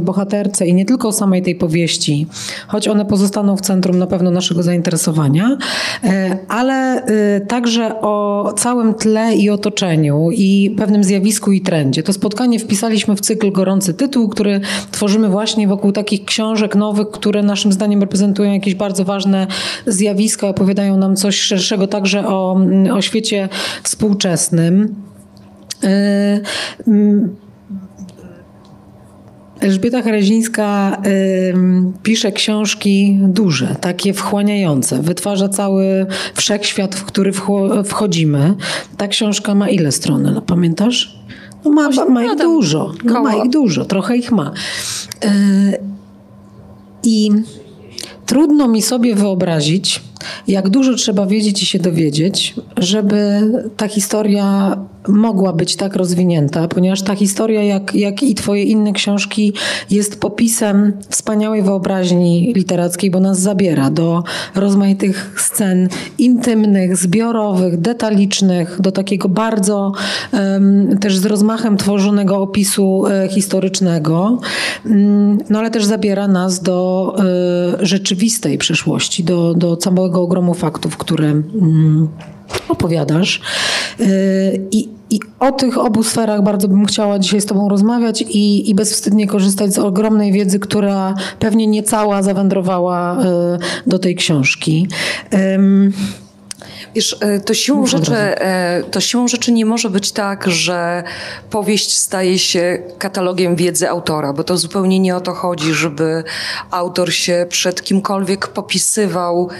bohaterce i nie tylko o samej tej powieści, choć one pozostaną w centrum na pewno naszego zainteresowania, e, ale e, także o całym tle i otoczeniu i pewnym zjawisku i trendzie. To spotkanie wpisaliśmy w cykl Gorący Tytuł, który tworzymy właśnie wokół takich książek nowych, które naszym zdaniem reprezentują jakieś bardzo ważne zjawiska, opowiadają nam coś szerszego także o, o świecie współczesnym. E, Elżbieta Harazińska y, pisze książki duże, takie wchłaniające. Wytwarza cały wszechświat, w który wchodzimy. Ta książka ma ile stron? No, pamiętasz? No ma, ma ich dużo. No, ma ich dużo, trochę ich ma. Y, I trudno mi sobie wyobrazić, jak dużo trzeba wiedzieć i się dowiedzieć, żeby ta historia mogła być tak rozwinięta, ponieważ ta historia, jak, jak i Twoje inne książki, jest popisem wspaniałej wyobraźni literackiej, bo nas zabiera do rozmaitych scen intymnych, zbiorowych, detalicznych, do takiego bardzo um, też z rozmachem tworzonego opisu e, historycznego, um, no ale też zabiera nas do e, rzeczywistej przeszłości, do, do całego ogromu faktów, które. Um, opowiadasz. Y, I, I o tych obu sferach bardzo bym chciała dzisiaj z Tobą rozmawiać i, i bezwstydnie korzystać z ogromnej wiedzy, która pewnie nie cała zawędrowała y, do tej książki. Wiesz, y, to siłą, rzeczy, to siłą rzeczy nie może być tak, że powieść staje się katalogiem wiedzy autora, bo to zupełnie nie o to chodzi, żeby autor się przed kimkolwiek popisywał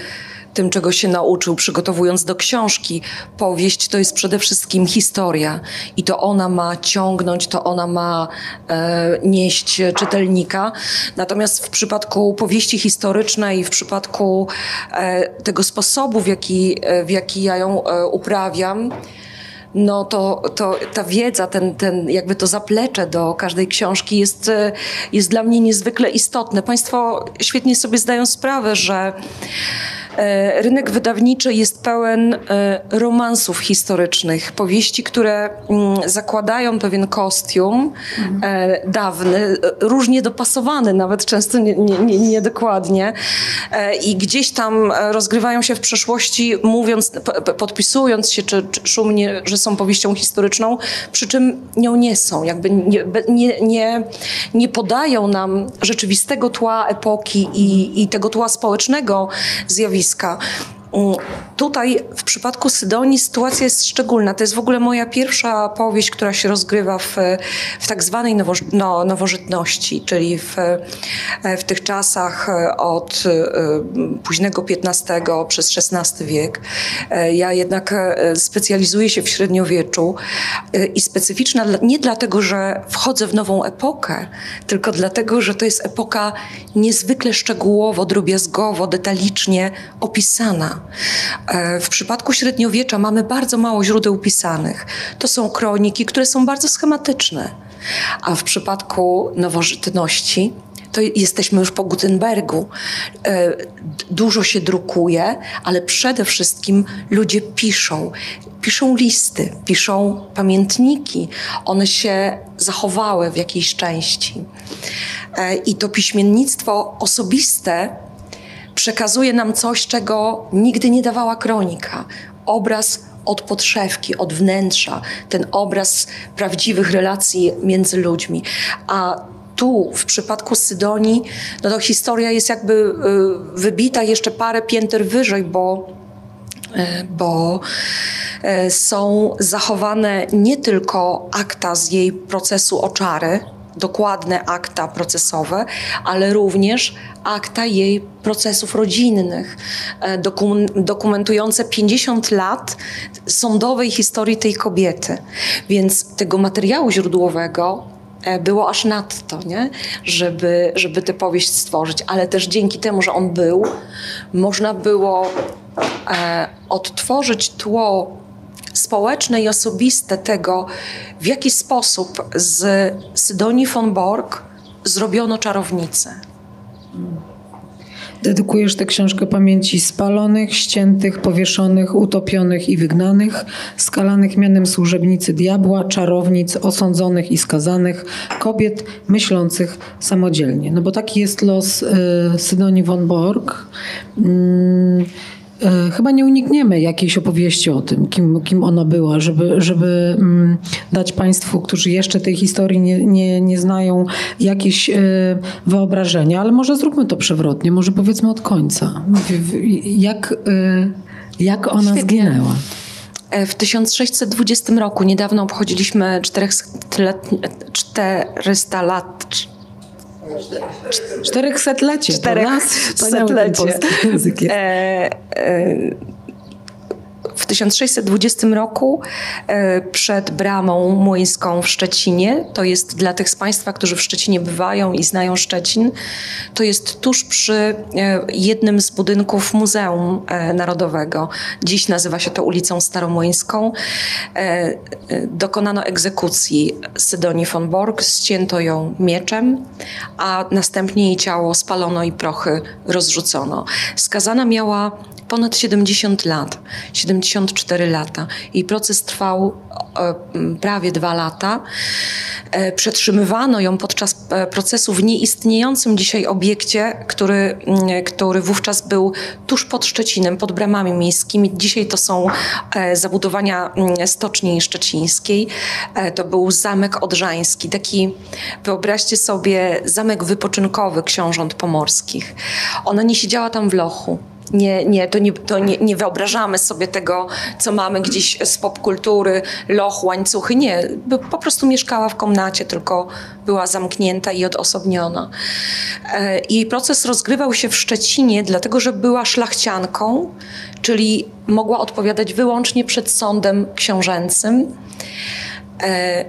tym, czego się nauczył, przygotowując do książki. Powieść to jest przede wszystkim historia i to ona ma ciągnąć, to ona ma e, nieść czytelnika. Natomiast w przypadku powieści historycznej, w przypadku e, tego sposobu, w jaki, w jaki ja ją e, uprawiam, no to, to ta wiedza, ten, ten jakby to zaplecze do każdej książki jest, e, jest dla mnie niezwykle istotne. Państwo świetnie sobie zdają sprawę, że E, rynek wydawniczy jest pełen e, romansów historycznych, powieści, które mm, zakładają pewien kostium mhm. dawny, różnie dopasowany, nawet często niedokładnie. Nie, nie I gdzieś tam rozgrywają się w przeszłości, mówiąc, podpisując się czy, czy szumnie, że są powieścią historyczną, przy czym nią nie są. Jakby nie, nie, nie, nie podają nam rzeczywistego tła epoki i, i tego tła społecznego zjawiska zjawiska. Tutaj w przypadku Sydonii sytuacja jest szczególna. To jest w ogóle moja pierwsza powieść, która się rozgrywa w, w tak zwanej nowo, no, nowożytności, czyli w, w tych czasach od e, późnego XV przez XVI wiek. E, ja jednak e, specjalizuję się w średniowieczu i specyficzna nie dlatego, że wchodzę w nową epokę, tylko dlatego, że to jest epoka niezwykle szczegółowo, drobiazgowo, detalicznie opisana. E, w przypadku średniowiecza mamy bardzo mało źródeł pisanych. To są kroniki, które są bardzo schematyczne. A w przypadku nowożytności to jesteśmy już po Gutenbergu. E, dużo się drukuje, ale przede wszystkim ludzie piszą. Piszą listy, piszą pamiętniki. One się zachowały w jakiejś części. E, I to piśmiennictwo osobiste przekazuje nam coś, czego nigdy nie dawała kronika. Obraz od podszewki, od wnętrza, ten obraz prawdziwych relacji między ludźmi. A tu, w przypadku Sydonii, no to historia jest jakby y, wybita jeszcze parę pięter wyżej, bo y, bo y, są zachowane nie tylko akta z jej procesu oczary, dokładne akta procesowe, ale również akta jej procesów rodzinnych, e, dokumentujące 50 lat sądowej historii tej kobiety. Więc tego materiału źródłowego e, było aż nadto, nie? Żeby, żeby tę powieść stworzyć, ale też dzięki temu, że on był, można było e, odtworzyć tło społeczne i osobiste tego, w jaki sposób z Sydonii von Borg zrobiono czarownicę. Dedykujesz tę książkę pamięci spalonych, ściętych, powieszonych, utopionych i wygnanych, skalanych mianem służebnicy diabła, czarownic, osądzonych i skazanych, kobiet myślących samodzielnie. No bo taki jest los y, Sydonii von Borg. E, chyba nie unikniemy jakiejś opowieści o tym, kim, kim ona była, żeby, żeby mm, dać Państwu, którzy jeszcze tej historii nie, nie, nie znają, jakieś e, wyobrażenia, ale może zróbmy to przewrotnie, może powiedzmy od końca. Jak, e, jak ona Świetnie. zginęła? W 1620 roku, niedawno obchodziliśmy 400 lat, 400-lecie. Czterechsetlecie. E, e, w 1620 roku e, przed bramą młyńską w Szczecinie, to jest dla tych z Państwa, którzy w Szczecinie bywają i znają Szczecin, to jest tuż przy e, jednym z budynków Muzeum e, Narodowego. Dziś nazywa się to ulicą Staromłyńską. Dokonano egzekucji Sydonii von Borg, ścięto ją mieczem, a następnie jej ciało spalono i prochy rozrzucono. Skazana miała ponad 70 lat, 74 lata. Jej proces trwał e, prawie dwa lata. E, przetrzymywano ją podczas e, procesu w nieistniejącym dzisiaj obiekcie, który, który wówczas był tuż pod Szczecinem, pod bramami miejskimi. Dzisiaj to są zabudowania Stoczni Szczecińskiej. To był zamek odrzański, taki, wyobraźcie sobie, zamek wypoczynkowy książąt pomorskich. Ona nie siedziała tam w lochu nie, nie, to, nie, to nie, nie wyobrażamy sobie tego, co mamy gdzieś z popkultury, loch, łańcuchy. Nie, po prostu mieszkała w komnacie, tylko była zamknięta i odosobniona. E, jej proces rozgrywał się w Szczecinie, dlatego że była szlachcianką, czyli mogła odpowiadać wyłącznie przed sądem książęcym. E,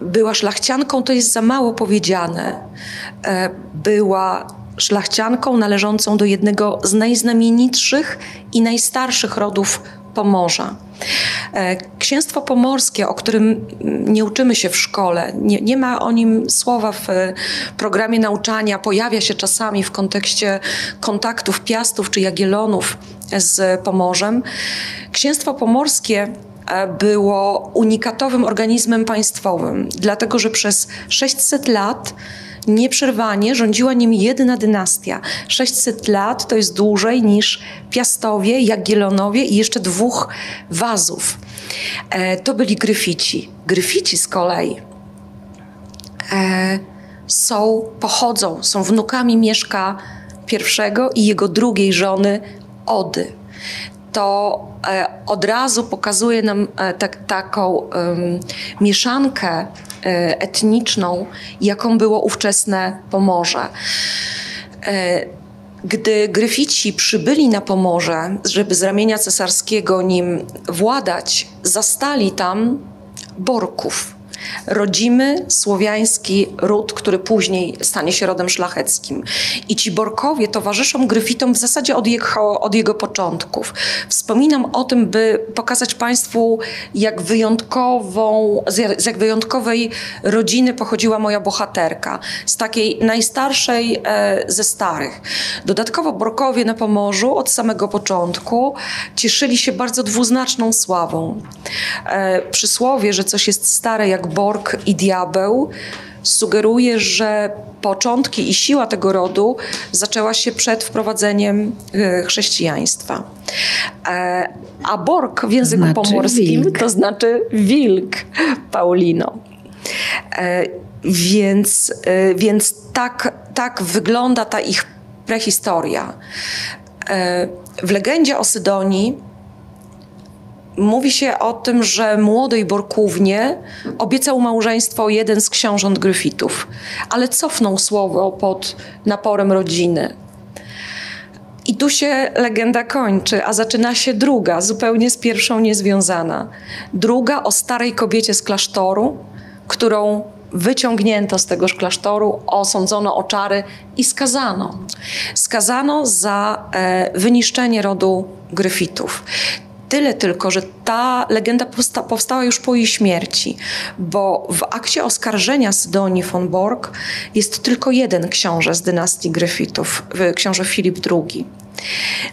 była szlachcianką, to jest za mało powiedziane. E, była szlachcianką należącą do jednego z najznamienitszych i najstarszych rodów Pomorza. E, księstwo pomorskie, o którym nie uczymy się w szkole, nie, nie, ma o nim słowa w programie nauczania, pojawia się czasami w kontekście kontaktów Piastów czy Jagiellonów z Pomorzem. Księstwo pomorskie e, było unikatowym organizmem państwowym, dlatego że przez 600 lat nieprzerwanie rządziła nim jedna dynastia. 600 lat to jest dłużej niż Piastowie, Jagiellonowie i jeszcze dwóch wazów. E, to byli Gryfici. Gryfici z kolei e, są, pochodzą, są wnukami Mieszka I i jego drugiej żony Ody to e, od razu pokazuje nam tak, taką mieszankę etniczną, jaką było ówczesne Pomorze. Gdy Gryfici przybyli na Pomorze, żeby z ramienia cesarskiego nim władać, zastali tam Borków rodzimy słowiański ród, który później stanie się rodem szlacheckim. I ci Borkowie towarzyszą Gryfitom w zasadzie od jego, od jego początków. Wspominam o tym, by pokazać Państwu, jak wyjątkową, z jak wyjątkowej rodziny pochodziła moja bohaterka. Z takiej najstarszej e, ze starych. Dodatkowo Borkowie na Pomorzu od samego początku cieszyli się bardzo dwuznaczną sławą. E, przysłowie, że coś jest stare jak Borg i diabeł sugeruje, że początki i siła tego rodu zaczęła się przed wprowadzeniem e, chrześcijaństwa. E, a Borg w języku znaczy pomorskim wilk. to znaczy wilk, Paulino. E, więc, więc tak, tak wygląda ta ich prehistoria. W legendzie o Sydonii mówi się o tym, że młodej Borkównie obiecał małżeństwo jeden z książąt Gryfitów, ale cofnął słowo pod naporem rodziny. I tu się legenda kończy, a zaczyna się druga, zupełnie z pierwszą niezwiązana. Druga o starej kobiecie z klasztoru, którą wyciągnięto z tegoż klasztoru, osądzono o czary i skazano. Skazano za e, wyniszczenie rodu Gryfitów. Tyle tylko, że ta legenda powsta powstała już po jej śmierci, bo w akcie oskarżenia Sydonii von Borg jest tylko jeden książę z dynastii Gryfitów, książę Filip II.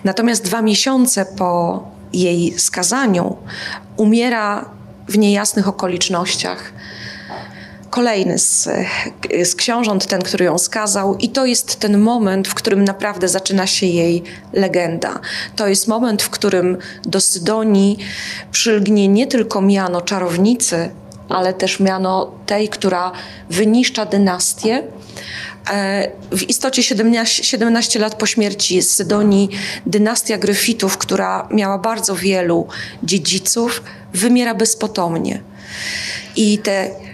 Natomiast dwa miesiące po jej skazaniu umiera w niejasnych okolicznościach kolejny z, z książąt, ten, który ją skazał, i to jest ten moment, w którym naprawdę zaczyna się jej legenda. To jest moment, w którym do Sydonii przylgnie nie tylko miano czarownicy, ale też miano tej, która wyniszcza dynastię. E, w istocie 17, 17 lat po śmierci Sydonii dynastia Gryfitów, która miała bardzo wielu dziedziców, wymiera bezpotomnie. I te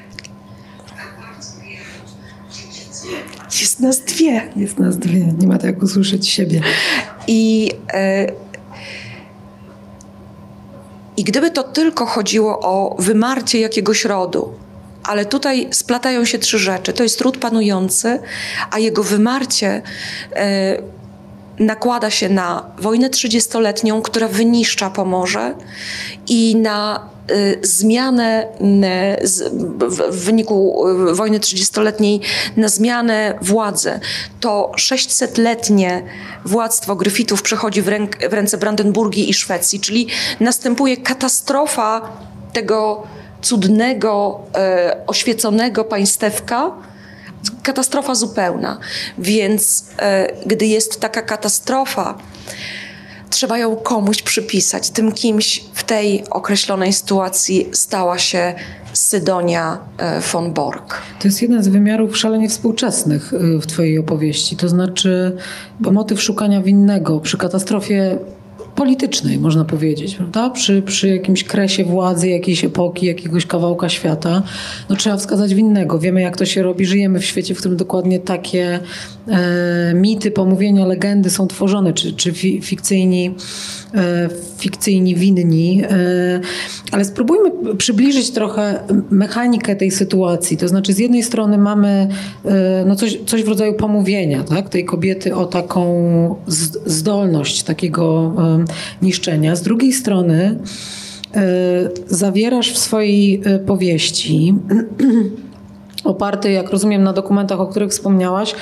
Jest nas dwie. Jest nas dwie. Nie ma tak jak usłyszeć siebie. I, e, I gdyby to tylko chodziło o wymarcie jakiegoś rodu, ale tutaj splatają się trzy rzeczy. To jest ród panujący, a jego wymarcie e, nakłada się na wojnę trzydziestoletnią, która wyniszcza Pomorze i na y, zmianę w wyniku y, wojny trzydziestoletniej na zmianę władzy. To 600-letnie władztwo Gryfitów przechodzi w ręce Brandenburgii i Szwecji, czyli następuje katastrofa tego cudnego, e, oświeconego państewka, katastrofa zupełna. Więc e, gdy jest taka katastrofa, trzeba ją komuś przypisać. Tym kimś w tej określonej sytuacji stała się Sydonia e, von Borg. To jest jeden z wymiarów szalenie współczesnych e, w Twojej opowieści. To znaczy motyw szukania winnego przy katastrofie politycznej, można powiedzieć, prawda? Przy, przy jakimś kresie władzy, jakiejś epoki, jakiegoś kawałka świata, no trzeba wskazać winnego. Wiemy, jak to się robi. Żyjemy w świecie, w którym dokładnie takie e, mity, pomówienia, legendy są tworzone, czy, czy fi, fikcyjni, e, fikcyjni winni. E, ale spróbujmy przybliżyć trochę mechanikę tej sytuacji. To znaczy, z jednej strony mamy e, no coś, coś w rodzaju pomówienia, tak? tej kobiety o taką zdolność takiego niszczenia. Z drugiej strony e, zawierasz w swojej e, powieści oparty, jak rozumiem, na dokumentach, o których wspomniałaś,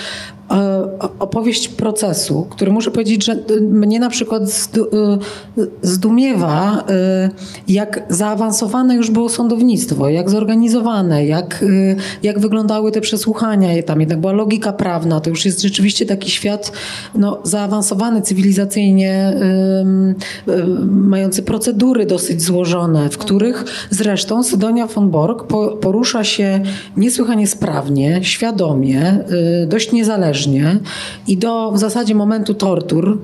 opowieść procesu, który muszę powiedzieć, że mnie na przykład e, zdumiewa, e, jak zaawansowane już było sądownictwo, jak zorganizowane, jak, jak wyglądały te przesłuchania. Tam jednak była logika prawna, to już jest rzeczywiście taki świat no, zaawansowany cywilizacyjnie, mający procedury dosyć złożone, w których zresztą Sydonia von Borg porusza się niesłychanie sprawnie, świadomie, dość niezależnie i do w zasadzie momentu tortur,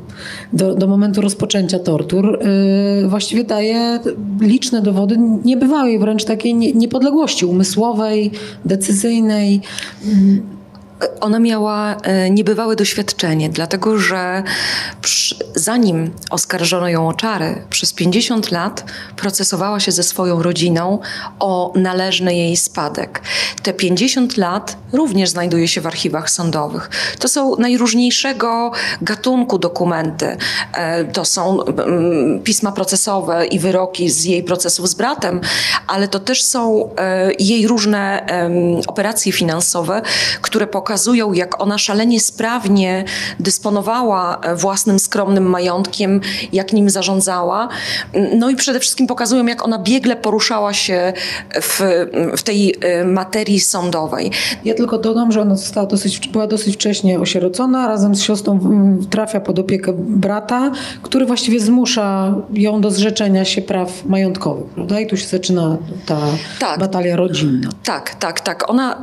do, do momentu rozpoczęcia tortur, yy, właściwie daje liczne dowody niebywałej wręcz takiej niepodległości umysłowej, decyzyjnej. Ona miała e, niebywałe doświadczenie, dlatego że zanim oskarżono ją o czary, przez 50 lat procesowała się ze swoją rodziną o należny jej spadek. Te 50 lat również znajduje się w archiwach sądowych. To są najróżniejszego gatunku dokumenty. E, to są pisma procesowe i wyroki z jej procesów z bratem, ale to też są e, jej różne operacje finansowe, które pokazują, pokazują, jak ona szalenie sprawnie dysponowała e, własnym skromnym majątkiem, jak nim zarządzała. No i przede wszystkim pokazują, jak ona biegle poruszała się w, w tej e, materii sądowej. Ja tylko dodam, że ona została dosyć, była dosyć wcześnie osierocona, razem z siostrą trafia pod opiekę brata, który właściwie zmusza ją do zrzeczenia się praw majątkowych, prawda? I tu się zaczyna ta tak. batalia rodzinna. Tak, tak, tak. Ona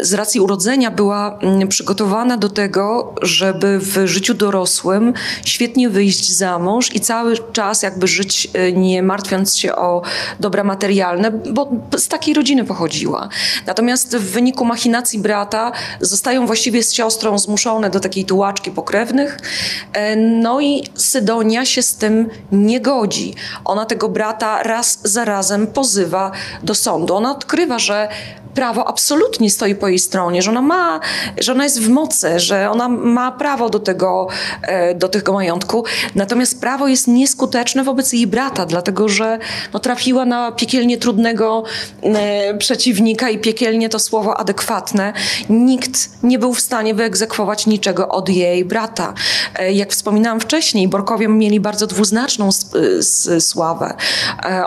y, z racji urodzenia była była mm, przygotowana do tego, żeby w życiu dorosłym świetnie wyjść za mąż i cały czas jakby żyć y, nie martwiąc się o dobra materialne, bo z takiej rodziny pochodziła. Natomiast w wyniku machinacji brata zostają właściwie z siostrą zmuszone do takiej tułaczki pokrewnych. E, no i Sydonia się z tym nie godzi. Ona tego brata raz za razem pozywa do sądu. Ona odkrywa, że prawo absolutnie stoi po jej stronie, że ona ma, że ona jest w mocy, że ona ma prawo do tego, e, do tego majątku. Natomiast prawo jest nieskuteczne wobec jej brata, dlatego że no, trafiła na piekielnie trudnego e, przeciwnika i piekielnie to słowo adekwatne. Nikt nie był w stanie wyegzekwować niczego od jej brata. E, jak wspominałam wcześniej, Borkowie mieli bardzo dwuznaczną sławę.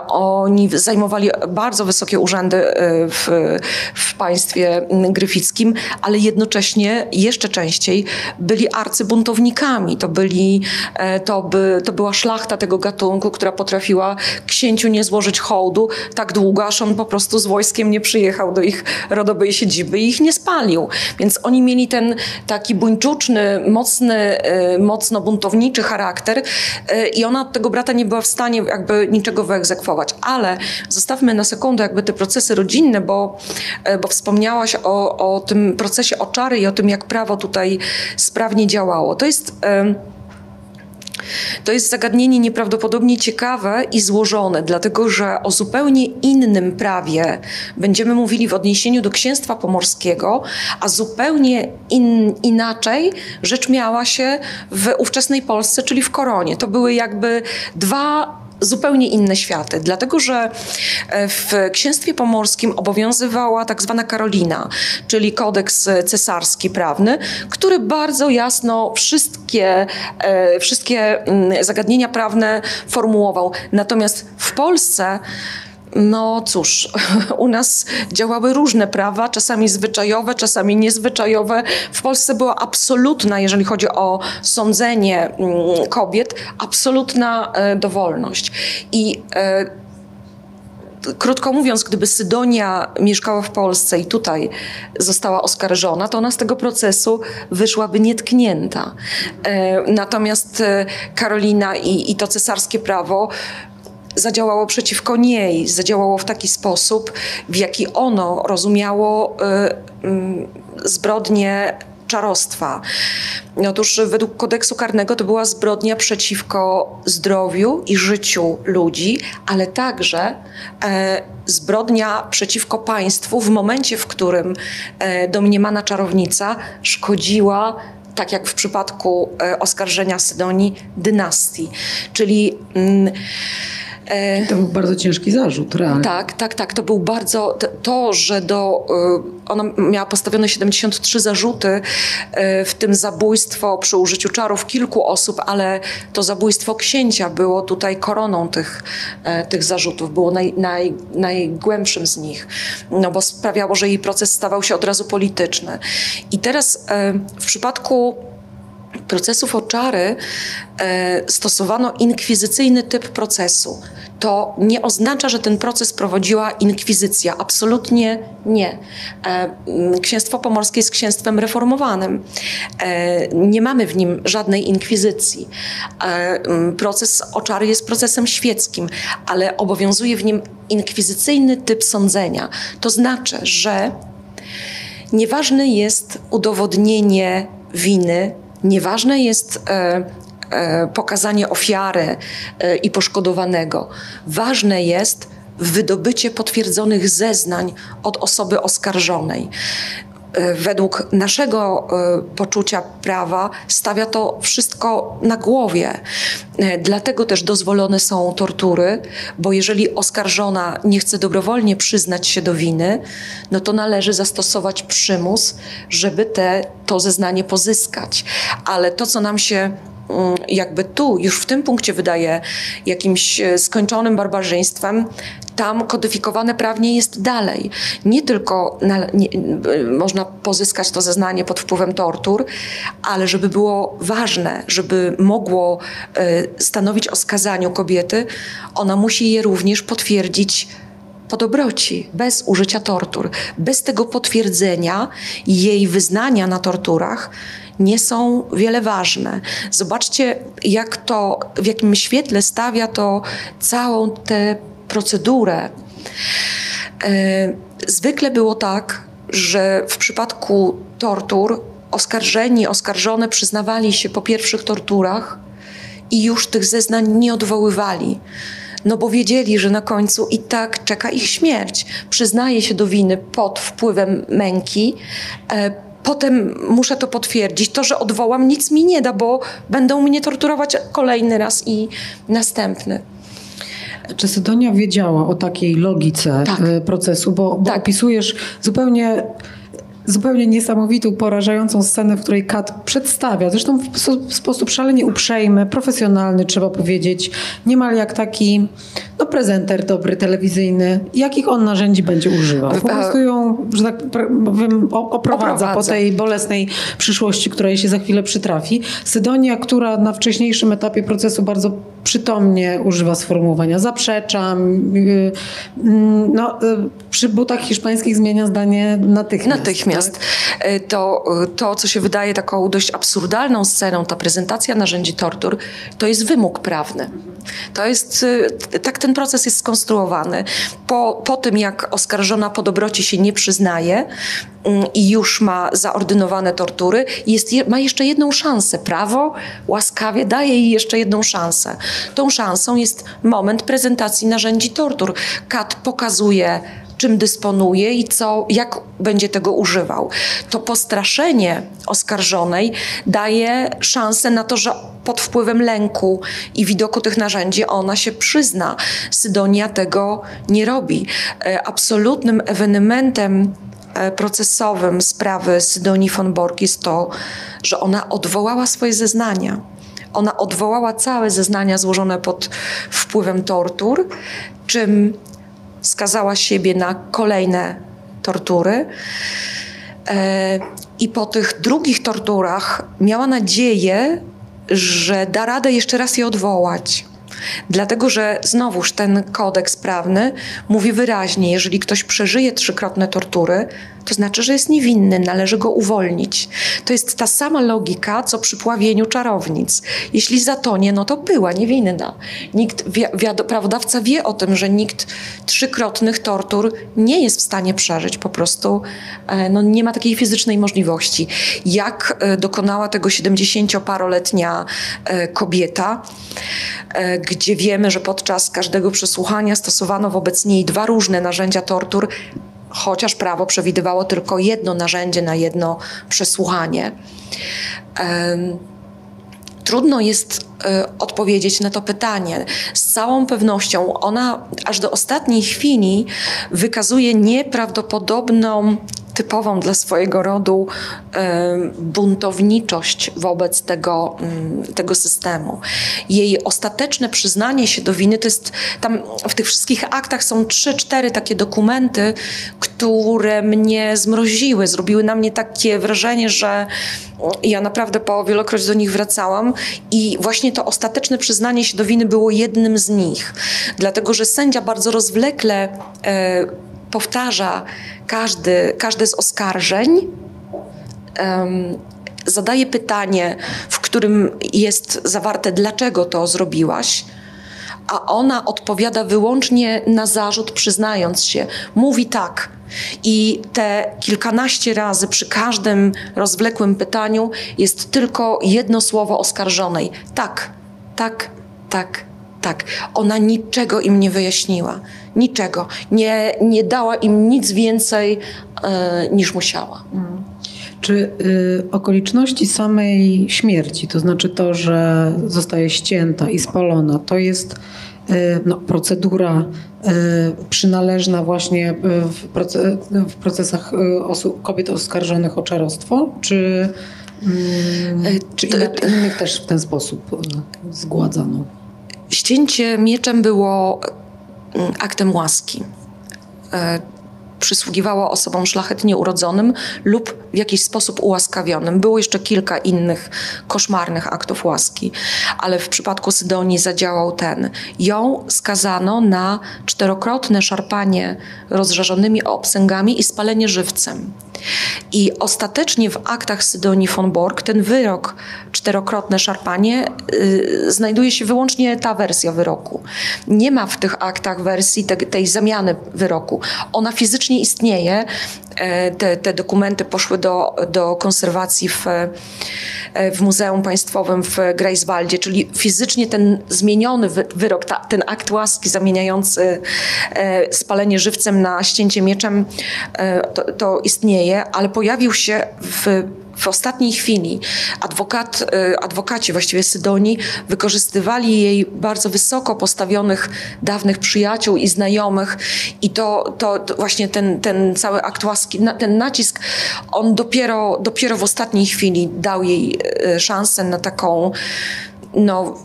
Oni zajmowali bardzo wysokie urzędy w, w państwie gryfickim, ale jednocześnie jeszcze częściej byli arcybuntownikami. To, byli, e, to, by, to była szlachta tego gatunku, która potrafiła księciu nie złożyć hołdu tak długo, aż on po prostu z wojskiem nie przyjechał do ich rodowej siedziby i ich nie spalił. Więc oni mieli ten taki buńczuczny, mocny, e, mocno buntowniczy charakter e, i ona od tego brata nie była w stanie jakby niczego wyegzekwować. Ale zostawmy na sekundę jakby te procesy rodzinne, bo, bo wspomniałaś o, o tym procesie oczary i o tym, jak prawo tutaj sprawnie działało. To jest. To jest zagadnienie nieprawdopodobnie ciekawe i złożone, dlatego że o zupełnie innym prawie będziemy mówili w odniesieniu do księstwa pomorskiego, a zupełnie in, inaczej rzecz miała się w ówczesnej Polsce, czyli w koronie. To były jakby dwa zupełnie inne światy, dlatego że e, w księstwie pomorskim obowiązywała tak zwana Karolina, czyli kodeks cesarski prawny, który bardzo jasno wszystkie, e, wszystkie mm, zagadnienia prawne formułował. Natomiast w Polsce no cóż, u nas działały różne prawa, czasami zwyczajowe, czasami niezwyczajowe. W Polsce była absolutna, jeżeli chodzi o sądzenie mm, kobiet, absolutna e, dowolność. I e, krótko mówiąc, gdyby Sydonia mieszkała w Polsce i tutaj została oskarżona, to ona z tego procesu wyszłaby nietknięta. E, natomiast Karolina i, i to cesarskie prawo zadziałało przeciwko niej, zadziałało w taki sposób, w jaki ono rozumiało y, y, zbrodnie czarostwa. Otóż według kodeksu karnego to była zbrodnia przeciwko zdrowiu i życiu ludzi, ale także e, zbrodnia przeciwko państwu w momencie, w którym e, domniemana czarownica szkodziła tak jak w przypadku e, oskarżenia Sydonii, dynastii. Czyli mm, E, to był bardzo ciężki zarzut, realnie. Tak, tak, tak. To był bardzo. To, że do. E, ona miała postawione 73 zarzuty, e, w tym zabójstwo przy użyciu czarów kilku osób, ale to zabójstwo księcia było tutaj koroną tych, tych zarzutów, było naj, naj, najgłębszym z nich, no bo sprawiało, że jej proces stawał się od razu polityczny. I teraz w przypadku procesów oczary e, stosowano inkwizycyjny typ procesu. To nie oznacza, że ten proces prowadziła inkwizycja. Absolutnie nie. E, księstwo pomorskie jest księstwem reformowanym. E, nie mamy w nim żadnej inkwizycji. Proces oczary jest procesem świeckim, ale obowiązuje w nim inkwizycyjny typ sądzenia. To znaczy, że nieważne jest udowodnienie winy Nieważne jest e, e, pokazanie ofiary e, i poszkodowanego. Ważne jest wydobycie potwierdzonych zeznań od osoby oskarżonej. E, według naszego e, poczucia prawa stawia to wszystko na głowie. E, dlatego też dozwolone są tortury, bo jeżeli oskarżona nie chce dobrowolnie przyznać się do winy, no to należy zastosować przymus, żeby te, to zeznanie pozyskać. Ale to, co nam się jakby tu, już w tym punkcie wydaje jakimś skończonym barbarzyństwem, tam kodyfikowane prawnie jest dalej. Nie tylko na, nie, można pozyskać to zeznanie pod wpływem tortur, ale żeby było ważne, żeby mogło y, stanowić o skazaniu kobiety, ona musi je również potwierdzić po dobroci, bez użycia tortur. Bez tego potwierdzenia jej wyznania na torturach nie są wiele ważne. Zobaczcie, jak to, w jakim świetle stawia to całą tę procedurę. E, zwykle było tak, że w przypadku tortur oskarżeni, oskarżone przyznawali się po pierwszych torturach i już tych zeznań nie odwoływali. no bo wiedzieli, że na końcu i tak czeka ich śmierć. Przyznaje się do winy pod wpływem męki. E, potem muszę to potwierdzić. To, że odwołam, nic mi nie da, bo będą mnie torturować kolejny raz i następny. Czy Sydonia wiedziała o takiej logice Tak. e, procesu? Bo, bo Tak. opisujesz zupełnie, zupełnie niesamowitą, porażającą scenę, w której Kat przedstawia, zresztą w spo- w sposób szalenie uprzejmy, profesjonalny, trzeba powiedzieć, niemal jak taki no, prezenter dobry, telewizyjny, jakich on narzędzi będzie używał. Po prostu ją, że tak powiem, o- oprowadza, po Oprowadza. tej bolesnej przyszłości, która jej się za chwilę przytrafi. Sydonia, która na wcześniejszym etapie procesu bardzo przytomnie używa sformułowania zaprzeczam. yy, mm, No, yy, przy butach hiszpańskich zmienia zdanie natychmiast. Natychmiast. E, To, to, co się wydaje taką dość absurdalną sceną, ta prezentacja narzędzi tortur, to jest wymóg prawny. To jest, tak ten proces jest skonstruowany. Po, po tym, jak oskarżona po dobroci się nie przyznaje mm, i już ma zaordynowane tortury, jest, je- ma jeszcze jedną szansę. Prawo łaskawie daje jej jeszcze jedną szansę. Tą szansą jest moment prezentacji narzędzi tortur. Kat pokazuje czym dysponuje i co, jak będzie tego używał. To postraszenie oskarżonej daje szansę na to, że pod wpływem lęku i widoku tych narzędzi ona się przyzna. Sydonia tego nie robi. E, Absolutnym ewenementem e, procesowym sprawy Sydonii von Borg jest to, że ona odwołała swoje zeznania. Ona odwołała całe zeznania złożone pod wpływem tortur, czym skazała siebie na kolejne tortury. E, I po tych drugich torturach miała nadzieję, że da radę jeszcze raz je odwołać. Dlatego, że znowuż ten kodeks prawny mówi wyraźnie, jeżeli ktoś przeżyje trzykrotne tortury, to znaczy, że jest niewinny, należy go uwolnić. To jest ta sama logika, co przy pławieniu czarownic. Jeśli zatonie, no to była niewinna. Nikt, wi- wiado- prawodawca wie o tym, że nikt trzykrotnych tortur nie jest w stanie przeżyć. Po prostu e, no, nie ma takiej fizycznej możliwości. Jak e, dokonała tego 70-paroletnia e, kobieta, gdzie wiemy, że podczas każdego przesłuchania stosowano wobec niej dwa różne narzędzia tortur, chociaż prawo przewidywało tylko jedno narzędzie na jedno przesłuchanie. Trudno jest odpowiedzieć na to pytanie. Z całą pewnością ona aż do ostatniej chwili wykazuje nieprawdopodobną, typową dla swojego rodu e, buntowniczość wobec tego, mm, tego systemu. Jej ostateczne przyznanie się do winy to jest tam w tych wszystkich aktach są trzy, cztery takie dokumenty, które mnie zmroziły, zrobiły na mnie takie wrażenie, że ja naprawdę po wielokroć do nich wracałam i właśnie to ostateczne przyznanie się do winy było jednym z nich. Dlatego, że sędzia bardzo rozwlekle e, powtarza każdy, każde z oskarżeń, zadaje pytanie, w którym jest zawarte, dlaczego to zrobiłaś, a ona odpowiada wyłącznie na zarzut, przyznając się. Mówi tak. I te kilkanaście razy przy każdym rozwlekłym pytaniu jest tylko jedno słowo oskarżonej. Tak, tak, tak, tak. Ona niczego im nie wyjaśniła. Niczego. Nie, nie dała im nic więcej e, niż musiała. Czy y, okoliczności samej śmierci, to znaczy to, że zostaje ścięta i spalona, to jest y, no, procedura y, przynależna właśnie y, w, w procesach y, osób, kobiet oskarżonych o czarostwo, czy, mm, Y, czy innych też w ten sposób zgładzano? Ścięcie mieczem było mm, aktem łaski. Przysługiwało osobom szlachetnie urodzonym lub w jakiś sposób ułaskawionym. Było jeszcze kilka innych koszmarnych aktów łaski, ale w przypadku Sydonii zadziałał ten. Ją skazano na czterokrotne szarpanie rozżarzonymi obsęgami i spalenie żywcem. I ostatecznie w aktach Sydonii von Borg ten wyrok, czterokrotne szarpanie, y, znajduje się wyłącznie ta wersja wyroku. Nie ma w tych aktach wersji te, tej zamiany wyroku. Ona fizycznie istnieje, te, te dokumenty poszły do, do konserwacji w, w Muzeum Państwowym w Greifswaldzie, czyli fizycznie ten zmieniony wyrok, ta, ten akt łaski zamieniający spalenie żywcem na ścięcie mieczem, to, to istnieje, ale pojawił się w w ostatniej chwili adwokat, y, adwokaci właściwie Sydonii wykorzystywali jej bardzo wysoko postawionych dawnych przyjaciół i znajomych. I to, to, to właśnie ten, ten cały akt łaski, ten nacisk, on dopiero, dopiero w ostatniej chwili dał jej y, szansę na taką no,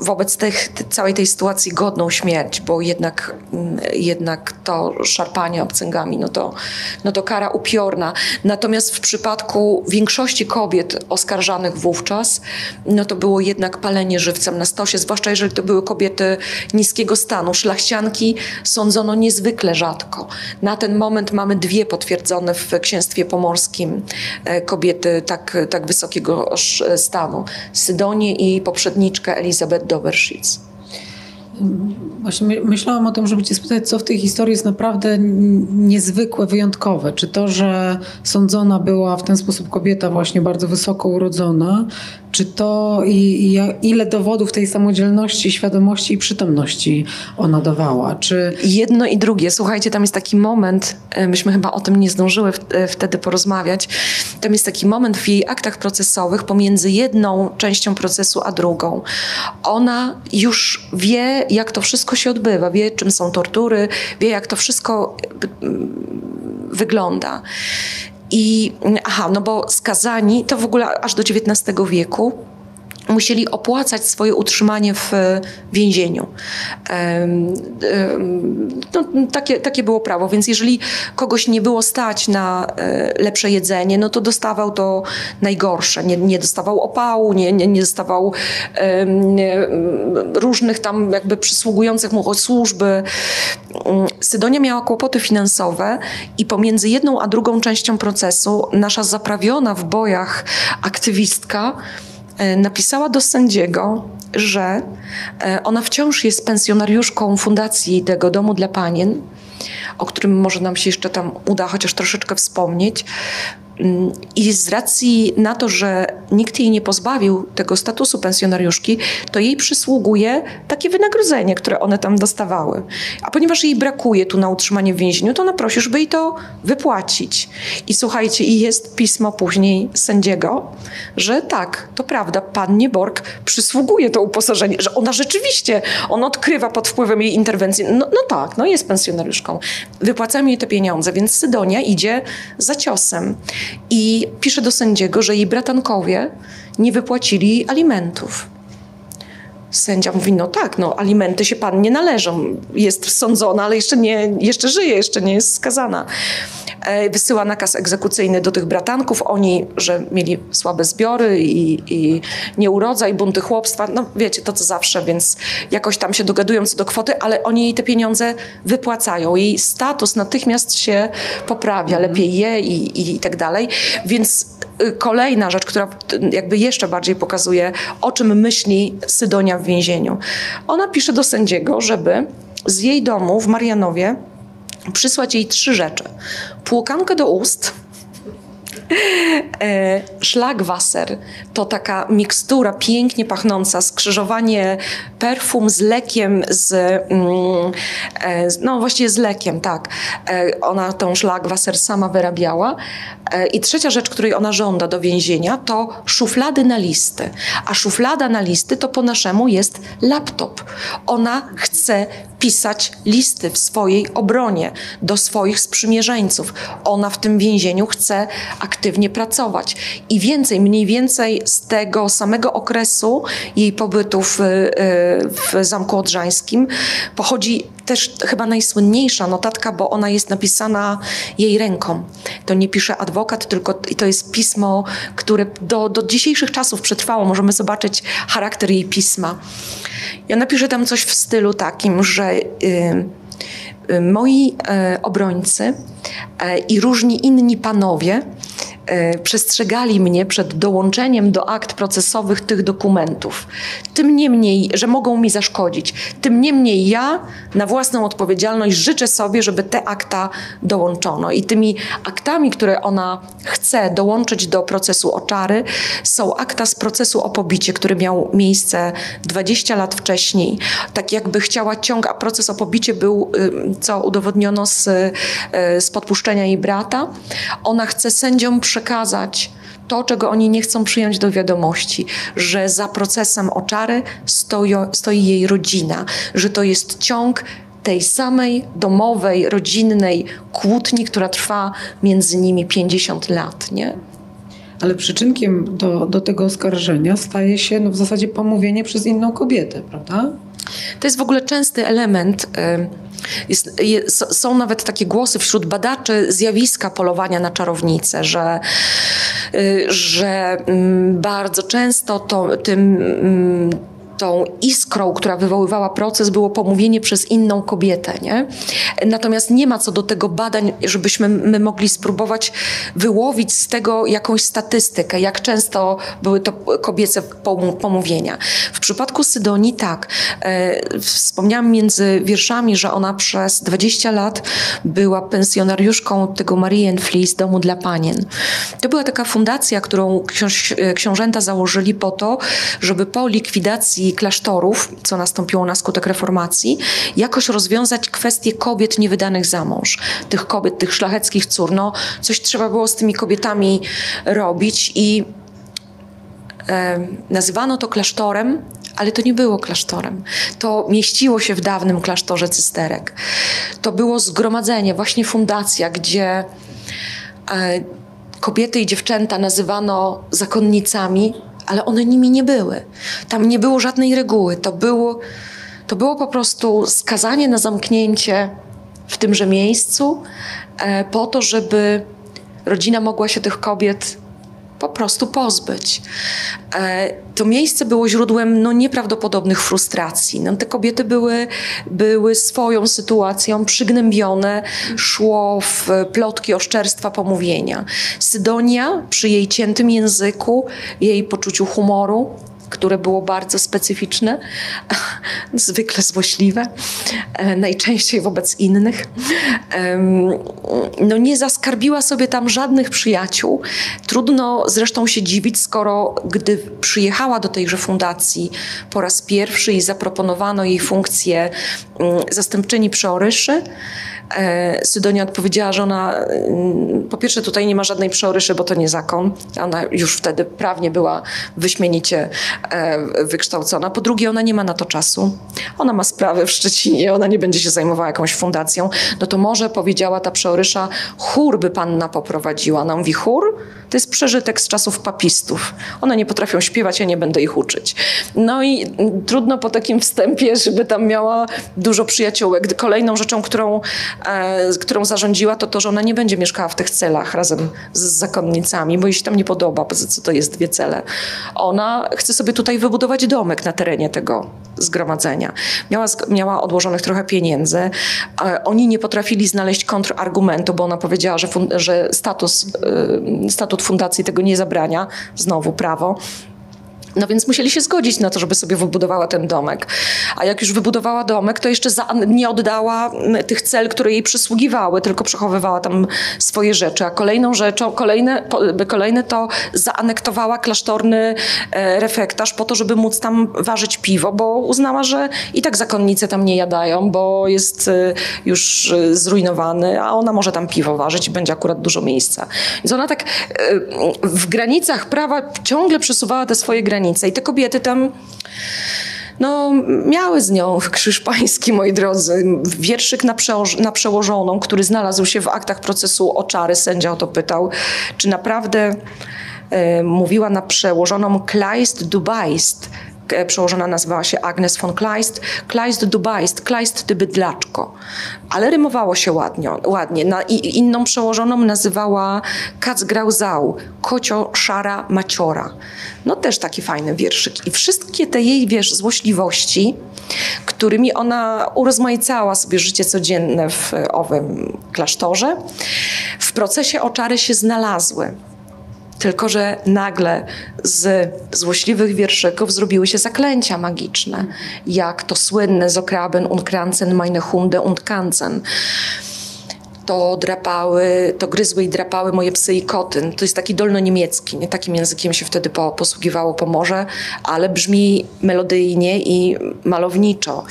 wobec tych, całej tej sytuacji godną śmierć, bo jednak, mm, jednak to szarpanie obcęgami, no to, no to kara upiorna. Natomiast w przypadku większości kobiet oskarżanych wówczas, no to było jednak palenie żywcem na stosie, zwłaszcza jeżeli to były kobiety niskiego stanu. Szlachcianki sądzono niezwykle rzadko. Na ten moment mamy dwie potwierdzone w księstwie pomorskim e, kobiety tak, tak wysokiego stanu. Sydonię i poprzedniczkę Elizabeth Doberschiz. Właśnie myślałam o tym, żeby Cię spytać, co w tej historii jest naprawdę niezwykłe, wyjątkowe. Czy to, że sądzona była w ten sposób kobieta właśnie bardzo wysoko urodzona, czy to i, i ile dowodów tej samodzielności, świadomości i przytomności ona dawała? Czy... Jedno i drugie. Słuchajcie, tam jest taki moment, e, myśmy chyba o tym nie zdążyły e, wtedy porozmawiać, tam jest taki moment w jej aktach procesowych pomiędzy jedną częścią procesu a drugą. Ona już wie, jak to wszystko się odbywa, wie, czym są tortury, wie, jak to wszystko wygląda. I aha, no bo skazani to w ogóle aż do XIX wieku musieli opłacać swoje utrzymanie w więzieniu. No, takie, takie było prawo, więc jeżeli kogoś nie było stać na e, lepsze jedzenie, no to dostawał to najgorsze. Nie, nie dostawał opału, nie, nie, nie dostawał różnych tam jakby przysługujących mu służby. Sydonia miała kłopoty finansowe i pomiędzy jedną a drugą częścią procesu nasza zaprawiona w bojach aktywistka E, napisała do sędziego, że e, ona wciąż jest pensjonariuszką fundacji tego domu dla panien, o którym może nam się jeszcze tam uda chociaż troszeczkę wspomnieć, i z racji na to, że nikt jej nie pozbawił tego statusu pensjonariuszki, to jej przysługuje takie wynagrodzenie, które one tam dostawały. A ponieważ jej brakuje tu na utrzymanie w więzieniu, to ona prosi, żeby jej to wypłacić. I słuchajcie, i jest pismo później sędziego, że tak, to prawda, pannie Borg przysługuje to uposażenie, że ona rzeczywiście, on odkrywa pod wpływem jej interwencji. No, no tak, no jest pensjonariuszką. Wypłacamy jej te pieniądze, więc Sydonia idzie za ciosem i pisze do sędziego, że jej bratankowie nie wypłacili alimentów. Sędzia mówi, no tak, no alimenty się pan nie należą. Jest sądzona, ale jeszcze, nie, jeszcze żyje, jeszcze nie jest skazana. E, wysyła nakaz egzekucyjny do tych bratanków. Oni, że mieli słabe zbiory i, i nieurodzaj, bunty chłopstwa, no wiecie, to co zawsze, więc jakoś tam się dogadują co do kwoty, ale oni jej te pieniądze wypłacają. Jej status natychmiast się poprawia, lepiej je i, i, i tak dalej. Więc y, kolejna rzecz, która jakby jeszcze bardziej pokazuje, o czym myśli Sydonia więzieniu. Ona pisze do sędziego, żeby z jej domu w Marianowie przysłać jej trzy rzeczy. Płukankę do ust, Szlagwasser to taka mikstura pięknie pachnąca, skrzyżowanie perfum z lekiem, z, mm, e, no właściwie z lekiem, tak. E, ona tą Szlagwasser sama wyrabiała. I trzecia rzecz, której ona żąda do więzienia, to szuflady na listy. A szuflada na listy to po naszemu jest laptop. Ona chce pisać listy w swojej obronie do swoich sprzymierzeńców. Ona w tym więzieniu chce aktywnie pracować. I więcej, mniej więcej z tego samego okresu jej pobytu w, y, w Zamku Odrzańskim pochodzi też chyba najsłynniejsza notatka, bo ona jest napisana jej ręką. To nie pisze adwokat, tylko to jest pismo, które do, do dzisiejszych czasów przetrwało. Możemy zobaczyć charakter jej pisma. Ja napiszę tam coś w stylu takim, że y, y, moi y, obrońcy y, i różni inni panowie e, przestrzegali mnie przed dołączeniem do akt procesowych tych dokumentów. Tym niemniej, że mogą mi zaszkodzić. Tym niemniej ja na własną odpowiedzialność życzę sobie, żeby te akta dołączono. I tymi aktami, które ona chce dołączyć do procesu oczary, są akta z procesu o pobicie, który miał miejsce 20 lat wcześniej. Tak jakby chciała ciąg, a proces o pobicie był, co udowodniono z, y, z podpuszczenia jej brata. Ona chce sędziom przekazać to, czego oni nie chcą przyjąć do wiadomości, że za procesem oczary stoi, stoi jej rodzina, że to jest ciąg tej samej domowej, rodzinnej kłótni, która trwa między nimi 50 lat. Nie? Ale przyczynkiem do, do tego oskarżenia staje się no, w zasadzie pomówienie przez inną kobietę, prawda? To jest w ogóle częsty element. Jest, jest, są nawet takie głosy wśród badaczy zjawiska polowania na czarownice, że, y, że mm, bardzo często to, tym mm, tą iskrą, która wywoływała proces, było pomówienie przez inną kobietę. Nie? Natomiast nie ma co do tego badań, żebyśmy my mogli spróbować wyłowić z tego jakąś statystykę, jak często były to kobiece pomówienia. W przypadku Sydonii tak. E, wspomniałam między wierszami, że ona przez 20 lat była pensjonariuszką tego Marian Fleece Domu dla Panien. To była taka fundacja, którą książ książęta założyli po to, żeby po likwidacji klasztorów, co nastąpiło na skutek reformacji, jakoś rozwiązać kwestię kobiet niewydanych za mąż. Tych kobiet, tych szlacheckich cór. No, coś trzeba było z tymi kobietami robić i e, nazywano to klasztorem, ale to nie było klasztorem. To mieściło się w dawnym klasztorze cysterek. To było zgromadzenie, właśnie fundacja, gdzie e, kobiety i dziewczęta nazywano zakonnicami, ale one nimi nie były. Tam nie było żadnej reguły. To było, to było po prostu skazanie na zamknięcie w tymże miejscu, e, po to, żeby rodzina mogła się tych kobiet po prostu pozbyć. E, to miejsce było źródłem no, nieprawdopodobnych frustracji. No, te kobiety były, były swoją sytuacją przygnębione, szło w plotki, oszczerstwa, pomówienia. Sydonia przy jej ciętym języku, jej poczuciu humoru, które było bardzo specyficzne, zwykle złośliwe, e, najczęściej wobec innych. No nie zaskarbiła sobie tam żadnych przyjaciół. Trudno zresztą się dziwić, skoro gdy przyjechała do tejże fundacji po raz pierwszy i zaproponowano jej funkcję mm, zastępczyni przeoryszy, Sydonia odpowiedziała, że ona mm, po pierwsze tutaj nie ma żadnej przeoryszy, bo to nie zakon. Ona już wtedy prawnie była wyśmienicie e, wykształcona. Po drugie, ona nie ma na to czasu. Ona ma sprawę w Szczecinie, ona nie będzie się zajmowała jakąś fundacją. No to może powiedziała ta przeorysza, chór by panna poprowadziła. Ona mówi, chór? To jest przeżytek z czasów papistów. One nie potrafią śpiewać, ja nie będę ich uczyć. No i trudno po takim wstępie, żeby tam miała dużo przyjaciółek. Kolejną rzeczą, którą E, którą zarządziła, to to, że ona nie będzie mieszkała w tych celach razem z zakonnicami, bo jej się tam nie podoba, co to jest dwie cele. Ona chce sobie tutaj wybudować domek na terenie tego zgromadzenia. Miała, miała odłożonych trochę pieniędzy. Oni nie potrafili znaleźć kontrargumentu, bo ona powiedziała, że, że status, y, statut fundacji tego nie zabrania. Znowu prawo. No więc musieli się zgodzić na to, żeby sobie wybudowała ten domek. A jak już wybudowała domek, to jeszcze za, nie oddała tych cel, które jej przysługiwały, tylko przechowywała tam swoje rzeczy. A kolejną rzeczą, kolejne, kolejne to zaanektowała klasztorny e, refektarz po to, żeby móc tam ważyć piwo, bo uznała, że i tak zakonnice tam nie jadają, bo jest e, już e, zrujnowany, a ona może tam piwo ważyć i będzie akurat dużo miejsca. Więc ona tak w granicach prawa ciągle przesuwała te swoje granice granice. I te kobiety tam no, miały z nią krzyż pański, moi drodzy. Wierszyk na, na przełożoną, który znalazł się w aktach procesu oczary. Sędzia o to pytał, czy naprawdę e, mówiła na przełożoną Kleist Dubaist, przełożona nazywała się Agnes von Kleist, Kleist du Beist, Kleist ty bydlaczko. Ale rymowało się ładnie. ładnie. Na, i, inną przełożoną nazywała Kacgrauzau, kocio szara maciora. No też taki fajny wierszyk. I wszystkie te jej, wiesz, złośliwości, którymi ona urozmaicała sobie życie codzienne w owym klasztorze, w procesie oczary się znalazły. Tylko, że nagle z złośliwych wierszyków zrobiły się zaklęcia magiczne, jak to słynne Zokraben und Kranzen meine Hunde und Kanzen to drapały, to gryzły i drapały moje psy i koty. To jest taki dolnoniemiecki, nie? takim językiem się wtedy po, posługiwało Pomorze, ale brzmi melodyjnie i malowniczo.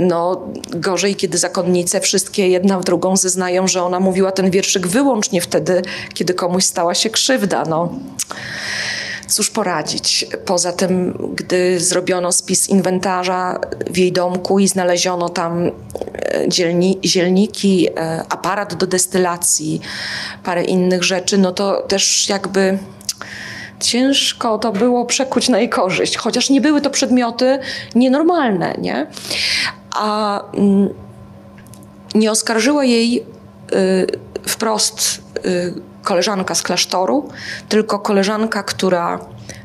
No, gorzej, kiedy zakonnice wszystkie jedna w drugą zeznają, że ona mówiła ten wierszyk wyłącznie wtedy, kiedy komuś stała się krzywda. No. Cóż poradzić? Poza tym, gdy zrobiono spis inwentarza w jej domku i znaleziono tam e, dzielni, zielniki, e, aparat do destylacji, parę innych rzeczy, no to też jakby ciężko to było przekuć na jej korzyść, chociaż nie były to przedmioty nienormalne, nie? A mm, nie oskarżyła jej y, wprost y, koleżanka z klasztoru, tylko koleżanka, która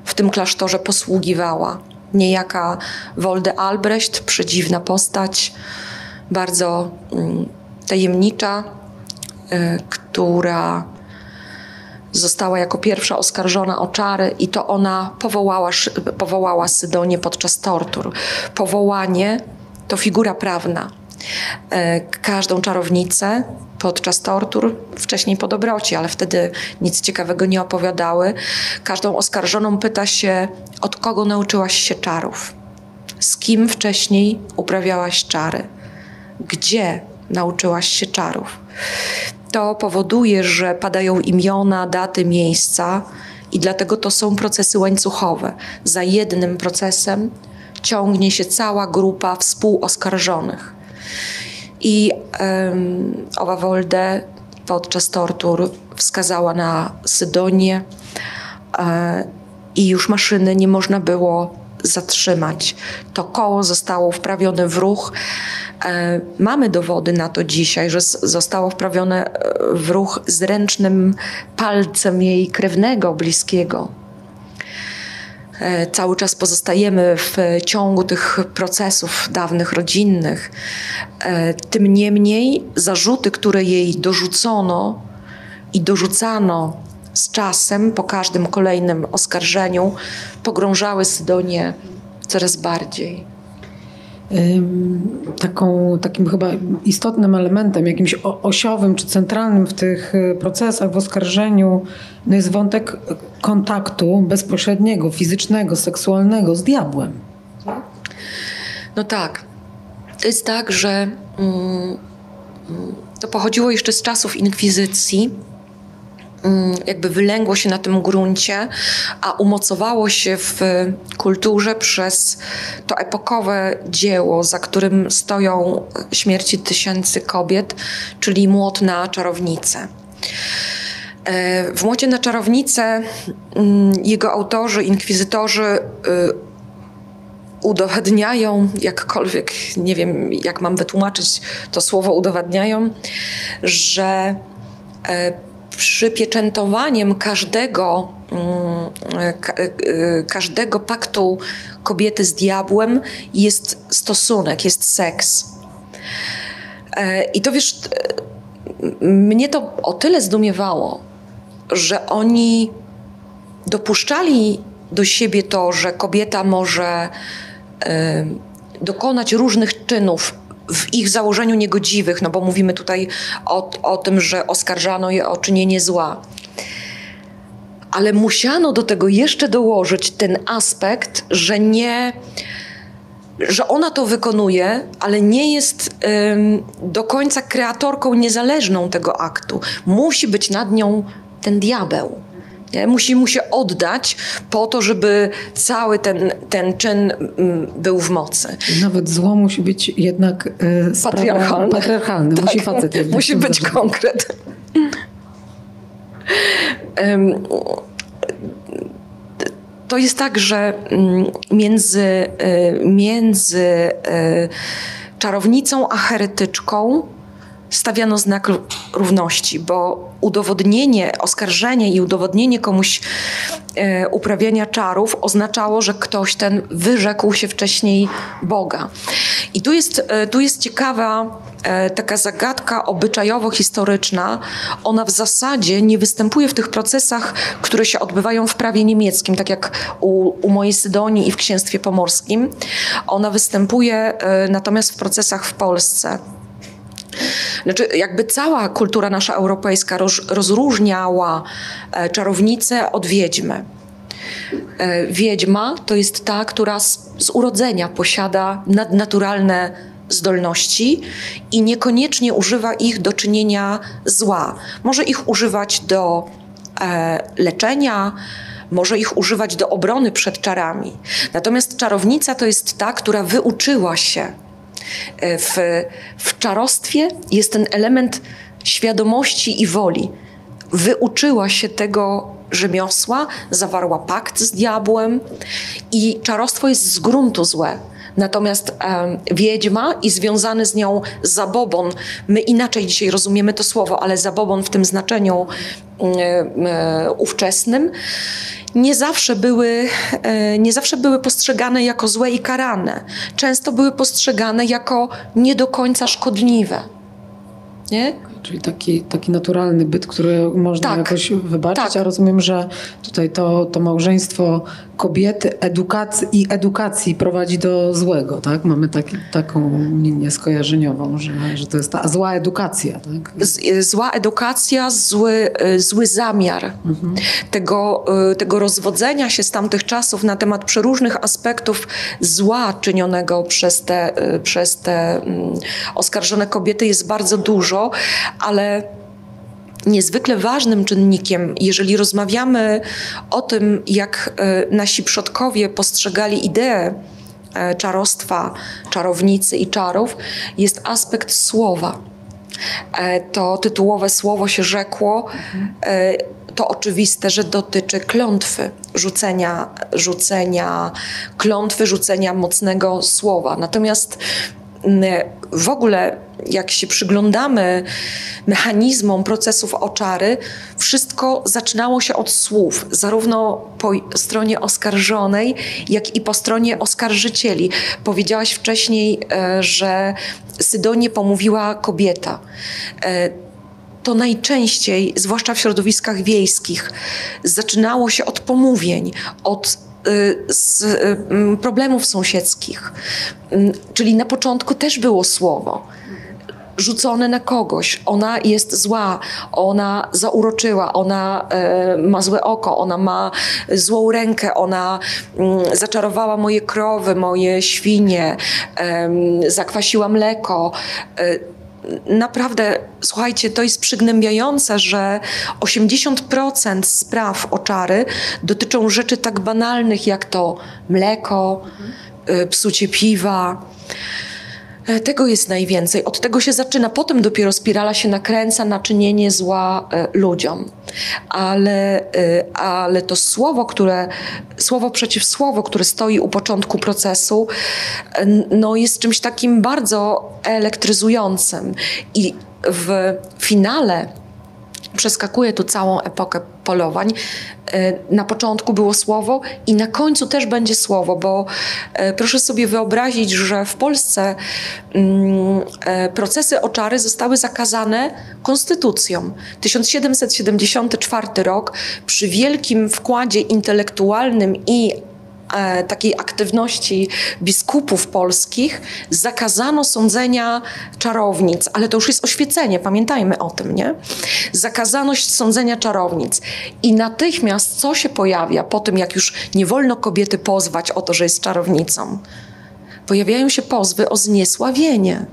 w tym klasztorze posługiwała. Niejaka Wolde Albrecht, przedziwna postać, bardzo mm, tajemnicza, y, która została jako pierwsza oskarżona o czary i to ona powołała, powołała Sydonię podczas tortur. Powołanie to figura prawna. Y, każdą czarownicę podczas tortur, wcześniej po dobroci, ale wtedy nic ciekawego nie opowiadały. Każdą oskarżoną pyta się, od kogo nauczyłaś się czarów? Z kim wcześniej uprawiałaś czary? Gdzie nauczyłaś się czarów? To powoduje, że padają imiona, daty, miejsca i dlatego to są procesy łańcuchowe. Za jednym procesem ciągnie się cała grupa współoskarżonych. I um, owa Wolde podczas tortur wskazała na Sydonię e, i już maszyny nie można było zatrzymać. To koło zostało wprawione w ruch. E, mamy dowody na to dzisiaj, że zostało wprawione e, w ruch zręcznym palcem jej krewnego, bliskiego. E, cały czas pozostajemy w ciągu tych procesów dawnych rodzinnych. E, tym niemniej zarzuty, które jej dorzucono i dorzucano z czasem, po każdym kolejnym oskarżeniu, pogrążały Sydonię coraz bardziej taką, takim chyba istotnym elementem, jakimś osiowym czy centralnym w tych y, procesach, w oskarżeniu, no jest wątek kontaktu bezpośredniego, fizycznego, seksualnego z diabłem. No tak. To jest tak, że mm, to pochodziło jeszcze z czasów inkwizycji Mm, jakby wylęgło się na tym gruncie, a umocowało się w kulturze przez to epokowe dzieło, za którym stoją śmierci tysięcy kobiet, czyli młot na czarownicę. E, w Młocie na czarownicę mm, jego autorzy, inkwizytorzy y, udowadniają, jakkolwiek nie wiem, jak mam wytłumaczyć to słowo udowadniają, że e, przypieczętowaniem każdego, mm, e, każdego paktu kobiety z diabłem jest stosunek, jest seks. E, I to wiesz, e, mnie to o tyle zdumiewało, że oni dopuszczali do siebie to, że kobieta może dokonać różnych czynów w ich założeniu niegodziwych, no bo mówimy tutaj o, o tym, że oskarżano je o czynienie zła. Ale musiano do tego jeszcze dołożyć ten aspekt, że nie, że ona to wykonuje, ale nie jest ym, do końca kreatorką niezależną tego aktu. Musi być nad nią ten diabeł. Nie? Musi mu się oddać po to, żeby cały ten, ten czyn mm, był w mocy. Nawet zło musi być jednak e, patriarchalne. patriarchalne. Tak. Musi facet Musi być konkret. to jest tak, że mm, między, e, między e, czarownicą a heretyczką stawiano znak równości, bo udowodnienie, oskarżenie i udowodnienie komuś e, uprawiania czarów oznaczało, że ktoś ten wyrzekł się wcześniej Boga. I tu jest, e, tu jest ciekawa e, taka zagadka obyczajowo-historyczna. Ona w zasadzie nie występuje w tych procesach, które się odbywają w prawie niemieckim, tak jak u, u mojej Sydonii i w księstwie pomorskim. Ona występuje e, natomiast w procesach w Polsce. Znaczy, jakby cała kultura nasza europejska roz, rozróżniała e, czarownicę od wiedźmy. E, wiedźma to jest ta, która z, z urodzenia posiada nadnaturalne zdolności i niekoniecznie używa ich do czynienia zła. Może ich używać do e, leczenia, może ich używać do obrony przed czarami. Natomiast czarownica to jest ta, która wyuczyła się w, w czarostwie jest ten element świadomości i woli. Wyuczyła się tego rzemiosła, zawarła pakt z diabłem i czarostwo jest z gruntu złe. Natomiast e, wiedźma i związany z nią zabobon, my inaczej dzisiaj rozumiemy to słowo, ale zabobon w tym znaczeniu e, e, ówczesnym, nie zawsze, były, e, nie zawsze były postrzegane jako złe i karane. Często były postrzegane jako nie do końca szkodliwe. Nie? Czyli taki, taki naturalny byt, który można tak. jakoś wybaczyć, tak. a rozumiem, że tutaj to, to małżeństwo kobiety edukacji i edukacji prowadzi do złego, tak? Mamy taki, taką linię skojarzeniową, że, że to jest ta zła edukacja, tak? Z, zła edukacja, zły, zły zamiar mhm. tego, tego rozwodzenia się z tamtych czasów na temat przeróżnych aspektów zła czynionego przez te, przez te mm, oskarżone kobiety jest bardzo dużo, ale niezwykle ważnym czynnikiem, jeżeli rozmawiamy o tym, jak e, nasi przodkowie postrzegali ideę e, czarostwa, czarownicy i czarów, jest aspekt słowa. E, to tytułowe słowo się rzekło. To oczywiste, że dotyczy klątwy, rzucenia, rzucenia klątwy, rzucenia mocnego słowa. Natomiast w ogóle, jak się przyglądamy mechanizmom procesów oczary, wszystko zaczynało się od słów, zarówno po stronie oskarżonej, jak i po stronie oskarżycieli. Powiedziałaś wcześniej, e, że Sydonię pomówiła kobieta e, to najczęściej, zwłaszcza w środowiskach wiejskich, zaczynało się od pomówień, od z y, problemów sąsiedzkich. Czyli na początku też było słowo rzucone na kogoś. Ona jest zła, ona zauroczyła, ona e, ma złe oko, ona ma złą rękę, ona mm, zaczarowała moje krowy, moje świnie, zakwasiła mleko. Naprawdę, słuchajcie, to jest przygnębiające, że 80% spraw o czary dotyczą rzeczy tak banalnych jak to mleko, mhm. psucie piwa. E, tego jest najwięcej. Od tego się zaczyna. Potem dopiero spirala się nakręca na czynienie zła e, ludziom. Ale, ale to słowo, które, słowo przeciw słowo, które stoi u początku procesu, no jest czymś takim bardzo elektryzującym. I w finale przeskakuje tu całą epokę polowań. E, na początku było słowo i na końcu też będzie słowo, bo e, proszę sobie wyobrazić, że w Polsce mm, e, procesy oczary zostały zakazane konstytucją. 1774 rok przy wielkim wkładzie intelektualnym i takiej aktywności biskupów polskich zakazano sądzenia czarownic, ale to już jest oświecenie, pamiętajmy o tym, nie? Zakazano sądzenia czarownic. I natychmiast co się pojawia po tym, jak już nie wolno kobiety pozwać o to, że jest czarownicą? Pojawiają się pozwy o zniesławienie.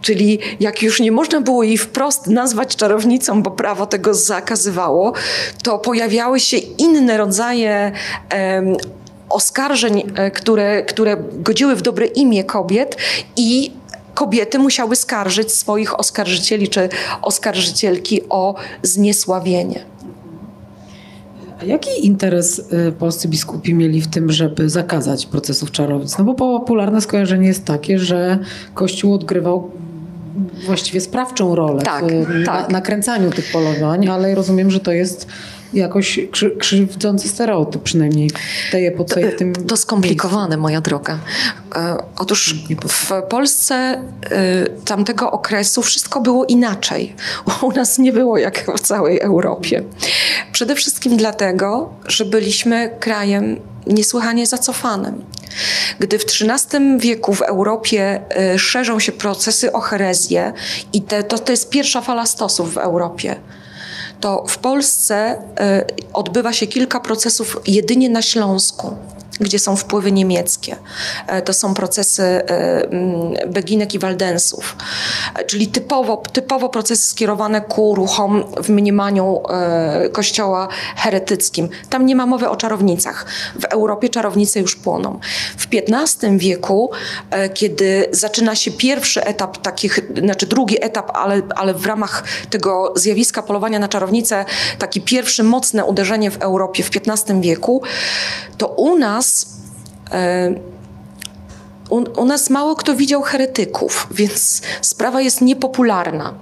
Czyli jak już nie można było jej wprost nazwać czarownicą, bo prawo tego zakazywało, to pojawiały się inne rodzaje um, oskarżeń, e, które, które godziły w dobre imię kobiet i kobiety musiały skarżyć swoich oskarżycieli czy oskarżycielki o zniesławienie. A jaki interes e, polscy biskupi mieli w tym, żeby zakazać procesów czarownic? No bo popularne skojarzenie jest takie, że Kościół odgrywał właściwie sprawczą rolę tak, w tak. Na, nakręcaniu tych polowań, ale rozumiem, że to jest jakoś krzy, krzywdzący stereotyp, przynajmniej w tej epoce to, w tym To skomplikowane, miejscu. moja droga. E, otóż w Polsce e, tamtego okresu wszystko było inaczej. U nas nie było jak w całej Europie. Przede wszystkim dlatego, że byliśmy krajem niesłychanie zacofanym. Gdy w XIII wieku w Europie y, szerzą się procesy o herezję i te, to, to jest pierwsza fala stosów w Europie, to w Polsce y, odbywa się kilka procesów jedynie na Śląsku gdzie są wpływy niemieckie. E, to są procesy e, Beginek i Waldensów, e, czyli typowo, typowo procesy skierowane ku ruchom w mniemaniu kościoła heretyckim. Tam nie ma mowy o czarownicach. W Europie czarownice już płoną. W XV wieku, kiedy zaczyna się pierwszy etap takich, znaczy drugi etap, ale, ale w ramach tego zjawiska polowania na czarownice, taki pierwszy mocne uderzenie w Europie w XV wieku, to u nas E, u, nas mało kto widział heretyków, więc sprawa jest niepopularna.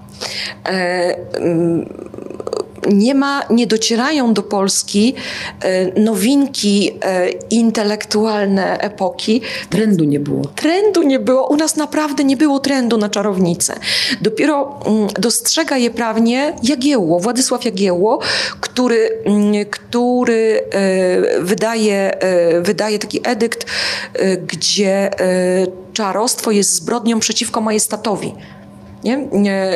Nie ma, nie docierają do Polski e, nowinki e, intelektualne epoki. Trendu nie było. Trendu nie było. U nas naprawdę nie było trendu na czarownicę. Dopiero mm, dostrzega je prawnie Jagiełło, Władysław Jagiełło, który, mm, który e, wydaje, wydaje taki edykt, gdzie czarostwo jest zbrodnią przeciwko majestatowi nie?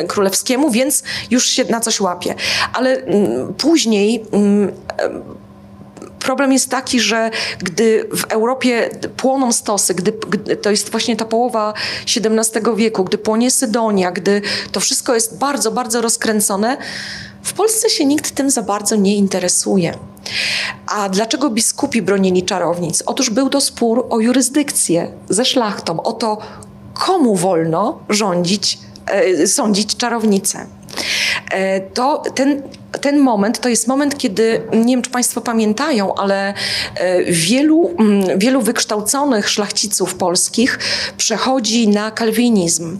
królewskiemu, więc już się na coś łapie. Ale mm, później mm, problem jest taki, że gdy w Europie płoną stosy, gdy, to jest właśnie ta połowa XVII wieku, gdy płonie Sydonia, gdy to wszystko jest bardzo, bardzo rozkręcone, w Polsce się nikt tym za bardzo nie interesuje. A dlaczego biskupi bronili czarownic? Otóż był to spór o jurysdykcję ze szlachtą, o to, komu wolno rządzić sądzić czarownicę. E, to ten ten moment to jest moment, kiedy, nie wiem czy Państwo pamiętają, ale e, wielu, mm, wielu wykształconych szlachciców polskich przechodzi na kalwinizm.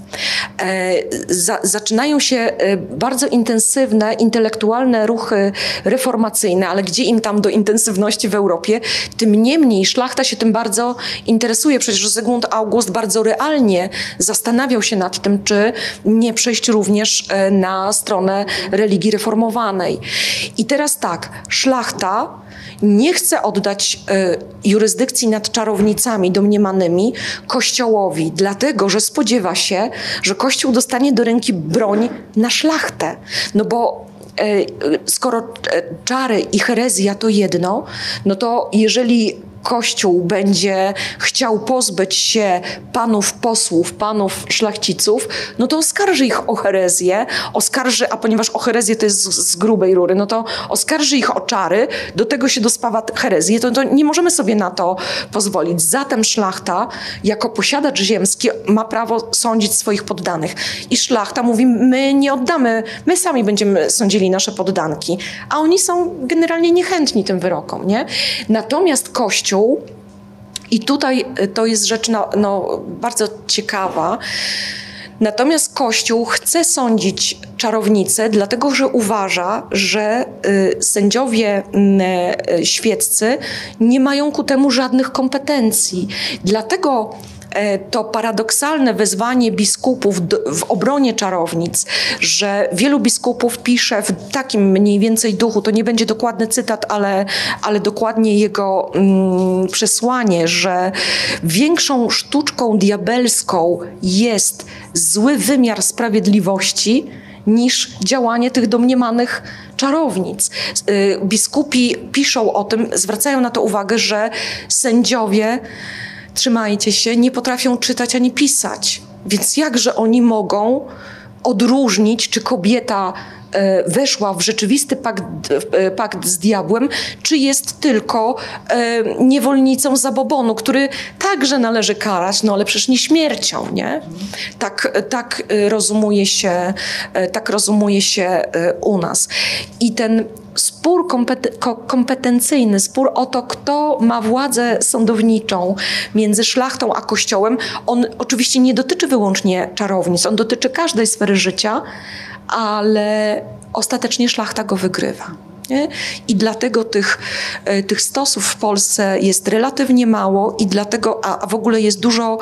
Zaczynają się bardzo intensywne, intelektualne ruchy reformacyjne, ale gdzie im tam do intensywności w Europie, tym niemniej szlachta się tym bardzo interesuje. Przecież Zygmunt August bardzo realnie zastanawiał się nad tym, czy nie przejść również na stronę religii reformowanej. I teraz tak, szlachta nie chce oddać y, jurysdykcji nad czarownicami domniemanymi Kościołowi, dlatego że spodziewa się, że Kościół dostanie do ręki broń na szlachtę. No bo e, skoro czary i herezja to jedno, no to jeżeli Kościół będzie chciał pozbyć się panów posłów, panów szlachciców, no to oskarży ich o herezję, oskarży, a ponieważ o herezję to jest z, z grubej rury, no to oskarży ich o czary, do tego się dospawa herezję, to, to nie możemy sobie na to pozwolić. Zatem szlachta, jako posiadacz ziemski, ma prawo sądzić swoich poddanych. I szlachta mówi, my nie oddamy, my sami będziemy sądzili nasze poddanki. A oni są generalnie niechętni tym wyrokom, nie? Natomiast Kościół Kościół. I tutaj y, to jest rzecz no, no, bardzo ciekawa. Natomiast Kościół chce sądzić czarownicę, dlatego że uważa, że y, sędziowie y, świeccy nie mają ku temu żadnych kompetencji. Dlatego to paradoksalne wezwanie biskupów w obronie czarownic, że wielu biskupów pisze w takim mniej więcej duchu, to nie będzie dokładny cytat, ale, ale dokładnie jego mm, przesłanie, że większą sztuczką diabelską jest zły wymiar sprawiedliwości, niż działanie tych domniemanych czarownic. Y, biskupi piszą o tym, zwracają na to uwagę, że sędziowie trzymajcie się, nie potrafią czytać ani pisać. Więc jakże oni mogą odróżnić, czy kobieta e, weszła w rzeczywisty pakt, e, pakt z diabłem, czy jest tylko e, niewolnicą zabobonu, który także należy karać, no ale przecież nie śmiercią, nie? Tak, tak rozumuje się, tak rozumuje się u nas. I ten spór kompetencyjny, spór o to, kto ma władzę sądowniczą między szlachtą a kościołem, on oczywiście nie dotyczy wyłącznie czarownic, on dotyczy każdej sfery życia, ale ostatecznie szlachta go wygrywa. Nie? I dlatego tych, e, tych stosów w Polsce jest relatywnie mało i dlatego, a, w ogóle jest dużo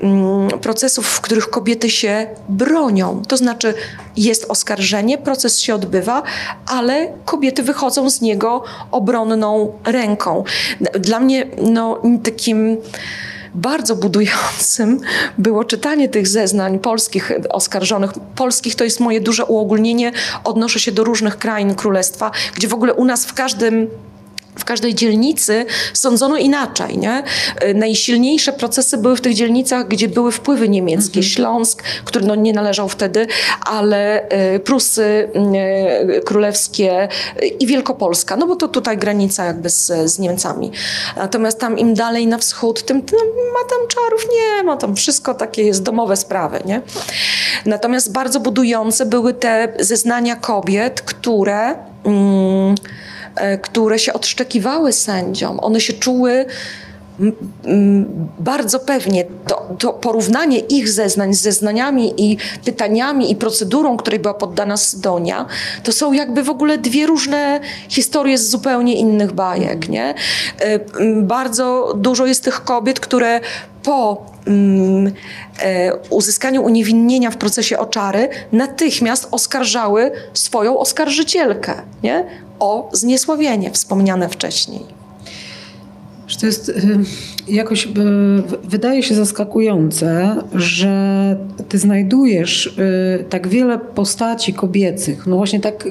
mm, procesów, w których kobiety się bronią. To znaczy jest oskarżenie, proces się odbywa, ale kobiety wychodzą z niego obronną ręką. Dla mnie no, takim bardzo budującym było czytanie tych zeznań polskich oskarżonych. Polskich to jest moje duże uogólnienie, odnoszę się do różnych krain królestwa, gdzie w ogóle u nas w każdym w każdej dzielnicy sądzono inaczej. Nie? E, najsilniejsze procesy były w tych dzielnicach, gdzie były wpływy niemieckie. Mhm. Śląsk, który no nie należał wtedy, ale e, Prusy e, królewskie i Wielkopolska, no bo to tutaj granica jakby z, z Niemcami. Natomiast tam im dalej na wschód, tym no, ma tam czarów, nie ma tam wszystko takie jest domowe sprawy. Nie? Natomiast bardzo budujące były te zeznania kobiet, które... Mm, które się odszczekiwały sędziom. One się czuły bardzo pewnie to, to, porównanie ich zeznań z zeznaniami i pytaniami i procedurą, której była poddana Sydonia, to są jakby w ogóle dwie różne historie z zupełnie innych bajek. Nie? E, bardzo dużo jest tych kobiet, które po e, uzyskaniu uniewinnienia w procesie oczary natychmiast oskarżały swoją oskarżycielkę. Nie? o zniesławienie wspomniane wcześniej. To jest y, jakoś y, wydaje się zaskakujące, że ty znajdujesz y, tak wiele postaci kobiecych, no właśnie tak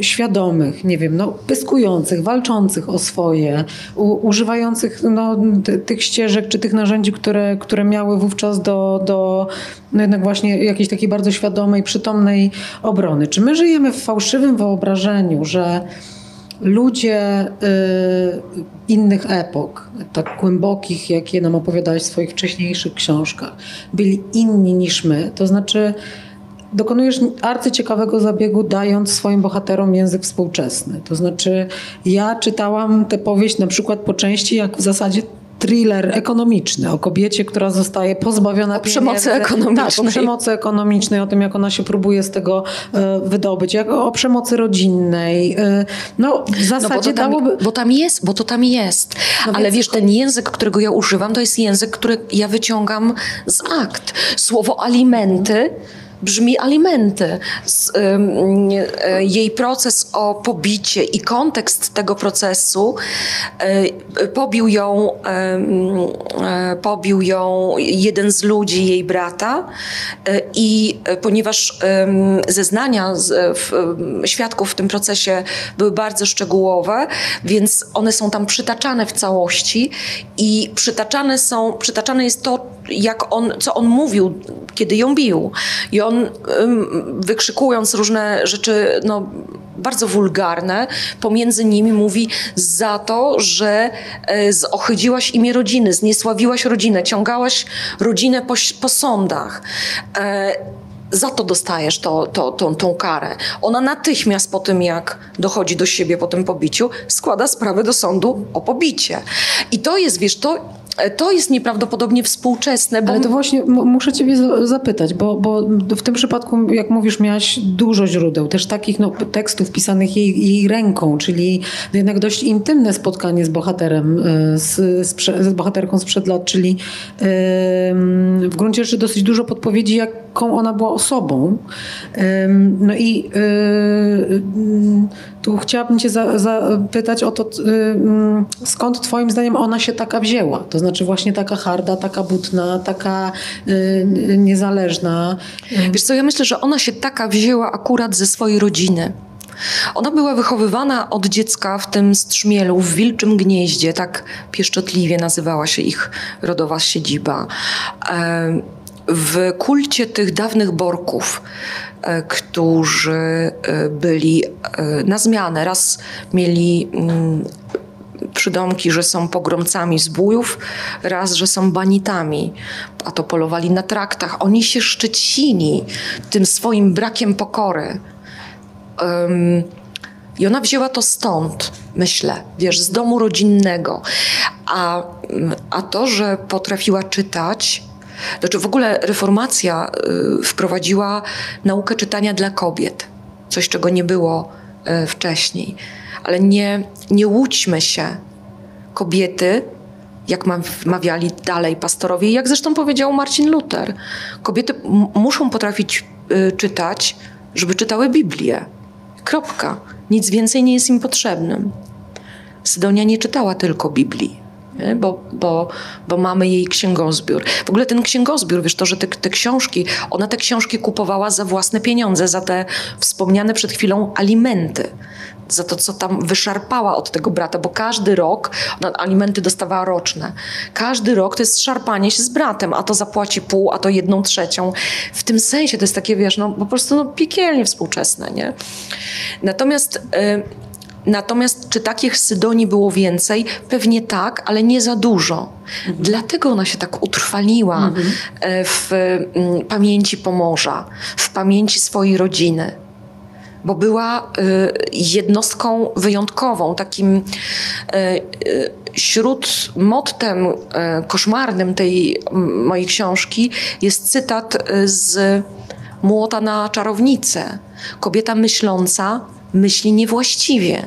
świadomych, nie wiem, no pyskujących, walczących o swoje, używających no, tych ścieżek czy tych narzędzi, które, które miały wówczas do, do no jednak właśnie jakiejś takiej bardzo świadomej, przytomnej obrony. Czy my żyjemy w fałszywym wyobrażeniu, że ludzie y, innych epok, tak głębokich, jakie nam opowiadałeś w swoich wcześniejszych książkach, byli inni niż my. To znaczy, dokonujesz arcyciekawego zabiegu, dając swoim bohaterom język współczesny. To znaczy, ja czytałam tę powieść na przykład po części, jak w zasadzie thriller ekonomiczny o kobiecie, która zostaje pozbawiona o przemocy ekonomicznej. Tak, o przemocy ekonomicznej, o tym, jak ona się próbuje z tego e, wydobyć, jak o przemocy rodzinnej. E, no, w zasadzie no bo, tam, dałoby... bo tam jest, bo to tam jest. No Ale więc... wiesz, ten język, którego ja używam, to jest język, który ja wyciągam z akt. Słowo alimenty brzmi alimenty. E, jej proces o pobicie i kontekst tego procesu e, pobił ją, e, pobił ją jeden z ludzi, jej brata i ponieważ zeznania świadków w tym procesie były bardzo szczegółowe, więc one są tam przytaczane w całości i przytaczane są, przytaczane jest to, jak on, co on mówił, kiedy ją bił. I on wykrzykując różne rzeczy no, bardzo wulgarne, pomiędzy nimi mówi za to, że e, zohydziłaś imię rodziny, zniesławiłaś rodzinę, ciągałaś rodzinę po, po sądach e, za to dostajesz to, to, tą, tą karę. Ona natychmiast po tym, jak dochodzi do siebie po tym pobiciu, składa sprawę do sądu o pobicie. I to jest, wiesz, to to jest nieprawdopodobnie współczesne. Ale to właśnie muszę ciebie zapytać, bo, bo w tym przypadku, jak mówisz, miałaś dużo źródeł, też takich no, tekstów pisanych jej, jej ręką, czyli jednak dość intymne spotkanie z bohaterem, e, z, z, z bohaterką sprzed lat, czyli w gruncie rzeczy dosyć dużo podpowiedzi, jaką ona była osobą. no i e, tu chciałabym cię zapytać o to, skąd twoim zdaniem ona się taka wzięła? To znaczy właśnie taka harda, taka butna, taka y, niezależna. Wiesz co, ja myślę, że ona się taka wzięła akurat ze swojej rodziny. Ona była wychowywana od dziecka w tym strzmielu, w wilczym gnieździe, tak pieszczotliwie nazywała się ich rodowa siedziba. W kulcie tych dawnych borków, e, którzy e, byli e, na zmianę. Raz mieli mm, przydomki, że są pogromcami zbójów, raz, że są banitami, a to polowali na traktach. Oni się szczycili tym swoim brakiem pokory. Um, I ona wzięła to stąd, myślę, wiesz, z domu rodzinnego. A, a to, że potrafiła czytać, znaczy w ogóle reformacja y, wprowadziła naukę czytania dla kobiet, coś czego nie było y, wcześniej. Ale nie, nie łudźmy się. Kobiety, jak mawiali dalej pastorowie, jak zresztą powiedział Marcin Luther, kobiety muszą potrafić y, czytać, żeby czytały Biblię. Kropka. Nic więcej nie jest im potrzebnym. Sydonia nie czytała tylko Biblii bo, bo, bo mamy jej księgozbiór. W ogóle ten księgozbiór, wiesz, to, że te, te książki, ona te książki kupowała za własne pieniądze, za te wspomniane przed chwilą alimenty za to, co tam wyszarpała od tego brata, bo każdy rok, ona alimenty dostawała roczne, każdy rok to jest szarpanie się z bratem, a to zapłaci pół, a to jedną trzecią. W tym sensie to jest takie, wiesz, no po prostu no, piekielnie współczesne, nie? Natomiast... Y Natomiast czy takich Sydonii było więcej? Pewnie tak, ale nie za dużo. Mhm. Dlatego ona się tak utrwaliła mhm. E, w mm, pamięci Pomorza, w pamięci swojej rodziny. Bo była e, jednostką wyjątkową, takim e, śród mottem koszmarnym tej mojej książki jest cytat z Młota na czarownicę. Kobieta myśląca myśli niewłaściwie.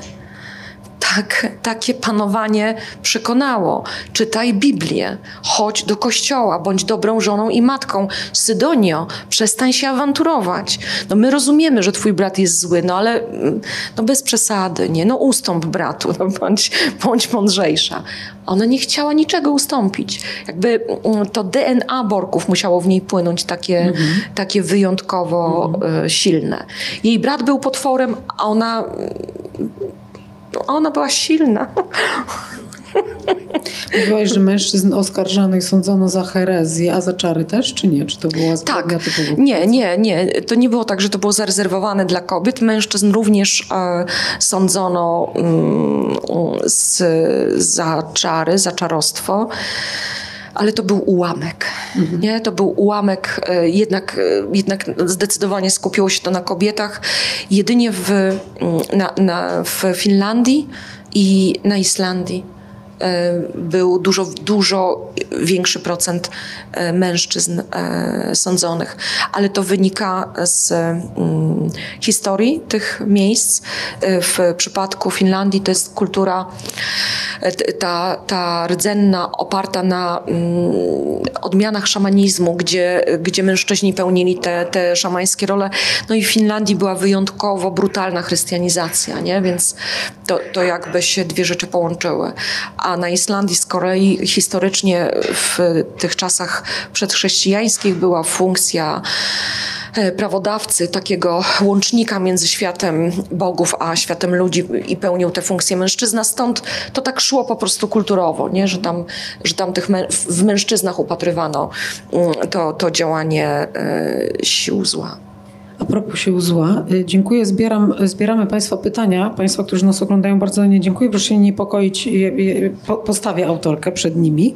Tak, takie panowanie przekonało. Czytaj Biblię, chodź do kościoła, bądź dobrą żoną i matką. Sydonio, przestań się awanturować. No my rozumiemy, że twój brat jest zły, no ale no bez przesady, nie? No ustąp bratu, no bądź, bądź mądrzejsza. Ona nie chciała niczego ustąpić. Jakby mm, to DNA Borków musiało w niej płynąć takie, mhm. takie wyjątkowo mhm. silne. Jej brat był potworem, a ona, no, ona była silna. Mówiłaś, że mężczyzn oskarżanych sądzono za herezję, a za czary też, czy nie? Czy to była Tak, nie, nie, nie. To nie było tak, że to było zarezerwowane dla kobiet. Mężczyzn również e, sądzono mm, z, za czary, za czarostwo ale to był ułamek. Mhm. Nie? To był ułamek, e, jednak, e, jednak zdecydowanie skupiło się to na kobietach. Jedynie w, mm, na, na, w Finlandii i na Islandii był dużo, dużo większy procent e, mężczyzn e, sądzonych. Ale to wynika z mm, historii tych miejsc. W przypadku Finlandii to jest kultura ta, ta rdzenna oparta na mm, odmianach szamanizmu, gdzie, gdzie mężczyźni pełnili te, te szamańskie role. No i w Finlandii była wyjątkowo brutalna chrystianizacja, nie? więc to, to jakby się dwie rzeczy połączyły a na Islandii z kolei historycznie w tych czasach przedchrześcijańskich była funkcja e, prawodawcy, takiego łącznika między światem bogów a światem ludzi i pełnił tę funkcję mężczyzna. Stąd to tak szło po prostu kulturowo, nie? Że, tam, że tam tych mę w mężczyznach upatrywano mm, to, to działanie e, sił zła. A propos sił zła, y, dziękuję. Zbieram, zbieramy Państwa pytania. Państwa, którzy nas oglądają, bardzo nie dziękuję. Proszę się nie niepokoić. Postawię autorkę przed nimi.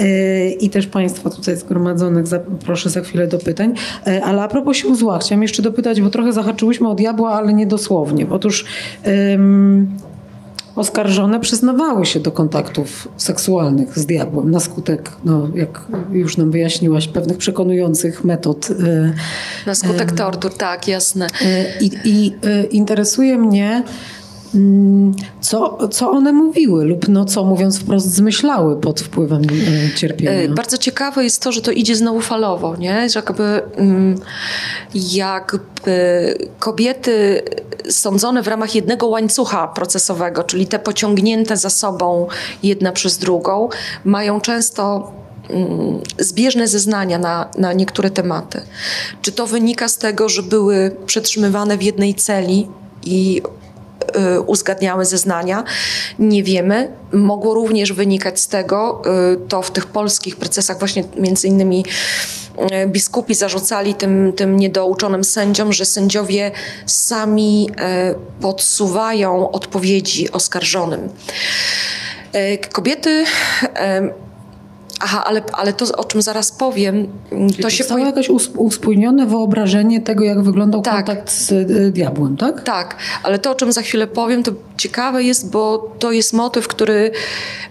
Y, I też Państwa tutaj zgromadzonych proszę za chwilę do pytań. Y, ale a propos sił zła, chciałam jeszcze dopytać, bo trochę zahaczyłyśmy o diabła, ale nie dosłownie. Otóż oskarżone przyznawały się do kontaktów seksualnych z diabłem na skutek, no, jak już nam wyjaśniłaś, pewnych przekonujących metod. E, na skutek tortur, tak, jasne. E, I, i interesuje mnie, co, co one mówiły lub no, co mówiąc wprost zmyślały pod wpływem cierpienia. Bardzo ciekawe jest to, że to idzie znowu falowo, nie? Że jakby, mm, jakby kobiety sądzone w ramach jednego łańcucha procesowego, czyli te pociągnięte za sobą jedna przez drugą, mają często mm, zbieżne zeznania na, na niektóre tematy. Czy to wynika z tego, że były przetrzymywane w jednej celi i uzgadniały zeznania. Nie wiemy. Mogło również wynikać z tego, y, to w tych polskich procesach właśnie między innymi E, biskupi zarzucali tym, tym niedouczonym sędziom, że sędziowie sami podsuwają odpowiedzi oskarżonym. Kobiety Aha, ale, ale to, o czym zaraz powiem, Czyli to się... Powstało jakieś us- uspójnione wyobrażenie tego, jak wyglądał Tak. kontakt z y, diabłem, tak? Tak, ale to, o czym za chwilę powiem, to ciekawe jest, bo to jest motyw, który,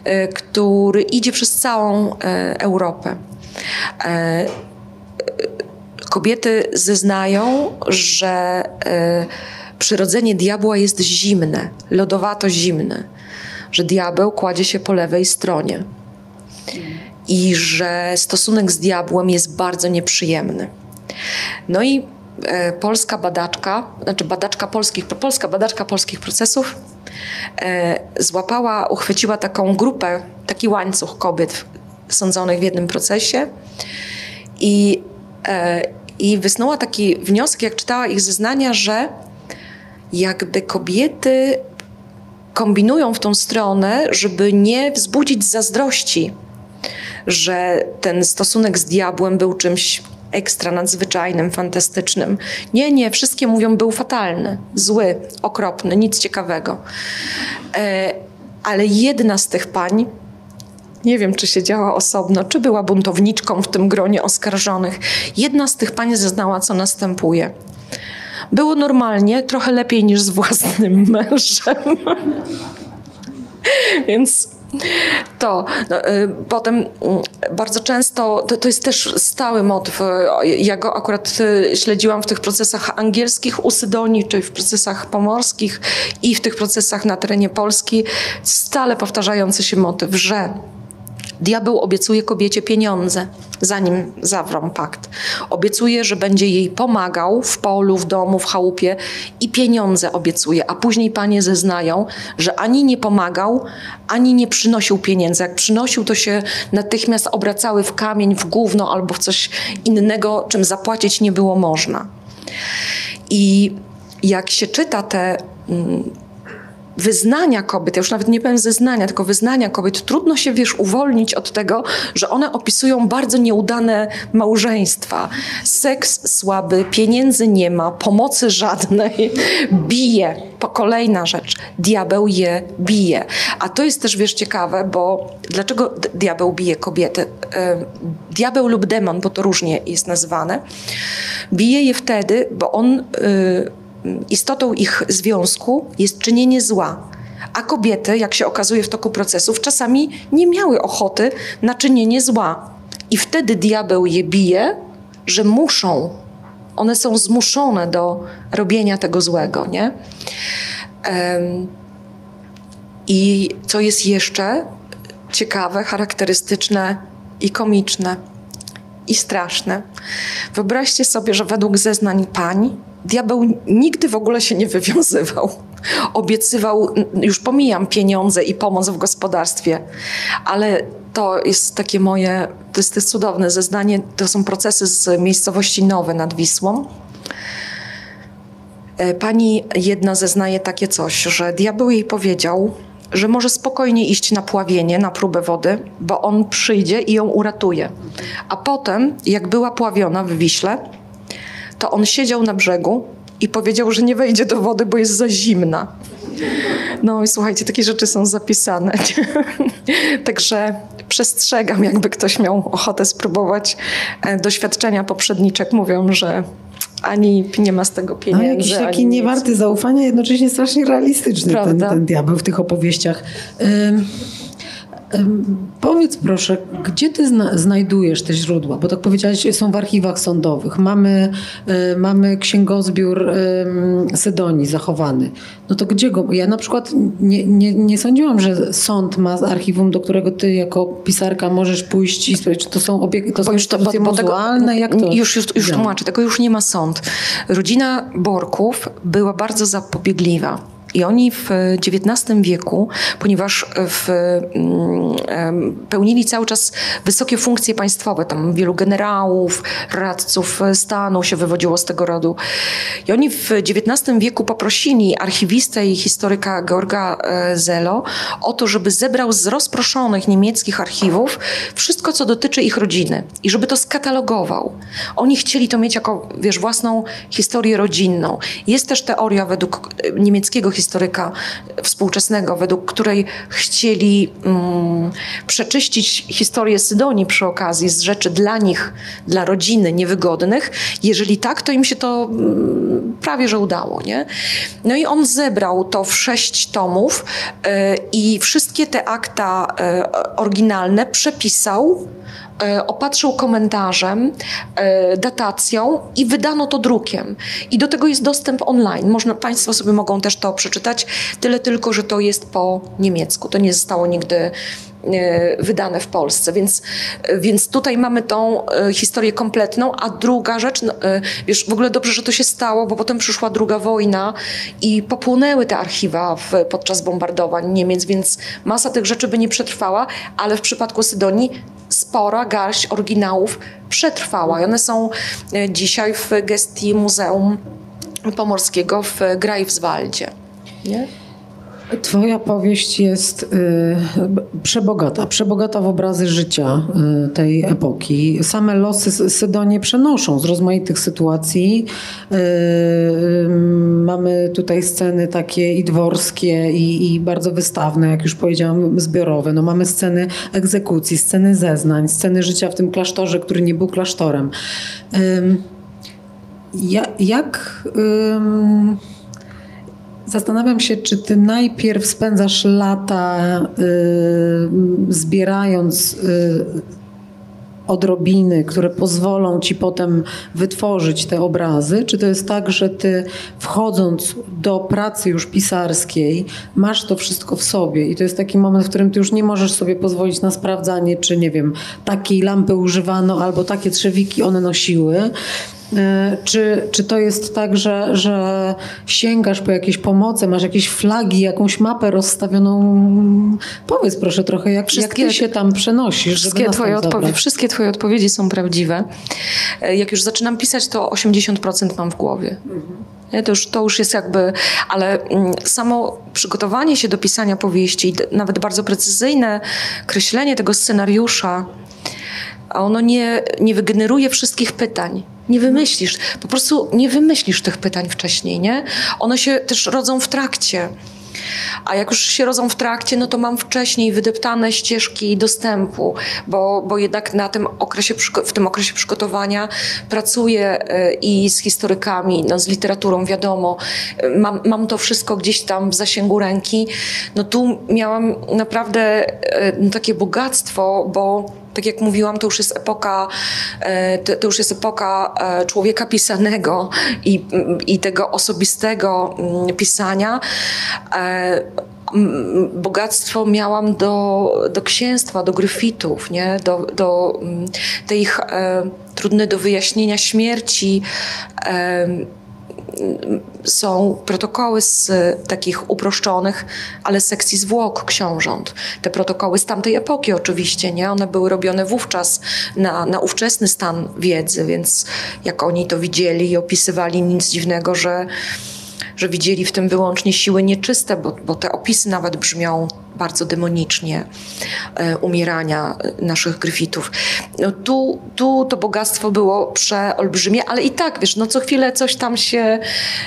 e, który idzie przez całą e, Europę. E, Kobiety zeznają, że przyrodzenie diabła jest zimne, lodowato zimne, że diabeł kładzie się po lewej stronie i że stosunek z diabłem jest bardzo nieprzyjemny. No i e, polska badaczka, znaczy badaczka polskich, polska badaczka polskich procesów e, złapała, uchwyciła taką grupę, taki łańcuch kobiet sądzonych w jednym procesie i, e, i wysnuła taki wniosek, jak czytała ich zeznania, że jakby kobiety kombinują w tą stronę, żeby nie wzbudzić zazdrości, że ten stosunek z diabłem był czymś ekstra nadzwyczajnym, fantastycznym. Nie, nie, wszystkie mówią, był fatalny, zły, okropny, nic ciekawego. E, ale jedna z tych pań, nie wiem, czy siedziała osobno, czy była buntowniczką w tym gronie oskarżonych, jedna z tych pań zeznała, co następuje. Było normalnie, trochę lepiej niż z własnym mężem. Więc to. No, y, potem y, bardzo często, to, to jest też stały motyw. y, Ja go akurat y, śledziłam w tych procesach angielskich u Sydonii, czy w procesach pomorskich i w tych procesach na terenie Polski. Stale powtarzający się motyw, że Diabeł obiecuje kobiecie pieniądze, zanim zawrą pakt. Obiecuje, że będzie jej pomagał w polu, w domu, w chałupie i pieniądze obiecuje, a później panie zeznają, że ani nie pomagał, ani nie przynosił pieniędzy. Jak przynosił, to się natychmiast obracały w kamień, w gówno albo w coś innego, czym zapłacić nie było można. I jak się czyta te mm, wyznania kobiet, ja już nawet nie powiem zeznania, tylko wyznania kobiet, trudno się, wiesz, uwolnić od tego, że one opisują bardzo nieudane małżeństwa. Seks słaby, pieniędzy nie ma, pomocy żadnej, bije. Po kolejna rzecz, diabeł je bije. A to jest też, wiesz, ciekawe, bo dlaczego diabeł bije kobiety? Diabeł lub demon, bo to różnie jest nazywane, bije je wtedy, bo on... y, istotą ich związku jest czynienie zła. A kobiety, jak się okazuje w toku procesów, czasami nie miały ochoty na czynienie zła. I wtedy diabeł je bije, że muszą. One są zmuszone do robienia tego złego, nie? I co jest jeszcze ciekawe, charakterystyczne i komiczne i straszne. Wyobraźcie sobie, że według zeznań pań diabeł nigdy w ogóle się nie wywiązywał. Obiecywał, już pomijam pieniądze i pomoc w gospodarstwie, ale to jest takie moje, to jest, to jest cudowne zeznanie. To są procesy z miejscowości Nowe nad Wisłą. E, Pani jedna zeznaje takie coś, że diabeł jej powiedział, że może spokojnie iść na pławienie, na próbę wody, bo on przyjdzie i ją uratuje. A potem, jak była pławiona w Wiśle, to on siedział na brzegu i powiedział, że nie wejdzie do wody, bo jest za zimna. No i słuchajcie, takie rzeczy są zapisane. Także przestrzegam, jakby ktoś miał ochotę spróbować. E, Doświadczenia poprzedniczek mówią, że ani nie ma z tego No, pieniędzy. jakiś taki niewarty zaufania, jednocześnie strasznie realistyczny ten, ten diabeł w tych opowieściach. Ym, powiedz proszę, gdzie ty zna, znajdujesz te źródła? Bo tak powiedziałeś, są w archiwach sądowych. Mamy, y, mamy księgozbiór ym, Sydonii zachowany. No to gdzie go? Ja na przykład nie, nie, nie sądziłam, że sąd ma archiwum, do którego ty jako pisarka możesz pójść i sprawdzić, czy to są obiekty, to są Bo już, to, bo, bo tego, jak to już, już, już tłumaczę, tego już nie ma sąd. Rodzina Borków była bardzo zapobiegliwa. I oni w XIX wieku, ponieważ w, mm, pełnili cały czas wysokie funkcje państwowe, tam wielu generałów, radców stanu się wywodziło z tego rodu. I oni w XIX wieku poprosili archiwistę i historyka Georga e, Zelo o to, żeby zebrał z rozproszonych niemieckich archiwów wszystko, co dotyczy ich rodziny i żeby to skatalogował. Oni chcieli to mieć jako, wiesz, własną historię rodzinną. Jest też teoria według e, niemieckiego historyka, historyka współczesnego, według której chcieli um, przeczyścić historię Sydonii przy okazji z rzeczy dla nich, dla rodziny niewygodnych. Jeżeli tak, to im się to um, prawie że udało. Nie? No i on zebrał to w sześć tomów y, i wszystkie te akta y, oryginalne przepisał E, opatrzył komentarzem, e, datacją i wydano to drukiem. I do tego jest dostęp online. Można, państwo sobie mogą też to przeczytać, tyle tylko, że to jest po niemiecku. To nie zostało nigdy e, wydane w Polsce, więc, więc tutaj mamy tą historię kompletną, a druga rzecz, no, wiesz, w ogóle dobrze, że to się stało, bo potem przyszła druga wojna i popłonęły te archiwa w, podczas bombardowań Niemiec, więc masa tych rzeczy by nie przetrwała, ale w przypadku Sydonii spora garść oryginałów przetrwała i one są e, dzisiaj w gestii Muzeum Pomorskiego w Greifswaldzie. Nie? Twoja powieść jest y, przebogata, przebogata w obrazy życia y, tej epoki. Same losy Sydonie przenoszą z rozmaitych sytuacji. Y, mamy tutaj sceny takie i dworskie, i, i, bardzo wystawne, jak już powiedziałam, zbiorowe. No, mamy sceny egzekucji, sceny zeznań, sceny życia w tym klasztorze, który nie był klasztorem. Ja, jak... Zastanawiam się, czy ty najpierw spędzasz lata y, zbierając y, odrobiny, które pozwolą ci potem wytworzyć te obrazy? Czy to jest tak, że ty wchodząc do pracy już pisarskiej, masz to wszystko w sobie i to jest taki moment, w którym ty już nie możesz sobie pozwolić na sprawdzanie, czy nie wiem, takiej lampy używano albo takie trzewiki one nosiły, czy, czy to jest tak, że, że sięgasz po jakieś pomoce, masz jakieś flagi, jakąś mapę rozstawioną? Powiedz proszę trochę, jak, wszystkie, jak ty się tam przenosisz? Wszystkie twoje, odpowie- wszystkie twoje odpowiedzi są prawdziwe. E, jak już zaczynam pisać, to 80% mam w głowie. Mhm. To, już, to już jest jakby, ale mm, samo przygotowanie się do pisania powieści, nawet bardzo precyzyjne kreślenie tego scenariusza, ono nie, nie wygeneruje wszystkich pytań. Nie wymyślisz, po prostu nie wymyślisz tych pytań wcześniej, nie? One się też rodzą w trakcie. A jak już się rodzą w trakcie, no to mam wcześniej wydeptane ścieżki dostępu, bo, bo jednak na tym okresie, w tym okresie przygotowania pracuję e, i z historykami, no z literaturą, wiadomo. Mam, mam to wszystko gdzieś tam w zasięgu ręki. No tu miałam naprawdę e, no, takie bogactwo, bo tak jak mówiłam, to już jest epoka, e, to już jest epoka e, człowieka pisanego i, i tego osobistego mm, pisania e, bogactwo miałam do, do księstwa, do gryfitów, nie? do, do tej ich e, trudne do wyjaśnienia śmierci. E, są protokoły z takich uproszczonych, ale sekcji zwłok książąt. Te protokoły z tamtej epoki oczywiście, nie? One były robione wówczas na, na ówczesny stan wiedzy, więc jak oni to widzieli i opisywali, nic dziwnego, że że widzieli w tym wyłącznie siły nieczyste, bo, bo te opisy nawet brzmią bardzo demonicznie e, umierania naszych gryfitów. No tu, tu to bogactwo było przeolbrzymie, ale i tak, wiesz, no co chwilę coś tam się,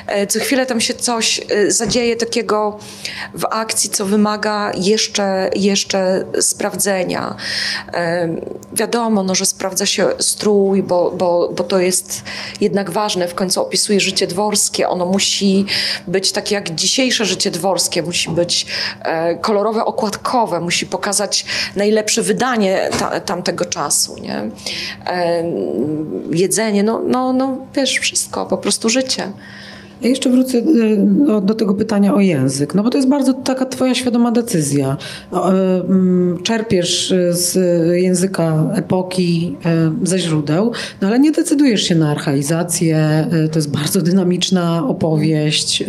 e, co chwilę tam się coś e, zadzieje takiego w akcji, co wymaga jeszcze, jeszcze sprawdzenia. Wiadomo, no, że sprawdza się strój, bo, bo, bo to jest jednak ważne. W końcu opisuje życie dworskie. Ono musi być takie jak dzisiejsze życie dworskie, musi być kolorowe okładkowe, musi pokazać najlepsze wydanie ta, tamtego czasu, nie? E, jedzenie, no, no, no wiesz, wszystko, po prostu życie. Ja jeszcze wrócę e, do, do, tego pytania o język, no bo to jest bardzo taka twoja świadoma decyzja. E, czerpiesz z języka epoki ze źródeł, no ale nie decydujesz się na archaizację. To jest bardzo dynamiczna opowieść.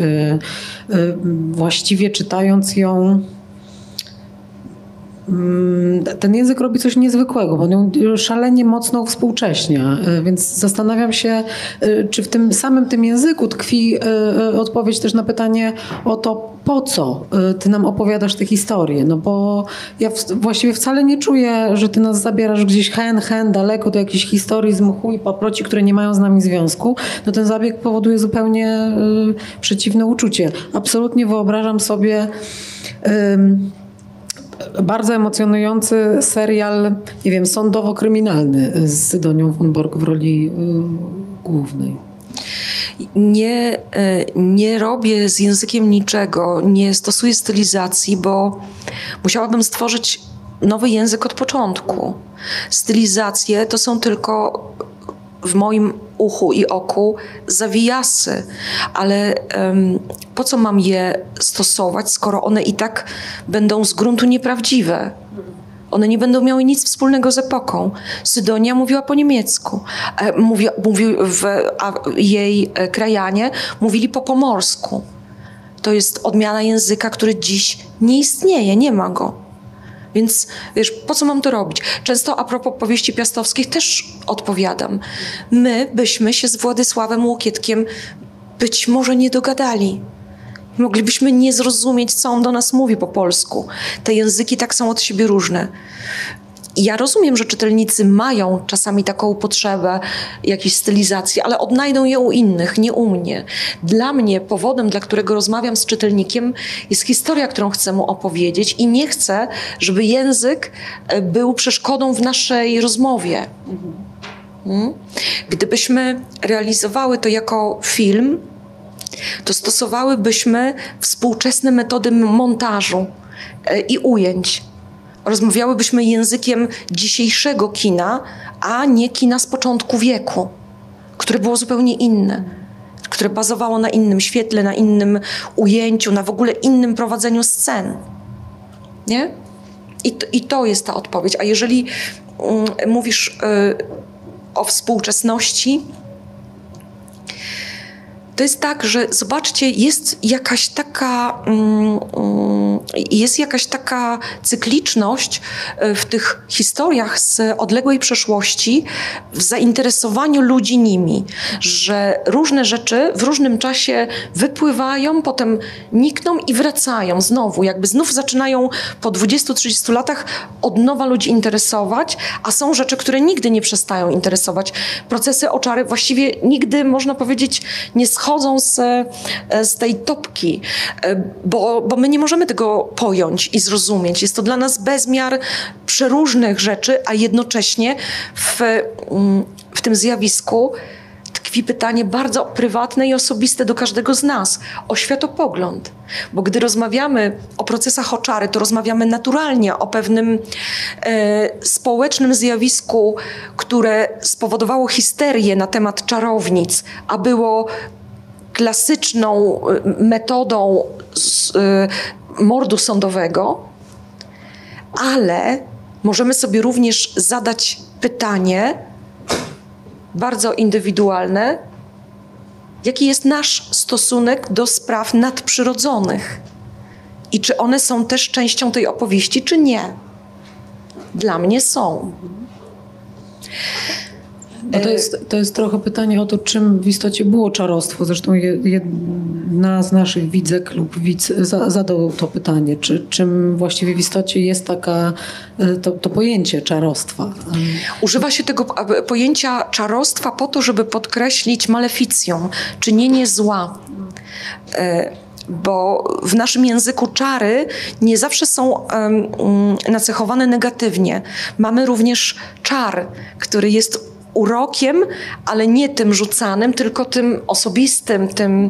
Właściwie czytając ją ten język robi coś niezwykłego, bo on szalenie mocno współcześnia, e, więc zastanawiam się, e, czy w tym samym tym języku tkwi odpowiedź też na pytanie o to, po co ty nam opowiadasz te historie, no bo ja właściwie wcale nie czuję, że ty nas zabierasz gdzieś hen, hen, daleko do jakichś historii z mchu i paproci, które nie mają z nami związku, no ten zabieg powoduje zupełnie przeciwne uczucie. Absolutnie wyobrażam sobie bardzo emocjonujący serial, nie wiem, sądowo-kryminalny z Sydonią von w roli y, głównej. Nie, e, nie robię z językiem niczego, nie stosuję stylizacji, bo musiałabym stworzyć nowy język od początku. Stylizacje to są tylko w moim uchu i oku zawijasy, ale um, po co mam je stosować, skoro one i tak będą z gruntu nieprawdziwe? One nie będą miały nic wspólnego z epoką. Sydonia mówiła po niemiecku. E, mówi, mówi w, a jej e, krajanie mówili po pomorsku. To jest odmiana języka, który dziś nie istnieje, nie ma go. Więc wiesz, po co mam to robić? Często a propos powieści piastowskich też odpowiadam. My byśmy się z Władysławem Łokietkiem być może nie dogadali. Moglibyśmy nie zrozumieć, co on do nas mówi po polsku. Te języki tak są od siebie różne ja rozumiem, że czytelnicy mają czasami taką potrzebę jakiejś stylizacji, ale odnajdą je u innych, nie u mnie. Dla mnie powodem, dla którego rozmawiam z czytelnikiem, jest historia, którą chcę mu opowiedzieć i nie chcę, żeby język e, był przeszkodą w naszej rozmowie. Hmm? Gdybyśmy realizowały to jako film, to stosowałybyśmy współczesne metody montażu e, i ujęć rozmawiałybyśmy językiem dzisiejszego kina, a nie kina z początku wieku, które było zupełnie inne, które bazowało na innym świetle, na innym ujęciu, na w ogóle innym prowadzeniu scen. Nie? I to, i to jest ta odpowiedź. A jeżeli mm, mówisz y, o współczesności, to jest tak, że zobaczcie, jest jakaś taka, mm, mm, jest jakaś taka cykliczność e, w tych historiach z odległej przeszłości, w zainteresowaniu ludzi nimi, że różne rzeczy w różnym czasie wypływają, potem nikną i wracają znowu, jakby znów zaczynają po 20-30 latach od nowa ludzi interesować, a są rzeczy, które nigdy nie przestają interesować. Procesy oczary właściwie nigdy, można powiedzieć, nie schodzą z, e, z tej topki, e, bo, bo my nie możemy tego pojąć i zrozumieć. Jest to dla nas bezmiar przeróżnych rzeczy, a jednocześnie w, mm, w tym zjawisku tkwi pytanie bardzo prywatne i osobiste do każdego z nas o światopogląd. Bo gdy rozmawiamy o procesach oczary, to rozmawiamy naturalnie o pewnym e, społecznym zjawisku, które spowodowało histerię na temat czarownic, a było klasyczną y, metodą y, mordu sądowego, ale możemy sobie również zadać pytanie bardzo indywidualne, jaki jest nasz stosunek do spraw nadprzyrodzonych i czy one są też częścią tej opowieści, czy nie. Dla mnie są. No to, jest, to jest trochę pytanie o to, czym w istocie było czarostwo. Zresztą jedna z naszych widzek lub widz zadał to pytanie, czy, czym właściwie w istocie jest taka, e, to, to pojęcie czarostwa. Używa się tego pojęcia czarostwa po to, żeby podkreślić maleficją, czynienie zła e, bo w naszym języku czary nie zawsze są um, nacechowane negatywnie. Mamy również czar, który jest urokiem, ale nie tym rzucanym, tylko tym osobistym, tym,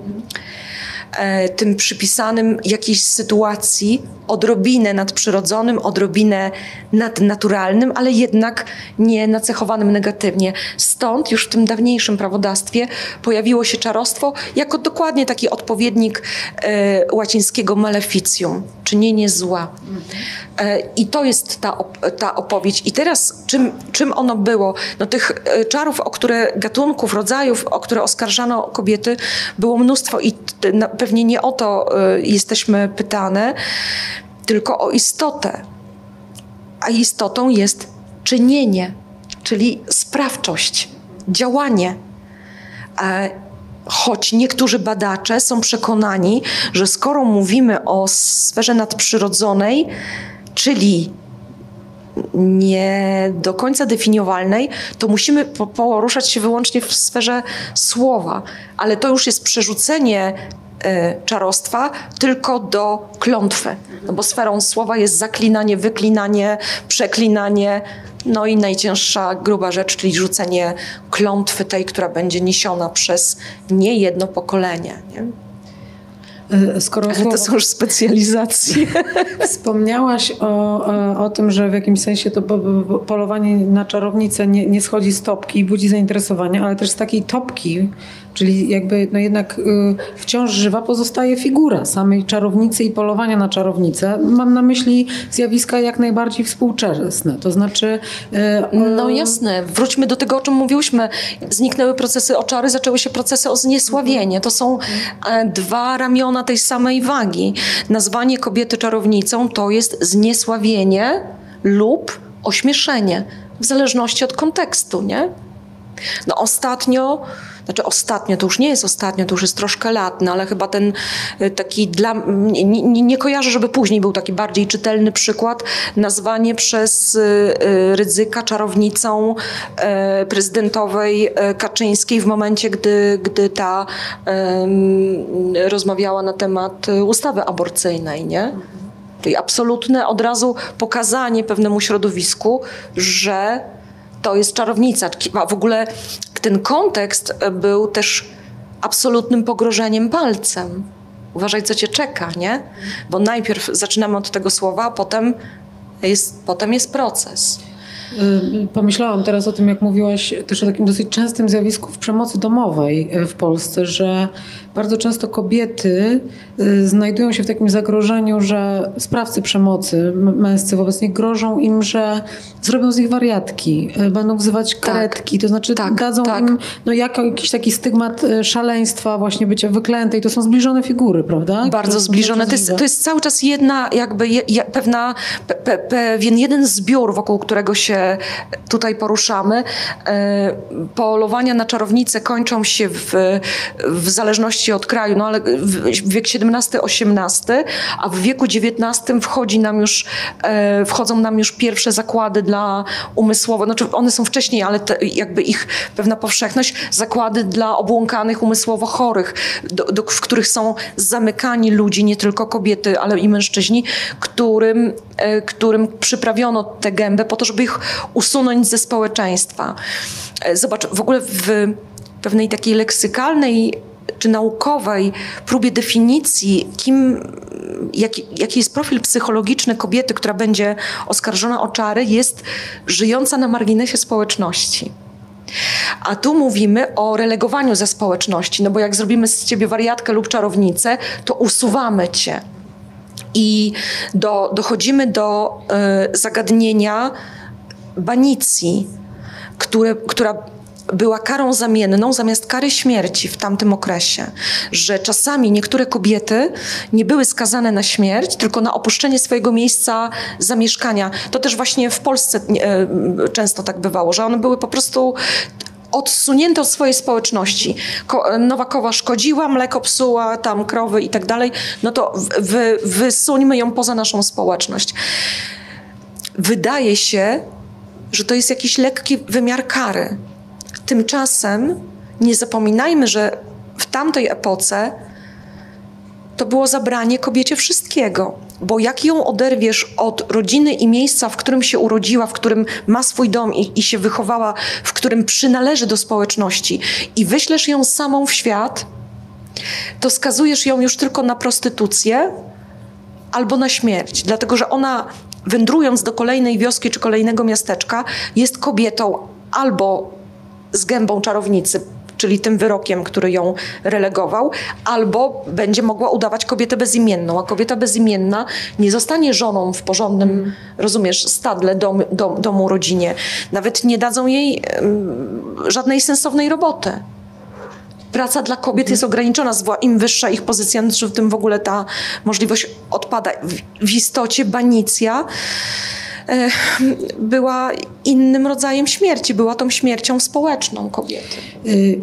tym przypisanym jakiejś sytuacji, odrobinę nadprzyrodzonym, odrobinę nadnaturalnym, ale jednak nie nacechowanym negatywnie. Stąd już w tym dawniejszym prawodawstwie pojawiło się czarostwo jako dokładnie taki odpowiednik e, łacińskiego maleficium, czynienie zła. E, I to jest ta, ta opowieść. I teraz czym, czym ono było? No tych e, czarów, o które gatunków, rodzajów, o które oskarżano kobiety, było mnóstwo i pewnie nie o to e, jesteśmy pytane tylko o istotę. a istotą jest czynienie, czyli sprawczość, działanie. E, choć niektórzy badacze są przekonani, że skoro mówimy o sferze nadprzyrodzonej, czyli nie do końca definiowalnej, to musimy poruszać się wyłącznie w sferze słowa, ale to już jest przerzucenie czarostwa tylko do klątwy. No bo sferą słowa jest zaklinanie, wyklinanie, przeklinanie, no i najcięższa, gruba rzecz, czyli rzucenie klątwy tej, która będzie niesiona przez niejedno pokolenie. Nie? E, skoro Ale to są już specjalizacje. Wspomniałaś o, o tym, że w jakimś sensie to polowanie na czarownicę nie, nie schodzi z topki i budzi zainteresowanie, ale też z takiej topki Czyli jakby no jednak y, wciąż żywa pozostaje figura samej czarownicy i polowania na czarownicę. Mam na myśli zjawiska jak najbardziej współczesne. To znaczy... Y, no jasne. Wróćmy do tego, o czym mówiłyśmy. Zniknęły procesy oczary, zaczęły się procesy o zniesławienie. To są e, dwa ramiona tej samej wagi. Nazwanie kobiety czarownicą to jest zniesławienie lub ośmieszenie. W zależności od kontekstu, nie? No ostatnio znaczy ostatnio, to już nie jest ostatnio, to już jest troszkę lat, no ale chyba ten y, taki dla, nie, nie, nie kojarzę, żeby później był taki bardziej czytelny przykład, nazwanie przez y, y, Rydzyka czarownicą prezydentowej Kaczyńskiej w momencie, gdy, gdy ta rozmawiała na temat ustawy aborcyjnej, nie? Czyli absolutne od razu pokazanie pewnemu środowisku, że to jest czarownica. A w ogóle ten kontekst był też absolutnym pogrożeniem palcem. Uważaj, co cię czeka, nie? Bo najpierw zaczynamy od tego słowa, a potem jest, potem jest proces. Y, pomyślałam teraz o tym, jak mówiłaś też o takim dosyć częstym zjawisku w przemocy domowej y, w Polsce, że bardzo często kobiety y, znajdują się w takim zagrożeniu, że sprawcy przemocy męscy wobec nich grożą im, że zrobią z nich wariatki, będą wzywać tak. karetki, tak, to znaczy tak, dadzą tak. im no, jakiś taki stygmat szaleństwa, właśnie bycia wyklętej. To są zbliżone figury, prawda? Bardzo zbliżone. To jest, to jest cały czas jedna, jakby je, pewna, pe, pewien jeden zbiór, wokół którego się tutaj poruszamy. E, polowania na czarownice kończą się w, w zależności od kraju, no ale wiek XVII-XVIII, a w wieku XIX wchodzi nam już, e, wchodzą nam już pierwsze zakłady dla umysłowo, znaczy one są wcześniej, ale te, jakby ich pewna powszechność, zakłady dla obłąkanych umysłowo chorych, do, do, w których są zamykani ludzi, nie tylko kobiety, ale i mężczyźni, którym, e, którym przyprawiono tę gębę po to, żeby ich usunąć ze społeczeństwa. E, zobacz, w ogóle w pewnej takiej leksykalnej czy naukowej próbie definicji, kim, jaki, jaki jest profil psychologiczny kobiety, która będzie oskarżona o czary, jest żyjąca na marginesie społeczności. A tu mówimy o relegowaniu ze społeczności, no bo jak zrobimy z ciebie wariatkę lub czarownicę, to usuwamy cię. I do, dochodzimy do y, zagadnienia banicji, które, która była karą zamienną zamiast kary śmierci w tamtym okresie, że czasami niektóre kobiety nie były skazane na śmierć, tylko na opuszczenie swojego miejsca zamieszkania. To też właśnie w Polsce e, często tak bywało, że one były po prostu odsunięte od swojej społeczności. Ko nowa kowa szkodziła, mleko psuła, tam krowy i tak dalej, no to wy, wysuńmy ją poza naszą społeczność. Wydaje się, że to jest jakiś lekki wymiar kary. Tymczasem nie zapominajmy, że w tamtej epoce to było zabranie kobiecie wszystkiego, bo jak ją oderwiesz od rodziny i miejsca, w którym się urodziła, w którym ma swój dom i, i się wychowała, w którym przynależy do społeczności i wyślesz ją samą w świat, to skazujesz ją już tylko na prostytucję albo na śmierć, dlatego że ona wędrując do kolejnej wioski czy kolejnego miasteczka, jest kobietą albo z gębą czarownicy, czyli tym wyrokiem, który ją relegował, albo będzie mogła udawać kobietę bezimienną, a kobieta bezimienna nie zostanie żoną w porządnym, mm. rozumiesz, stadle, dom, dom, domu, rodzinie. Nawet nie dadzą jej żadnej sensownej roboty praca dla kobiet jest ograniczona, im wyższa ich pozycja, tym w ogóle ta możliwość odpada. W, w istocie banicja była innym rodzajem śmierci, była tą śmiercią społeczną kobiety. Y,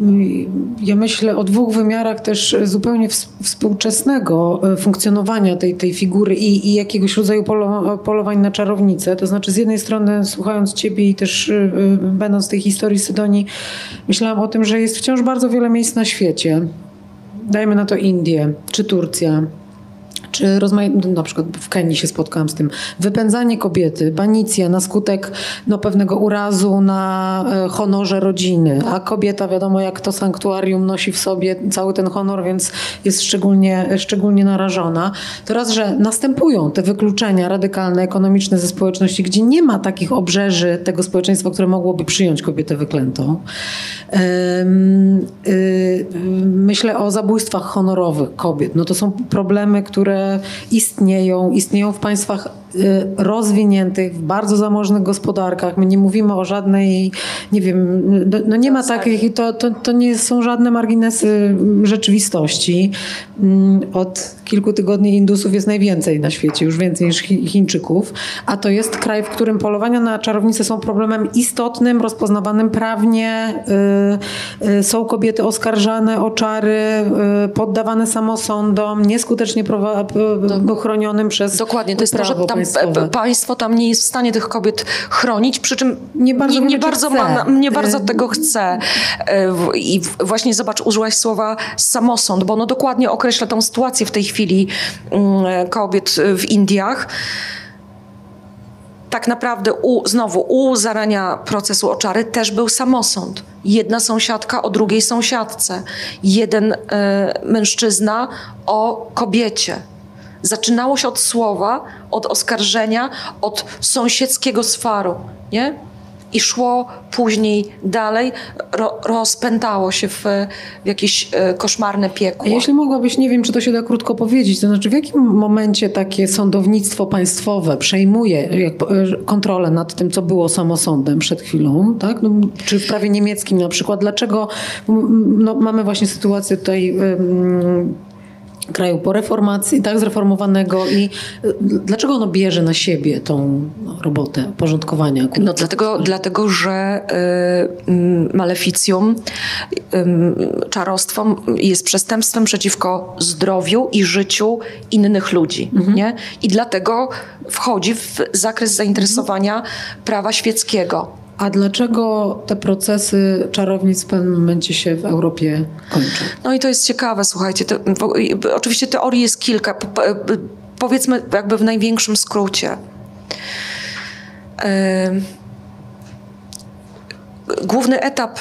ja myślę o dwóch wymiarach też zupełnie współczesnego e, funkcjonowania tej, tej figury i, i jakiegoś rodzaju polo, polowań na czarownicę. To znaczy z jednej strony słuchając ciebie i też y, będąc w tej historii Sydonii, myślałam o tym, że jest wciąż bardzo wiele miejsc na świecie. Dajmy na to Indie czy Turcja, czy rozmaite, na przykład w Kenii się spotkałam z tym, wypędzanie kobiety, banicja na skutek no, pewnego urazu na e, honorze rodziny, a kobieta wiadomo jak to sanktuarium nosi w sobie cały ten honor, więc jest szczególnie, szczególnie narażona. Teraz, że następują te wykluczenia radykalne, ekonomiczne ze społeczności, gdzie nie ma takich obrzeży tego społeczeństwa, które mogłoby przyjąć kobietę wyklętą. Y, myślę o zabójstwach honorowych kobiet. No to są problemy, które istnieją, istnieją w państwach y, rozwiniętych, w bardzo zamożnych gospodarkach. My nie mówimy o żadnej, nie wiem, no, no nie ma takich, to, to, to nie są żadne marginesy rzeczywistości. Mm, od kilku tygodni Indusów jest najwięcej na świecie, już więcej niż Chińczyków, a to jest kraj, w którym polowania na czarownice są problemem istotnym, rozpoznawanym prawnie. Y, y, są kobiety oskarżane o czary, poddawane samosądom, nieskutecznie chronionym przez Dokładnie, to jest to, że tam państwo tam nie jest w stanie tych kobiet chronić, przy czym nie bardzo, nie, nie bardzo, ma, nie bardzo tego chce. E, I właśnie zobacz, użyłaś słowa samosąd, bo ono dokładnie określa tą sytuację w tej chwili mm, kobiet w Indiach tak naprawdę u, znowu u zarania procesu oczary też był samosąd. Jedna sąsiadka o drugiej sąsiadce, jeden y, mężczyzna o kobiecie. Zaczynało się od słowa, od oskarżenia, od sąsiedzkiego swaru, nie? I szło później dalej, ro, rozpętało się w, w jakieś e, koszmarne piekło. A jeśli mogłabyś, nie wiem, czy to się da krótko powiedzieć, to znaczy w jakim momencie takie sądownictwo państwowe przejmuje jak, e, kontrolę nad tym, co było samosądem przed chwilą, tak? No, czy w prawie niemieckim na przykład, dlaczego no, mamy właśnie sytuację tutaj kraju po reformacji, tak, zreformowanego i y, dlaczego ono bierze na siebie tą robotę porządkowania? No dlatego, dlatego że y, maleficjum, y, czarostwo jest przestępstwem przeciwko zdrowiu i życiu innych ludzi, mhm. nie? I dlatego wchodzi w zakres zainteresowania mhm. prawa świeckiego. A dlaczego te procesy czarownic w pewnym momencie się w Europie kończą? No i to jest ciekawe, słuchajcie. To, bo, oczywiście teorii jest kilka. Powiedzmy jakby w największym skrócie. Główny etap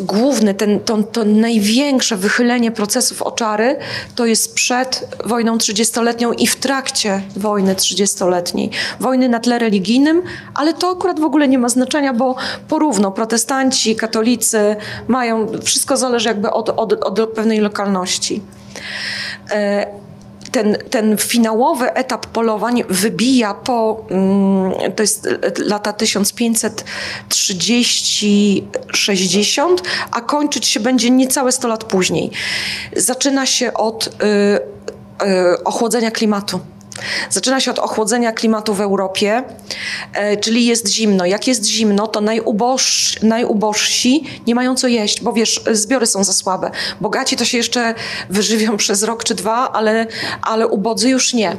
główny, ten, to, to największe wychylenie procesów oczary to jest przed wojną 30-letnią i w trakcie wojny 30-letniej. Wojny na tle religijnym, ale to akurat w ogóle nie ma znaczenia, bo porówno protestanci, katolicy mają, wszystko zależy jakby od, od, od pewnej lokalności. E, ten, ten finałowy etap polowań wybija po, mm, to jest lata 1530-60, a kończyć się będzie niecałe 100 lat później. Zaczyna się od y, y, ochłodzenia klimatu. Zaczyna się od ochłodzenia klimatu w Europie, e, czyli jest zimno. Jak jest zimno, to najuboż, najubożsi nie mają co jeść, bo wiesz, zbiory są za słabe. Bogaci to się jeszcze wyżywią przez rok czy dwa, ale, ale ubodzy już nie.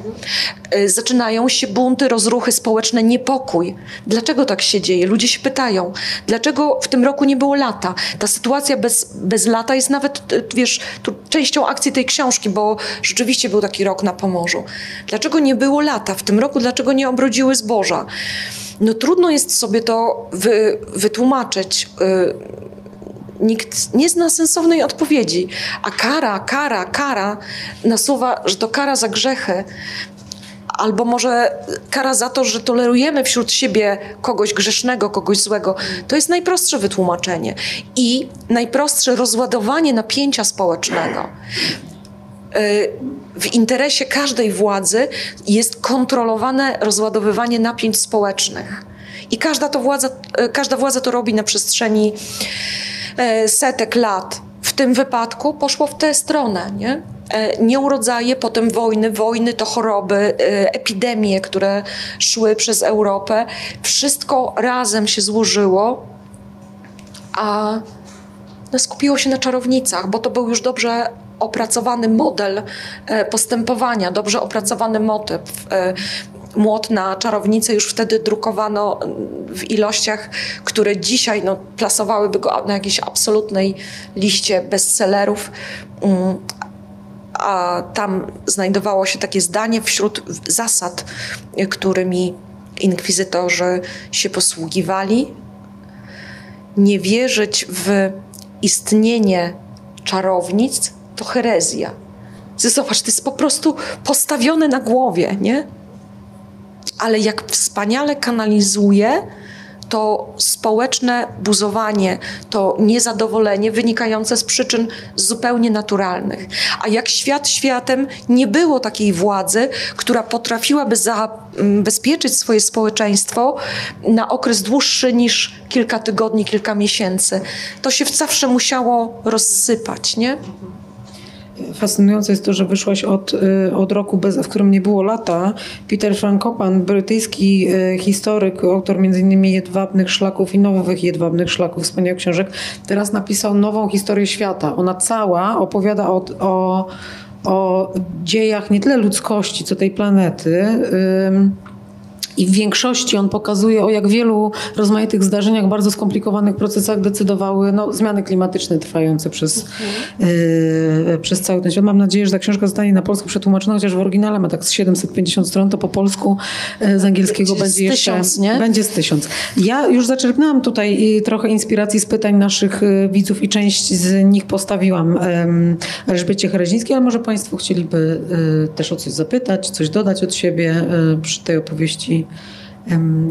E, zaczynają się bunty, rozruchy społeczne, niepokój. Dlaczego tak się dzieje? Ludzie się pytają, dlaczego w tym roku nie było lata? Ta sytuacja bez, bez lata jest nawet, e, wiesz, częścią akcji tej książki, bo rzeczywiście był taki rok na Pomorzu. Dlaczego Dlaczego nie było lata w tym roku? Dlaczego nie obrodziły zboża? No trudno jest sobie to wy, wytłumaczyć. Yy, nikt nie zna sensownej odpowiedzi. A kara, kara, kara nasuwa, że to kara za grzechy. Albo może kara za to, że tolerujemy wśród siebie kogoś grzesznego, kogoś złego. To jest najprostsze wytłumaczenie i najprostsze rozładowanie napięcia społecznego. Y, w interesie każdej władzy jest kontrolowane rozładowywanie napięć społecznych. I każda, to władza, y, każda władza to robi na przestrzeni y, setek lat. W tym wypadku poszło w tę stronę. Nie? e, nieurodzaje, potem wojny, wojny to choroby, epidemie, które szły przez Europę. Wszystko razem się złożyło, a no, skupiło się na czarownicach, bo to był już dobrze opracowany model e, postępowania, dobrze opracowany motyw. Młot na czarownicę już wtedy drukowano w ilościach, które dzisiaj no, plasowałyby go na jakiejś absolutnej liście bestsellerów. Mm, a tam znajdowało się takie zdanie wśród zasad, którymi inkwizytorzy się posługiwali. Nie wierzyć w istnienie czarownic to herezja. Zobacz, to jest po prostu postawione na głowie, nie? Ale jak wspaniale kanalizuje to społeczne buzowanie, to niezadowolenie wynikające z przyczyn zupełnie naturalnych. A jak świat światem nie było takiej władzy, która potrafiłaby zabezpieczyć swoje społeczeństwo na okres dłuższy niż kilka tygodni, kilka miesięcy, to się zawsze musiało rozsypać, nie? Fascynujące jest to, że wyszłaś od, y, od roku, bez, w którym nie było lata. Peter Frankopan, brytyjski y, historyk, autor m.in. Jedwabnych Szlaków i Nowych Jedwabnych Szlaków, wspaniałych książek, teraz napisał nową historię świata. Ona cała opowiada o, o, o dziejach nie tyle ludzkości, co tej planety. I w większości on pokazuje, o jak wielu rozmaitych zdarzeniach, bardzo skomplikowanych procesach decydowały no, zmiany klimatyczne trwające przez, yy, przez cały ten świat. Mam nadzieję, że ta książka zostanie na polsku przetłumaczona, chociaż w oryginale ma tak z 750 stron, to po polsku yy, z angielskiego będzie, będzie jeszcze... Tysiąc, nie? Będzie z tysiąc. Ja już zaczerpnęłam tutaj trochę inspiracji z pytań naszych widzów i część z nich postawiłam Elżbiecie Herezińskiej, ale może Państwo chcieliby też o coś zapytać, coś dodać od siebie przy tej opowieści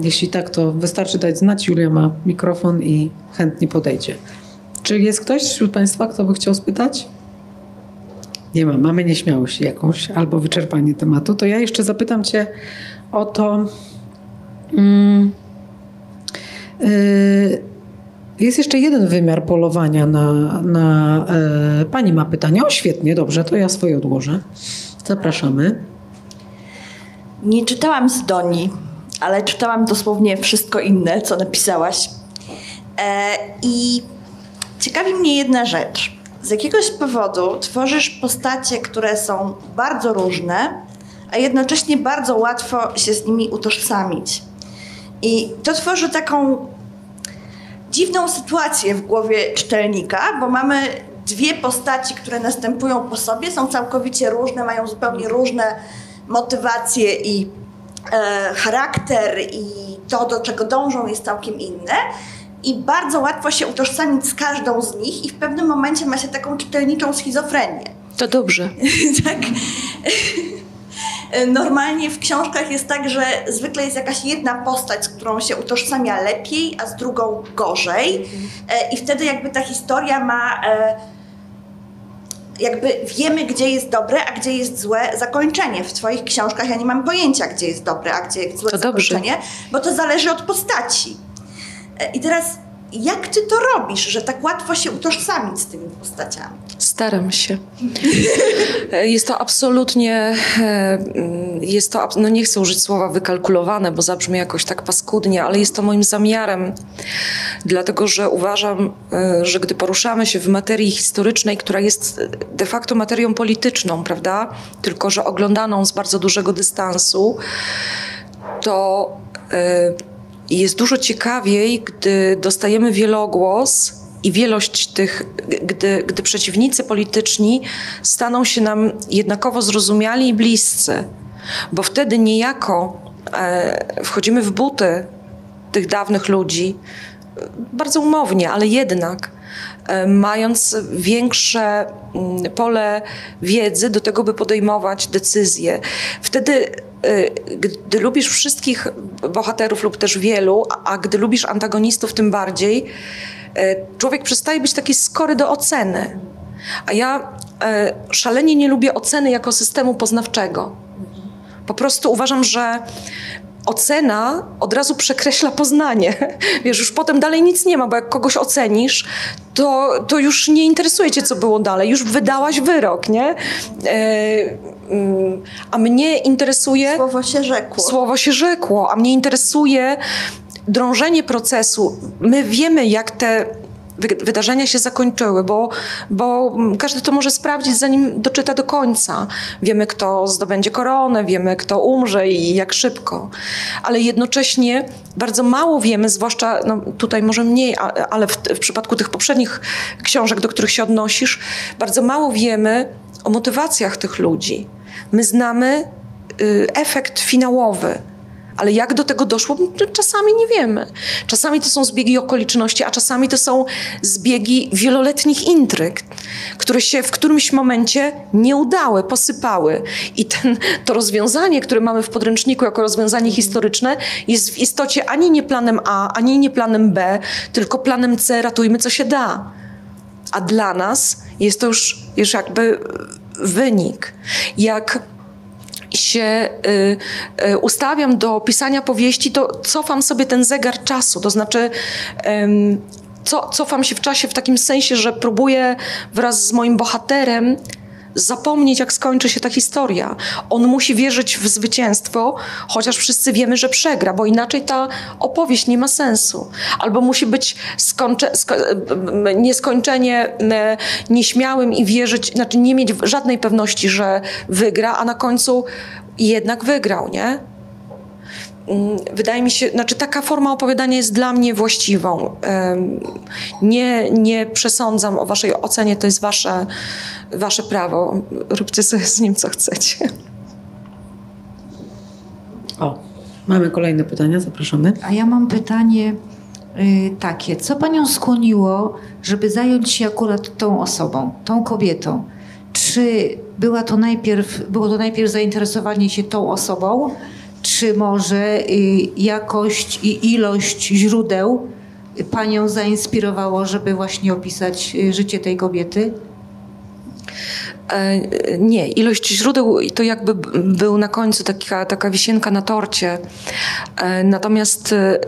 jeśli tak, to wystarczy dać znać. Julia ma mikrofon i chętnie podejdzie. Czy jest ktoś wśród Państwa, kto by chciał spytać? Nie ma. Mamy nieśmiałość jakąś albo wyczerpanie tematu. To ja jeszcze zapytam Cię o to. Mm, y, jest jeszcze jeden wymiar polowania na. na y, pani ma pytanie. O, świetnie, dobrze, to ja swoje odłożę. Zapraszamy. Nie czytałam z Doni, ale czytałam dosłownie wszystko inne, co napisałaś. E, I ciekawi mnie jedna rzecz. Z jakiegoś powodu tworzysz postacie, które są bardzo różne, a jednocześnie bardzo łatwo się z nimi utożsamić. I to tworzy taką dziwną sytuację w głowie czytelnika, bo mamy dwie postaci, które następują po sobie, są całkowicie różne, mają zupełnie różne motywacje i e, charakter i to, do czego dążą jest całkiem inne. I bardzo łatwo się utożsamić z każdą z nich i w pewnym momencie ma się taką czytelniczą schizofrenię. To dobrze. tak. Normalnie w książkach jest tak, że zwykle jest jakaś jedna postać, z którą się utożsamia lepiej, a z drugą gorzej. Mhm. I wtedy jakby ta historia ma e, jakby wiemy, gdzie jest dobre, a gdzie jest złe zakończenie. W Twoich książkach ja nie mam pojęcia, gdzie jest dobre, a gdzie jest złe to zakończenie, dobrze. bo to zależy od postaci. E, I teraz jak ty to robisz, że tak łatwo się utożsamić z tymi postaciami? Staram się. Jest to absolutnie, e, jest to, no nie chcę użyć słowa wykalkulowane, bo zabrzmi jakoś tak paskudnie, ale jest to moim zamiarem, dlatego że uważam, e, że gdy poruszamy się w materii historycznej, która jest de facto materią polityczną, prawda, tylko że oglądaną z bardzo dużego dystansu, to e, jest dużo ciekawiej, gdy dostajemy wielogłos i wielość tych, gdy, gdy przeciwnicy polityczni staną się nam jednakowo zrozumiali i bliscy, bo wtedy niejako e, wchodzimy w buty tych dawnych ludzi, bardzo umownie, ale jednak e, mając większe pole wiedzy do tego, by podejmować decyzje. Wtedy gdy lubisz wszystkich bohaterów lub też wielu, a gdy lubisz antagonistów tym bardziej, y, człowiek przestaje być taki skory do oceny. A ja y, szalenie nie lubię oceny jako systemu poznawczego. Po prostu uważam, że ocena od razu przekreśla poznanie. Wiesz, już potem dalej nic nie ma, bo jak kogoś ocenisz, to, to już nie interesuje cię, co było dalej. Już wydałaś wyrok, nie? Mm, a mnie interesuje... Słowo się rzekło. Słowo się rzekło, a mnie interesuje drążenie procesu. My wiemy, jak te wydarzenia się zakończyły, bo, bo każdy to może sprawdzić, zanim doczyta do końca. Wiemy, kto zdobędzie koronę, wiemy, kto umrze i jak szybko. Ale jednocześnie bardzo mało wiemy, zwłaszcza no, tutaj może mniej, ale w, w przypadku tych poprzednich książek, do których się odnosisz, bardzo mało wiemy o motywacjach tych ludzi. My znamy y, efekt finałowy ale jak do tego doszło, no, czasami nie wiemy. Czasami to są zbiegi okoliczności, a czasami to są zbiegi wieloletnich intryg, które się w którymś momencie nie udały, posypały. I ten, to rozwiązanie, które mamy w podręczniku jako rozwiązanie historyczne, jest w istocie ani nie planem A, ani nie planem B, tylko planem C, ratujmy co się da. A dla nas jest to już, już jakby wynik. Jak się y, y, ustawiam do pisania powieści, to cofam sobie ten zegar czasu, to znaczy co, cofam się w czasie w takim sensie, że próbuję wraz z moim bohaterem zapomnieć, jak skończy się ta historia. On musi wierzyć w zwycięstwo, chociaż wszyscy wiemy, że przegra, bo inaczej ta opowieść nie ma sensu. Albo musi być skończe, sko nieskończenie nieśmiałym i wierzyć, znaczy nie mieć żadnej pewności, że wygra, a na końcu jednak wygrał, nie? Mm, wydaje mi się, znaczy taka forma opowiadania jest dla mnie właściwą. Nie, nie przesądzam o waszej ocenie, to jest wasze, wasze prawo. Róbcie sobie z nim, co chcecie. O, mamy kolejne pytania, zapraszamy. A ja mam pytanie y, takie. Co panią skłoniło, żeby zająć się akurat tą osobą, tą kobietą? Czy była to najpierw, było to najpierw zainteresowanie się tą osobą, czy może y, jakość i ilość źródeł Panią zainspirowało, żeby właśnie opisać y, życie tej kobiety? E, nie, ilość źródeł to jakby był na końcu taka, taka wisienka na torcie. E, natomiast e,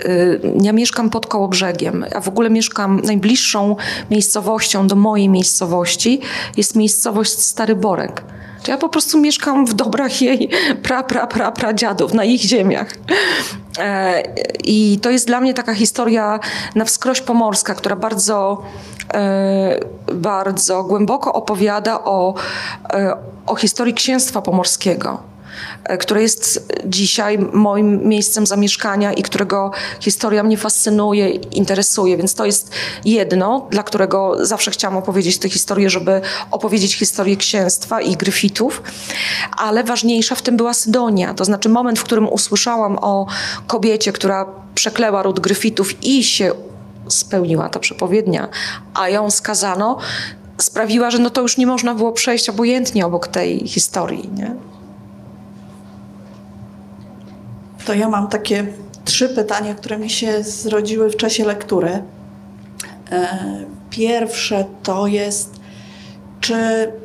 ja mieszkam pod Kołobrzegiem, a w ogóle mieszkam najbliższą miejscowością do mojej miejscowości jest miejscowość Stary Borek ja po prostu mieszkam w dobrach jej pra, pra, pra, pra dziadów, na ich ziemiach. E, I to jest dla mnie taka historia na wskroś pomorska, która bardzo, e, bardzo głęboko opowiada o, e, o historii księstwa pomorskiego. E, które jest dzisiaj moim miejscem zamieszkania i którego historia mnie fascynuje, interesuje. Więc to jest jedno, dla którego zawsze chciałam opowiedzieć tę historię, żeby opowiedzieć historię księstwa i gryfitów. Ale ważniejsza w tym była Sydonia. To znaczy moment, w którym usłyszałam o kobiecie, która przekleła ród gryfitów i się spełniła ta przepowiednia, a ją skazano, sprawiła, że no to już nie można było przejść obojętnie obok tej historii. Nie? To ja mam takie trzy pytania, które mi się zrodziły w czasie lektury. E, pierwsze to jest, czy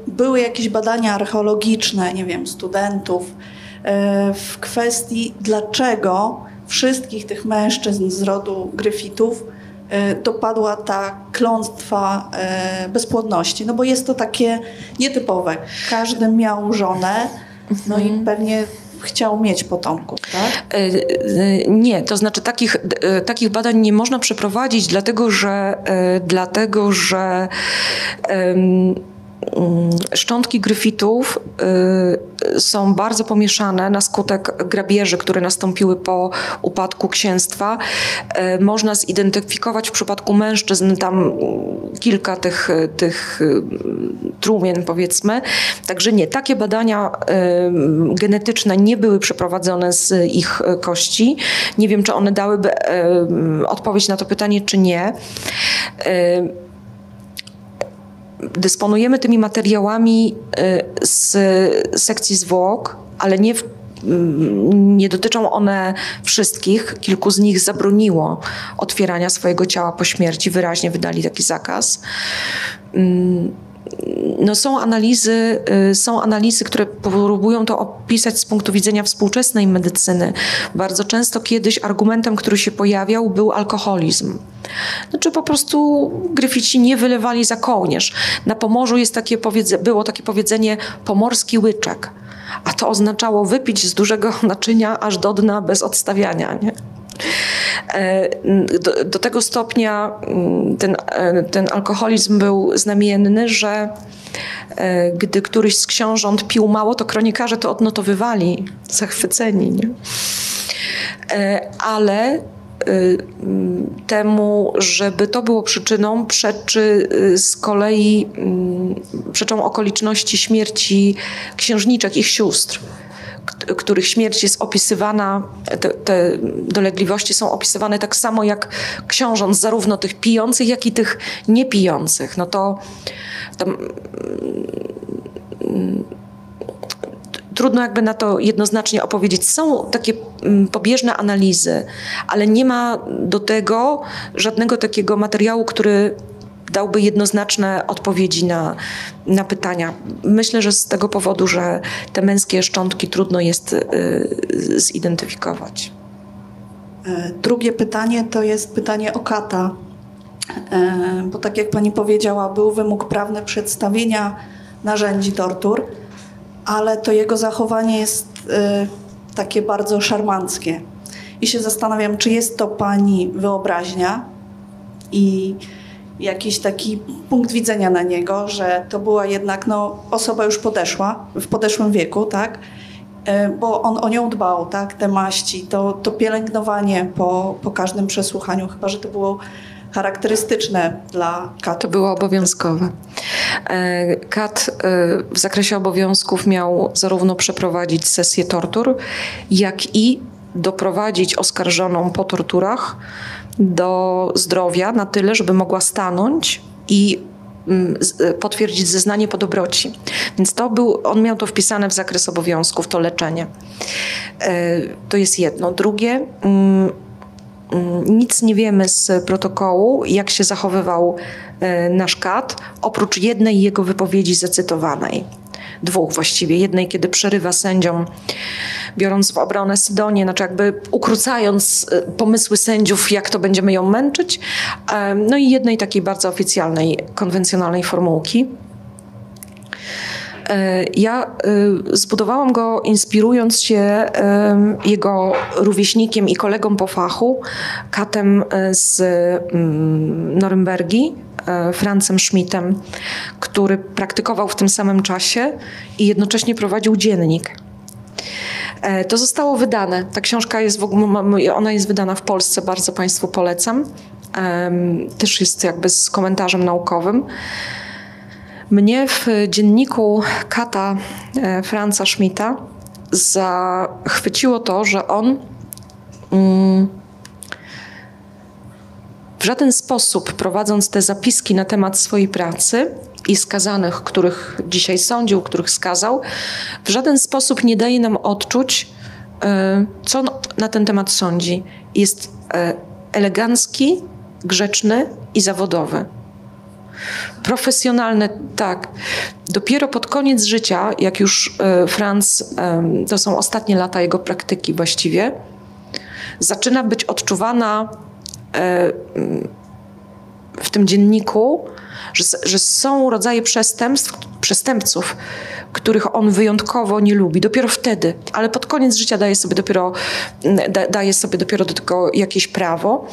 były jakieś badania archeologiczne, nie wiem, studentów e, w kwestii, dlaczego wszystkich tych mężczyzn z rodu Gryfitów e, dopadła ta klątwa bezpłodności. No bo jest to takie nietypowe. Każdy miał żonę, no i mhm. pewnie chciał mieć potomków, tak? E, e, nie, to znaczy takich, e, takich badań nie można przeprowadzić, dlatego że, dlatego, że um, szczątki gryfitów y, są bardzo pomieszane na skutek grabieży, które nastąpiły po upadku księstwa. Y, można zidentyfikować w przypadku mężczyzn tam kilka tych, tych y, trumien, powiedzmy. Także nie, takie badania genetyczne nie były przeprowadzone z ich kości. Nie wiem, czy one dałyby odpowiedź na to pytanie, czy nie dysponujemy tymi materiałami y, z sekcji zwłok, ale nie mm, nie dotyczą one wszystkich. Kilku z nich zabroniło otwierania swojego ciała po śmierci, wyraźnie wydali taki zakaz. No są analizy, y, są analizy, które próbują to opisać z punktu widzenia współczesnej medycyny. Bardzo często kiedyś argumentem, który się pojawiał, był alkoholizm. Znaczy po prostu Gryfici nie wylewali za kołnierz. Na Pomorzu jest takie było takie powiedzenie pomorski łyczek. A to oznaczało wypić z dużego naczynia aż do dna bez odstawiania. Nie? E, do, do, tego stopnia ten, e, ten alkoholizm był znamienny, że e, gdy któryś z książąt pił mało, to kronikarze to odnotowywali, zachwyceni. Nie? Ale temu, żeby to było przyczyną, przeczy z kolei przeczą okoliczności śmierci księżniczek, ich sióstr których śmierć jest opisywana, te, te, dolegliwości są opisywane tak samo jak książąt, zarówno tych pijących, jak i tych niepijących. No to tam, mm, trudno jakby na to jednoznacznie opowiedzieć. Są takie mm, pobieżne analizy, ale nie ma do tego żadnego takiego materiału, który dałby jednoznaczne odpowiedzi na, na pytania. Myślę, że z tego powodu, że te męskie szczątki trudno jest y, zidentyfikować. E, drugie pytanie to jest pytanie o kata, e, bo tak jak pani powiedziała, był wymóg prawny przedstawienia narzędzi tortur, ale to jego zachowanie jest e, takie bardzo szarmanckie. I się zastanawiam, czy jest to pani wyobraźnia i jakiś taki punkt widzenia na niego, że to była jednak no, osoba już podeszła, w podeszłym wieku, tak? E, bo on o nią dbał, tak? Te maści, to, to pielęgnowanie po, po każdym przesłuchaniu, chyba że to było charakterystyczne dla Kat. To było obowiązkowe. E, Kat e, w zakresie obowiązków miał zarówno przeprowadzić sesję tortur, jak i doprowadzić oskarżoną po torturach do zdrowia na tyle, żeby mogła stanąć i mm, potwierdzić zeznanie po dobroci. Więc to był, on miał to wpisane w zakres obowiązków, to leczenie. E, to jest jedno. Drugie, mm, mm, nic nie wiemy z protokołu, jak się zachowywał e, nasz kat, oprócz jednej jego wypowiedzi zacytowanej dwóch właściwie. Jednej, kiedy przerywa sędziom, biorąc w obronę Sydonię, znaczy jakby ukrócając y, pomysły sędziów, jak to będziemy ją męczyć. No i jednej takiej bardzo oficjalnej, konwencjonalnej formułki. E, ja y, zbudowałam go inspirując się jego rówieśnikiem i kolegą po fachu, Katem y, z mm, Norymbergi, E, Francem Schmidtem, który praktykował w tym samym czasie i jednocześnie prowadził dziennik. E, to zostało wydane. Ta książka jest w ogóle, ona jest wydana w Polsce, bardzo Państwu polecam. Też jest jakby z komentarzem naukowym. Mnie w dzienniku Kata e, Franca Schmidta zachwyciło to, że on mm, w żaden sposób, prowadząc te zapiski na temat swojej pracy i skazanych, których dzisiaj sądził, których skazał, w żaden sposób nie daje nam odczuć, e, co na ten temat sądzi. Jest e, elegancki, grzeczny i zawodowy. Profesjonalny, tak. Dopiero pod koniec życia, jak już e, Franz, to są ostatnie lata jego praktyki właściwie, zaczyna być odczuwana E, w tym dzienniku, że, że są rodzaje przestępstw, przestępców, których on wyjątkowo nie lubi. Dopiero wtedy, ale pod koniec życia daje sobie dopiero, da, daje sobie dopiero do tego jakieś prawo.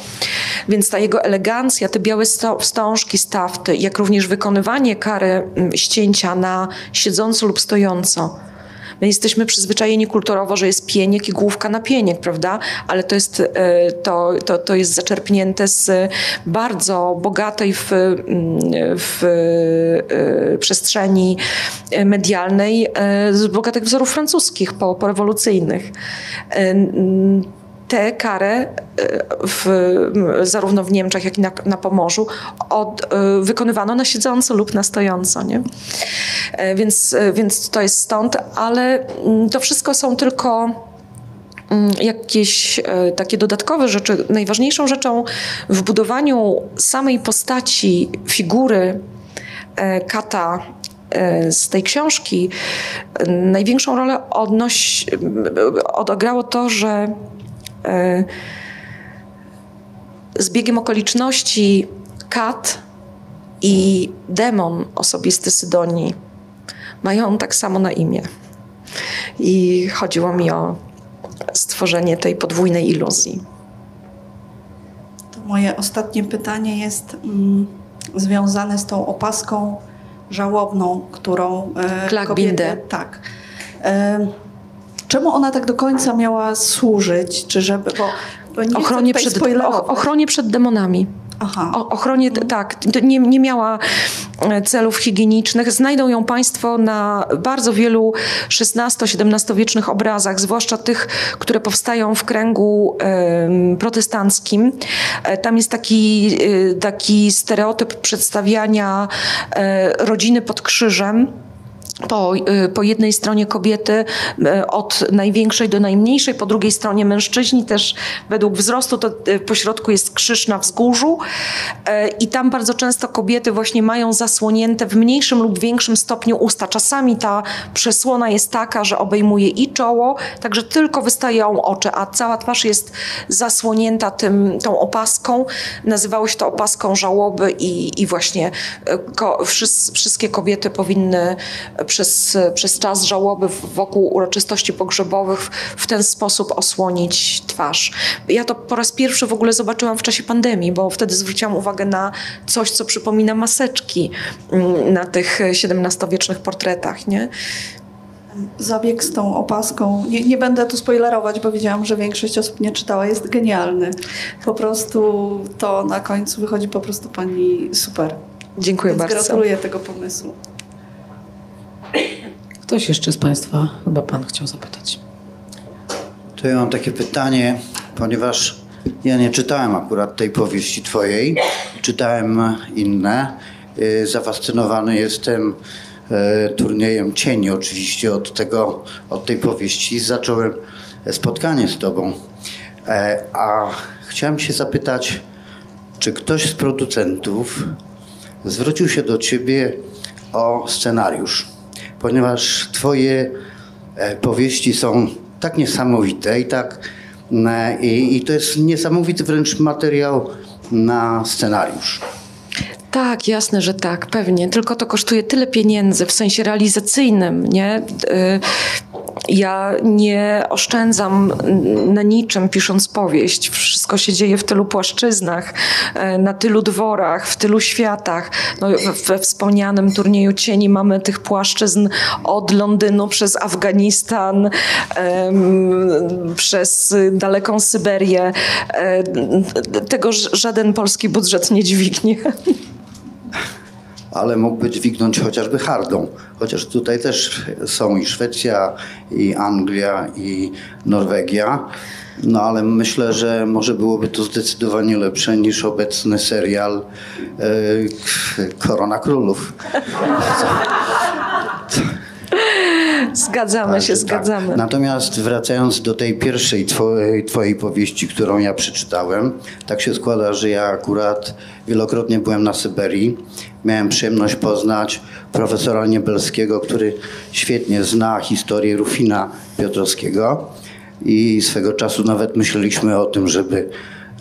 Więc ta jego elegancja, te białe wstążki, stawty, jak również wykonywanie kary ścięcia na siedząco lub stojąco, My jesteśmy przyzwyczajeni kulturowo, że jest pieniek i główka na pieniek, prawda? Ale to jest, e, to, to, to jest zaczerpnięte z bardzo bogatej w, mm, w e, przestrzeni medialnej, e, z bogatych wzorów francuskich po, porewolucyjnych tę karę e, w, zarówno w Niemczech, jak i na, na Pomorzu od, e, wykonywano na siedząco lub na stojąco. Nie? E, więc, więc to jest stąd, ale mm, to wszystko są tylko mm, jakieś takie dodatkowe rzeczy. Najważniejszą rzeczą w budowaniu samej postaci, figury kata z tej książki największą rolę odnoś, odegrało to, że z biegiem okoliczności kat i demon osobisty Sydonii mają tak samo na imię. I chodziło mi o stworzenie tej podwójnej iluzji. To moje ostatnie pytanie jest mm, związane z tą opaską żałobną, którą e, kobiety... Tak. E, czemu ona tak do końca miała służyć? Czy żeby... Bo, bo nie ochronie, przed, ochronie przed demonami. Aha. O, ochronie, tak, nie, nie miała e, celów higienicznych. Znajdą ją Państwo na bardzo wielu XVI-XVII wiecznych obrazach, zwłaszcza tych, które powstają w kręgu y, protestanckim. E, tam jest taki, y, taki stereotyp przedstawiania y, rodziny pod krzyżem po, y, po jednej stronie kobiety y, od największej do najmniejszej, po drugiej stronie mężczyźni też według wzrostu, to y, po środku jest krzyż na wzgórzu i tam bardzo często kobiety właśnie mają zasłonięte w mniejszym lub większym stopniu usta. Czasami ta przesłona jest taka, że obejmuje i czoło, także tylko wystają oczy, a cała twarz jest zasłonięta tym, tą opaską. Nazywało się to opaską żałoby i, i właśnie ko, wszystkie kobiety powinny przez, przez czas żałoby wokół uroczystości pogrzebowych w ten sposób osłonić twarz. Ja to po raz pierwszy w ogóle zobaczyłam w czasie pandemii, bo wtedy zwróciłam uwagę na coś, co przypomina maseczki mm, na tych XVII-wiecznych portretach. Nie? zabieg z tą opaską, nie, nie, będę tu spoilerować, bo wiedziałam, że większość osób nie czytała, jest genialny. Po prostu to na końcu wychodzi po prostu pani super. Dziękuję Więc bardzo. Gratuluję tego pomysłu. Ktoś jeszcze z Państwa, chyba Pan chciał zapytać. To ja mam takie pytanie, ponieważ ja nie czytałem akurat tej powieści Twojej, czytałem inne. Y, zafascynowany jestem y, turniejem cieni, oczywiście od, tego, od tej powieści. Zacząłem spotkanie z Tobą. E, a chciałem się zapytać, czy ktoś z producentów zwrócił się do Ciebie o scenariusz? Ponieważ Twoje e, powieści są tak niesamowite i tak e, i, i to jest niesamowity wręcz materiał na scenariusz. Tak, jasne, że tak, pewnie. Tylko to kosztuje tyle pieniędzy w sensie realizacyjnym, nie? Ja nie oszczędzam na niczym pisząc powieść. Wszystko się dzieje w tylu płaszczyznach, y, na tylu dworach, w tylu światach. No, we wspomnianym turnieju cieni mamy tych płaszczyzn od Londynu przez Afganistan, przez daleką Syberię. Y, tego żaden polski budżet nie dźwignie ale mógłby dźwignąć chociażby hardą. Chociaż tutaj też są i Szwecja, i Anglia, i Norwegia. No ale myślę, że może byłoby to zdecydowanie lepsze niż obecny serial e, Korona Królów. Zgadzamy się, tak. zgadzamy. Natomiast wracając do tej pierwszej twojej, twojej powieści, którą ja przeczytałem, tak się składa, że ja akurat wielokrotnie byłem na Syberii. Miałem przyjemność poznać profesora Niebelskiego, który świetnie zna historię Rufina Piotrowskiego i swego czasu nawet myśleliśmy o tym, żeby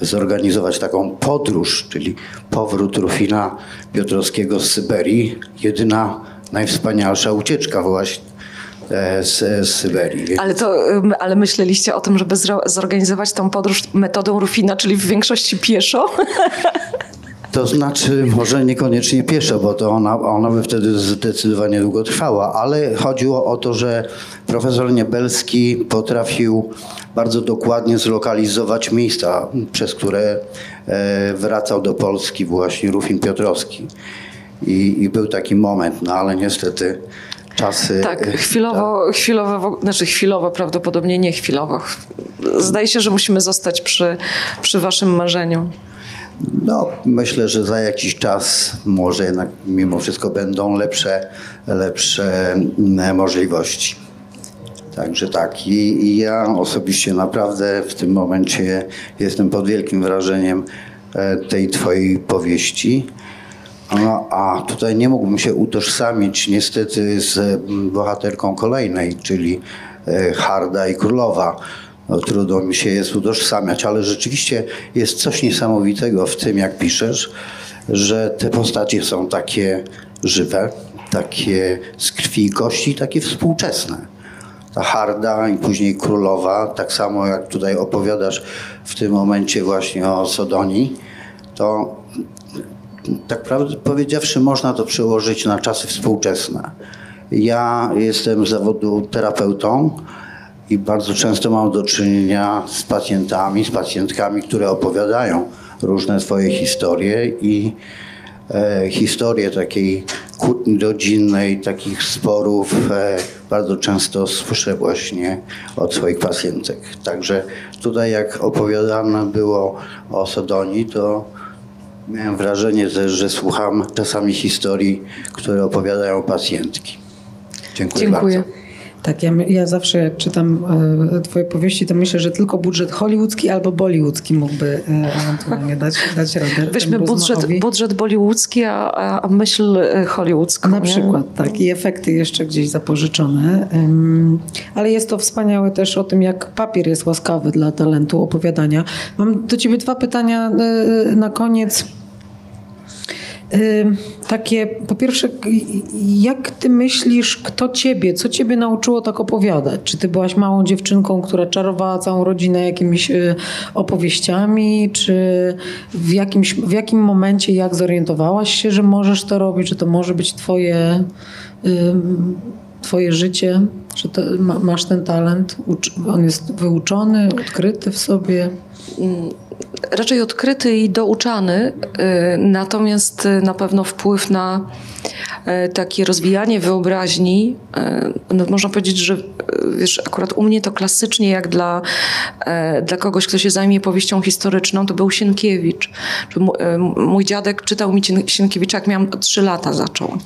zorganizować taką podróż, czyli powrót Rufina Piotrowskiego z Syberii. Jedyna, najwspanialsza ucieczka właśnie z, z Syberii. Ale, to, ale myśleliście o tym, żeby zorganizować tą podróż metodą Rufina, czyli w większości pieszo? To znaczy, może niekoniecznie pieszo, bo to ona, ona by wtedy zdecydowanie długo trwała, ale chodziło o to, że profesor Niebelski potrafił bardzo dokładnie zlokalizować miejsca, przez które e, wracał do Polski właśnie Rufin Piotrowski. I, I, był taki moment, no ale niestety czasy. Tak, chwilowo, tak. chwilowo, znaczy chwilowo, prawdopodobnie nie chwilowo. Zdaje się, że musimy zostać przy, przy waszym marzeniu. No, myślę, że za jakiś czas może jednak mimo wszystko będą lepsze, lepsze mm, możliwości. Także tak. I, I, ja osobiście naprawdę w tym momencie jestem pod wielkim wrażeniem e, tej twojej powieści. No, a tutaj nie mógłbym się utożsamić niestety z mm, bohaterką kolejnej, czyli e, Harda i Królowa. No, trudno mi się jest utożsamiać, ale rzeczywiście jest coś niesamowitego w tym, jak piszesz, że te postacie są takie żywe, takie z krwi i kości, takie współczesne. Ta Harda i później Królowa, tak samo jak tutaj opowiadasz w tym momencie właśnie o Sodonii, to tak prawdę powiedziawszy, można to przełożyć na czasy współczesne. Ja jestem z zawodu terapeutą i bardzo często mam do czynienia z pacjentami, z pacjentkami, które opowiadają różne swoje historie i e, historie takiej kłótni rodzinnej, takich sporów e, bardzo często słyszę właśnie od swoich pacjentek. Także tutaj jak opowiadane było o Sodonii, to Miałem wrażenie też, że słucham czasami historii, które opowiadają pacjentki. Dziękuję, Dziękuję. bardzo. Tak, ja, ja zawsze jak czytam e, twoje powieści, to myślę, że tylko budżet hollywoodzki albo bollywoodzki mógłby e, ewentualnie dać, dać radę Weźmy budżet, budżet bollywoodzki, a, a myśl e, hollywoodzką. Na nie? przykład, tak. I efekty jeszcze gdzieś zapożyczone. Ym, Ale jest to wspaniałe też o tym, jak papier jest łaskawy dla talentu opowiadania. Mam do ciebie dwa pytania y, na koniec. Takie, po pierwsze, jak ty myślisz, kto ciebie, co ciebie nauczyło tak opowiadać? Czy ty byłaś małą dziewczynką, która czarowała całą rodzinę jakimiś y, opowieściami, czy w, jakimś, w jakim momencie, jak zorientowałaś się, że możesz to robić, że to może być twoje, twoje życie, że to, ma, masz ten talent, on jest wyuczony, odkryty w sobie? Raczej odkryty i douczany, y, natomiast y, na pewno wpływ na y, takie rozwijanie wyobraźni, no można powiedzieć, że wiesz, akurat u mnie to klasycznie jak dla, dla kogoś, kto się zajmie powieścią historyczną, to był Sienkiewicz. Mój dziadek czytał mi Sien- Sienkiewicza, jak miałam 3 lata zaczął.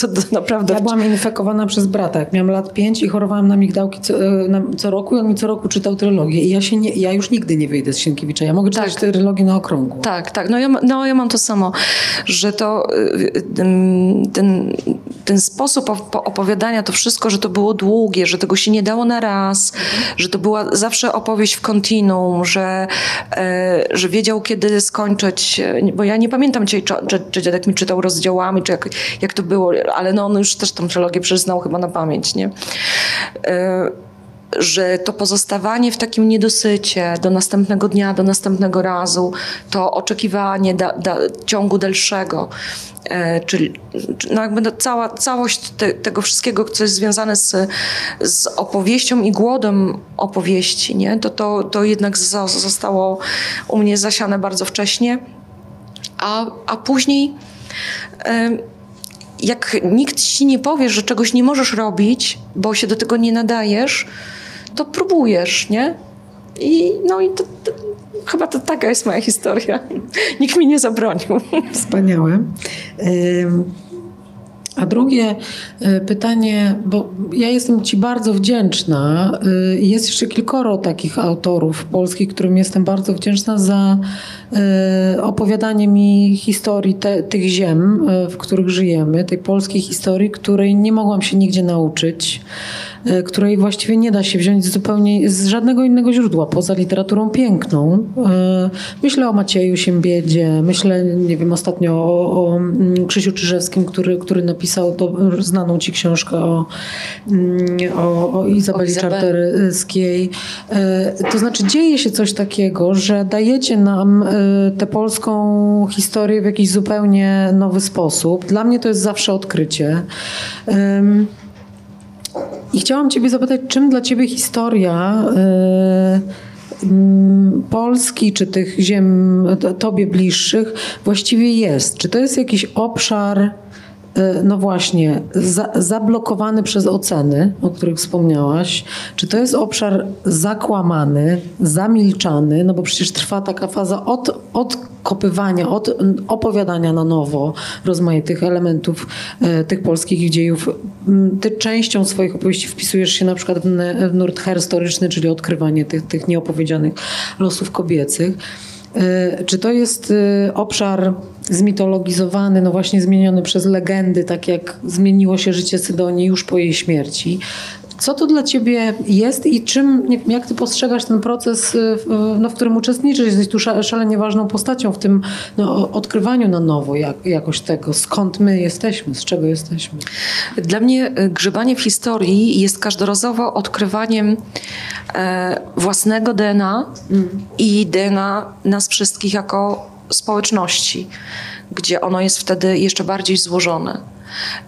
To, to naprawdę... Ja byłam infekowana przez brata. Jak miałam lat pięć i chorowałam na migdałki co, na, co roku i on mi co roku czytał trylogię. I ja, się nie, ja już nigdy nie wyjdę z Sienkiewicza. Ja mogę czytać Tak. trylogię na okrągło. Tak, tak. No ja, no ja mam to samo, że to y, ten, ten sposób op- opowiadania, to wszystko, że to było długie, że tego się nie dało na raz, że to była zawsze opowieść w kontinuum, że, e, że wiedział, kiedy skończyć, e, bo ja nie pamiętam dzisiaj, czy, czy, czy dziadek mi czytał rozdziałami, czy jak, jak to było, ale no on już też tą trylogię przyznał chyba na pamięć, nie? E, że to pozostawanie w takim niedosycie do następnego dnia, do następnego razu, to oczekiwanie da, da, ciągu dalszego, e, czyli czy- no jakby no cała, całość te, tego wszystkiego, co jest związane z, z opowieścią i głodem opowieści, nie? To, to, to jednak zo- zostało u mnie zasiane bardzo wcześnie, a, a później em, jak nikt ci nie powie, że czegoś nie możesz robić, bo się do tego nie nadajesz, to próbujesz, nie? I no i to, to, chyba to taka jest moja historia. Nikt mi nie zabronił. Wspaniałe. A drugie y, pytanie, bo ja jestem Ci bardzo wdzięczna. y, Jest jeszcze kilkoro takich autorów polskich, którym jestem bardzo wdzięczna za opowiadanie mi historii te, tych ziem, y, w których żyjemy, tej polskiej historii, której nie mogłam się nigdzie nauczyć, y, której właściwie nie da się wziąć zupełnie z żadnego innego źródła, poza literaturą piękną. Myślę o Macieju Siembiedzie, myślę, nie wiem, ostatnio o, o mm, Krzysiu Czyżewskim, który, który napisał to, znaną ci książkę o, mm, o, o Izabeli. Czartoryskiej. To znaczy dzieje się coś takiego, że dajecie nam tę polską historię w jakiś zupełnie nowy sposób. Dla mnie to jest zawsze odkrycie. I chciałam Ciebie zapytać, czym dla Ciebie historia y, Polski, czy tych ziem Tobie bliższych właściwie jest? Czy to jest jakiś obszar, y, no właśnie, za, zablokowany przez oceny, o których wspomniałaś? Czy to jest obszar zakłamany, zamilczany? No bo przecież trwa taka faza od, odkopywania, od opowiadania na nowo rozmaitych elementów e, tych polskich dziejów. Mm, Ty częścią swoich opowieści wpisujesz się na przykład w, w nurt historyczny, czyli odkrywanie tych, tych nieopowiedzianych losów kobiecych. Y, czy to jest y, obszar zmitologizowany, no właśnie zmieniony przez legendy, tak jak zmieniło się życie Sydonii już po jej śmierci? Co to dla ciebie jest i czym, jak ty postrzegasz ten proces, y, no, w którym uczestniczysz? Jesteś tu szalenie ważną postacią w tym no, odkrywaniu na nowo jak, jakoś tego, skąd my jesteśmy, z czego jesteśmy. Dla mnie grzebanie w historii jest każdorazowo odkrywaniem e, własnego DNA mm. i DNA nas wszystkich jako społeczności, gdzie ono jest wtedy jeszcze bardziej złożone.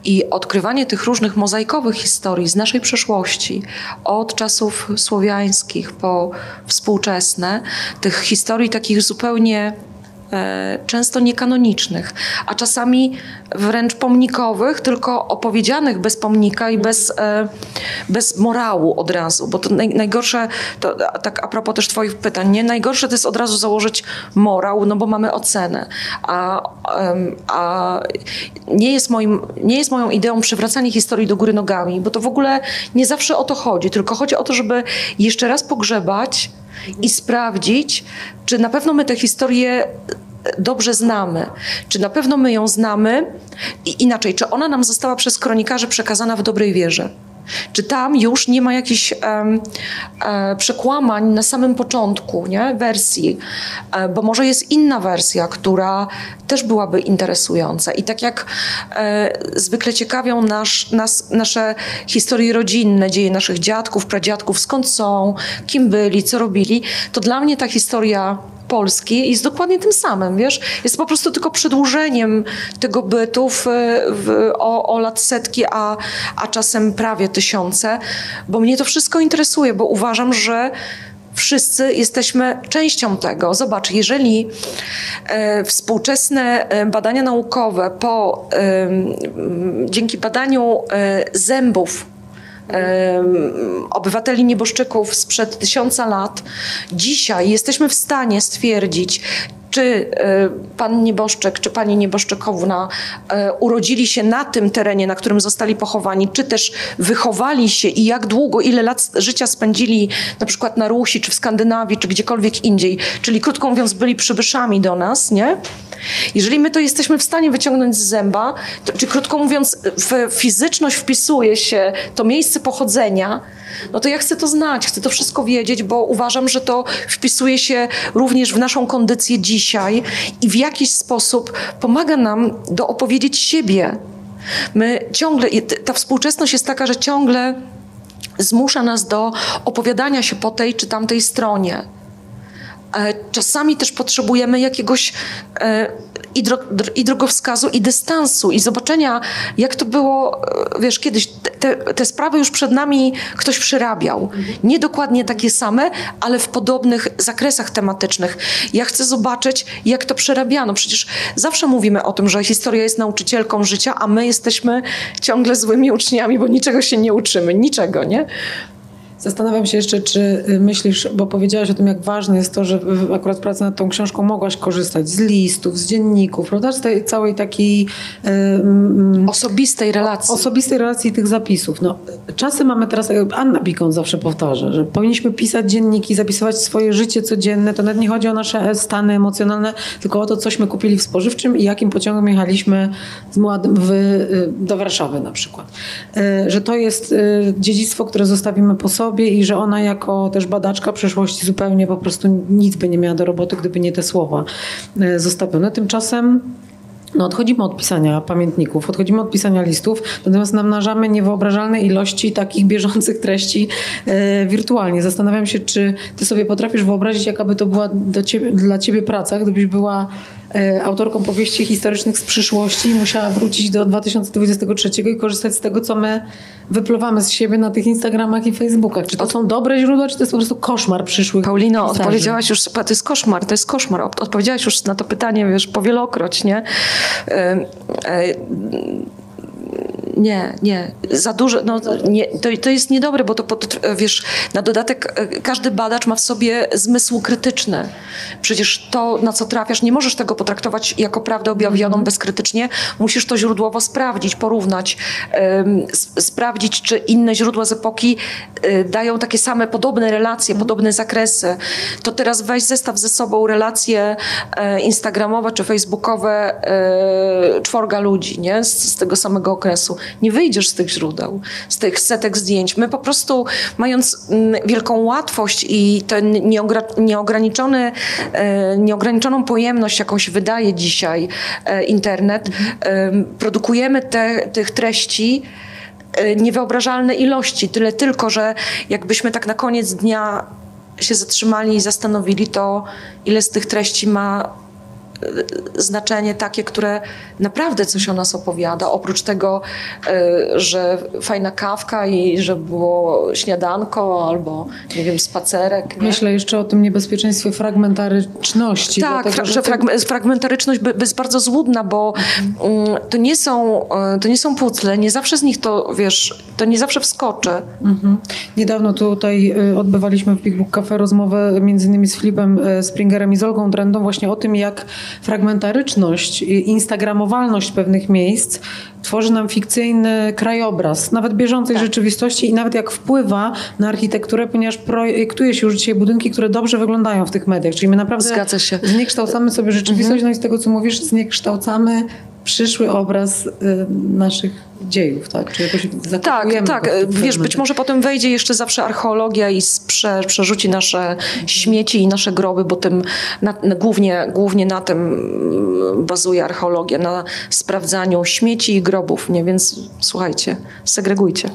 I odkrywanie tych różnych mozaikowych historii z naszej przeszłości, od czasów słowiańskich po współczesne, tych historii takich zupełnie często niekanonicznych, a czasami wręcz pomnikowych, tylko opowiedzianych bez pomnika i bez, e, bez morału od razu. Bo to naj, najgorsze, to, tak a propos też Twoich pytań, nie? najgorsze to jest od razu założyć morał, no bo mamy ocenę. A, a nie, jest moim, nie jest moją ideą przywracanie historii do góry nogami, bo to w ogóle nie zawsze o to chodzi, tylko chodzi o to, żeby jeszcze raz pogrzebać i sprawdzić, czy na pewno my tę historię dobrze znamy. Czy na pewno my ją znamy? I inaczej, czy ona nam została przez kronikarzy przekazana w dobrej wierze? Czy tam już nie ma jakichś um, przekłamań na samym początku nie? wersji? E, bo może jest inna wersja, która też byłaby interesująca. I tak jak e, zwykle ciekawią nasz, nas, nasze historie rodzinne, dzieje naszych dziadków, pradziadków, skąd są, kim byli, co robili, to dla mnie ta historia Polski jest dokładnie tym samym, wiesz? Jest po prostu tylko przedłużeniem tego bytu w, w, o, o lat setki, a, a czasem prawie tysiące, bo mnie to wszystko interesuje, bo uważam, że wszyscy jesteśmy częścią tego. Zobacz, jeżeli e, współczesne e, badania naukowe po, e, dzięki badaniu e, zębów obywateli nieboszczyków sprzed tysiąca lat, dzisiaj jesteśmy w stanie stwierdzić, czy e, pan nieboszczyk, czy pani nieboszczykowna e, urodzili się na tym terenie, na którym zostali pochowani, czy też wychowali się i jak długo, ile lat życia spędzili na przykład na Rusi, czy w Skandynawii, czy gdziekolwiek indziej. Czyli krótko mówiąc, byli przybyszami do nas, nie? Jeżeli my to jesteśmy w stanie wyciągnąć z zęba, to, czy krótko mówiąc, w fizyczność wpisuje się to miejsce pochodzenia, no to ja chcę to znać, chcę to wszystko wiedzieć, bo uważam, że to wpisuje się również w naszą kondycję dzisiaj i w jakiś sposób pomaga nam do opowiedzieć siebie. My ciągle, ta współczesność jest taka, że ciągle zmusza nas do opowiadania się po tej czy tamtej stronie. E, czasami też potrzebujemy jakiegoś e, i, dro, i drogowskazu, i dystansu, i zobaczenia, jak to było, e, wiesz, kiedyś. Te, te sprawy już przed nami ktoś przyrabiał. Nie dokładnie takie same, ale w podobnych zakresach tematycznych. Ja chcę zobaczyć, jak to przerabiano. Przecież zawsze mówimy o tym, że historia jest nauczycielką życia, a my jesteśmy ciągle złymi uczniami, bo niczego się nie uczymy. Niczego, nie? Zastanawiam się jeszcze, czy y, myślisz, bo powiedziałaś o tym, jak ważne jest to, że akurat praca nad tą książką mogłaś korzystać z listów, z dzienników, prawda? Z tej całej takiej... Um, osobistej relacji. Osobistej relacji tych zapisów. No, czasy mamy teraz, e, Anna Bikon zawsze powtarza, że powinniśmy pisać dzienniki, zapisywać swoje życie codzienne. To nawet nie chodzi o nasze e, stany emocjonalne, tylko o to, cośmy kupili w spożywczym i jakim pociągiem jechaliśmy w, y, do Warszawy na przykład. E, że to jest dziedzictwo, które zostawimy po sobie, sobie i że ona jako też badaczka przeszłości zupełnie po prostu nic by nie miała do roboty, gdyby nie te słowa e, zostawione. Tymczasem no, odchodzimy od pisania pamiętników, odchodzimy od pisania listów, natomiast namnażamy niewyobrażalne ilości takich bieżących treści e, wirtualnie. Zastanawiam się, czy ty sobie potrafisz wyobrazić, jaka by to była ciebie, dla ciebie praca, gdybyś była autorką powieści historycznych z przyszłości i musiała wrócić do 2023 i korzystać z tego, co my wypluwamy z siebie na tych Instagramach i Facebookach. Czy to są dobre źródła, czy to jest po prostu koszmar przyszłych Paulino, pisarzy? odpowiedziałaś już, to jest koszmar, to jest koszmar. Odpowiedziałaś już na to pytanie, wiesz, powielokroć, nie? Nie, nie. Za dużo, no, nie, to, to jest niedobre, bo to, wiesz, na dodatek e, każdy badacz ma w sobie zmysł krytyczny. Przecież to, na co trafiasz, nie możesz tego potraktować jako prawdę objawioną mm. bezkrytycznie. Musisz to źródłowo sprawdzić, porównać, um, sprawdzić, czy inne źródła z epoki y, dają takie same, podobne relacje, mm. podobne zakresy. To teraz weź zestaw ze sobą relacje e, instagramowe czy facebookowe e, czworga ludzi, nie? Z, z tego samego okresu. Nie wyjdziesz z tych źródeł, z tych setek zdjęć. My po prostu, mając mm, wielką łatwość i ten e, nieograniczoną pojemność, jaką się wydaje dzisiaj e, internet, produkujemy te, tych treści e, niewyobrażalne ilości. Tyle tylko, że jakbyśmy tak na koniec dnia się zatrzymali i zastanowili, to ile z tych treści ma znaczenie takie, które naprawdę coś o nas opowiada. Oprócz tego, e, że fajna kawka i że było śniadanko albo, nie wiem, spacerek. Nie? Myślę jeszcze o tym niebezpieczeństwie fragmentaryczności. Tak, dlatego, że, że fragmentaryczność jest bardzo złudna, bo mhm. to, nie są, e, to nie są pucle, nie zawsze z nich to, wiesz, to nie zawsze wskoczy. Mhm. Niedawno tutaj e, odbywaliśmy w Big Book Cafe rozmowę między innymi z Filipem Springerem i z Olgą Trendą właśnie o tym, jak fragmentaryczność, instagramowalność pewnych miejsc tworzy nam fikcyjny krajobraz, nawet bieżącej tak. rzeczywistości i nawet jak wpływa na architekturę, ponieważ projektuje się już dzisiaj budynki, które dobrze wyglądają w tych mediach. Czyli my naprawdę zniekształcamy sobie rzeczywistość, mhm. no i z tego co mówisz, zniekształcamy przyszły obraz y, naszych dziejów, tak? Czy jakoś tak, tak. Wiesz, być może potem wejdzie jeszcze zawsze archeologia i sprze, przerzuci nasze śmieci i nasze groby, bo tym na, na, głównie, głównie na tym mm, bazuje archeologia, na sprawdzaniu śmieci i grobów, nie? Więc słuchajcie, segregujcie.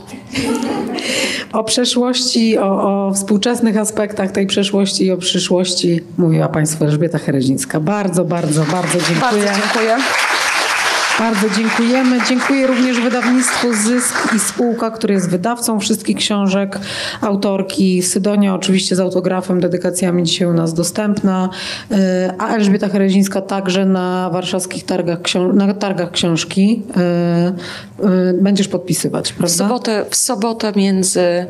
O przeszłości, o, o współczesnych aspektach tej przeszłości i o przyszłości mówiła Państwu Elżbieta Herezińska. Bardzo, bardzo, bardzo dziękuję. Bardzo dziękuję. Bardzo dziękujemy. Dziękuję również wydawnictwu Zysk i spółka, który jest wydawcą wszystkich książek autorki. Sydonia oczywiście z autografem, dedykacjami dzisiaj u nas dostępna, e, a Elżbieta Herezińska także na warszawskich targach, na targach książki e, e, będziesz podpisywać, prawda? W sobotę, w sobotę między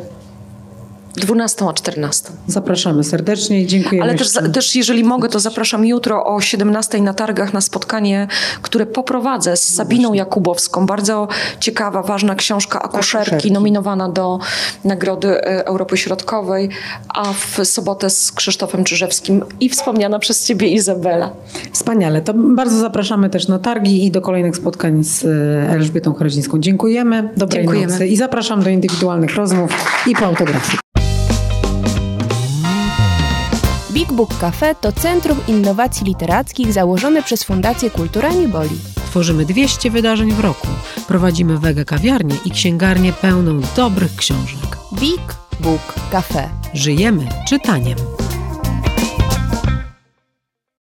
12 a 14. Zapraszamy serdecznie i dziękujemy. Ale też, też, jeżeli mogę, to zapraszam jutro o 17 na targach na spotkanie, które poprowadzę z Sabiną Jakubowską. Bardzo ciekawa, ważna książka akuszerki, akuszerki. nominowana do Nagrody e, Europy Środkowej, a w sobotę z Krzysztofem Czyżewskim i wspomniana przez ciebie Izabela. Wspaniale. To bardzo zapraszamy też na targi i do kolejnych spotkań z e, Elżbietą Chrozińską. Dziękujemy. Dobrej Dziękujemy. nocy i zapraszam do indywidualnych rozmów i po autografii. Big Book Cafe to Centrum Innowacji Literackich założone przez Fundację Kultura Nieboli. Tworzymy 200 wydarzeń w roku. Prowadzimy wege kawiarnię i księgarnię pełną dobrych książek. Big Book Cafe. Żyjemy czytaniem.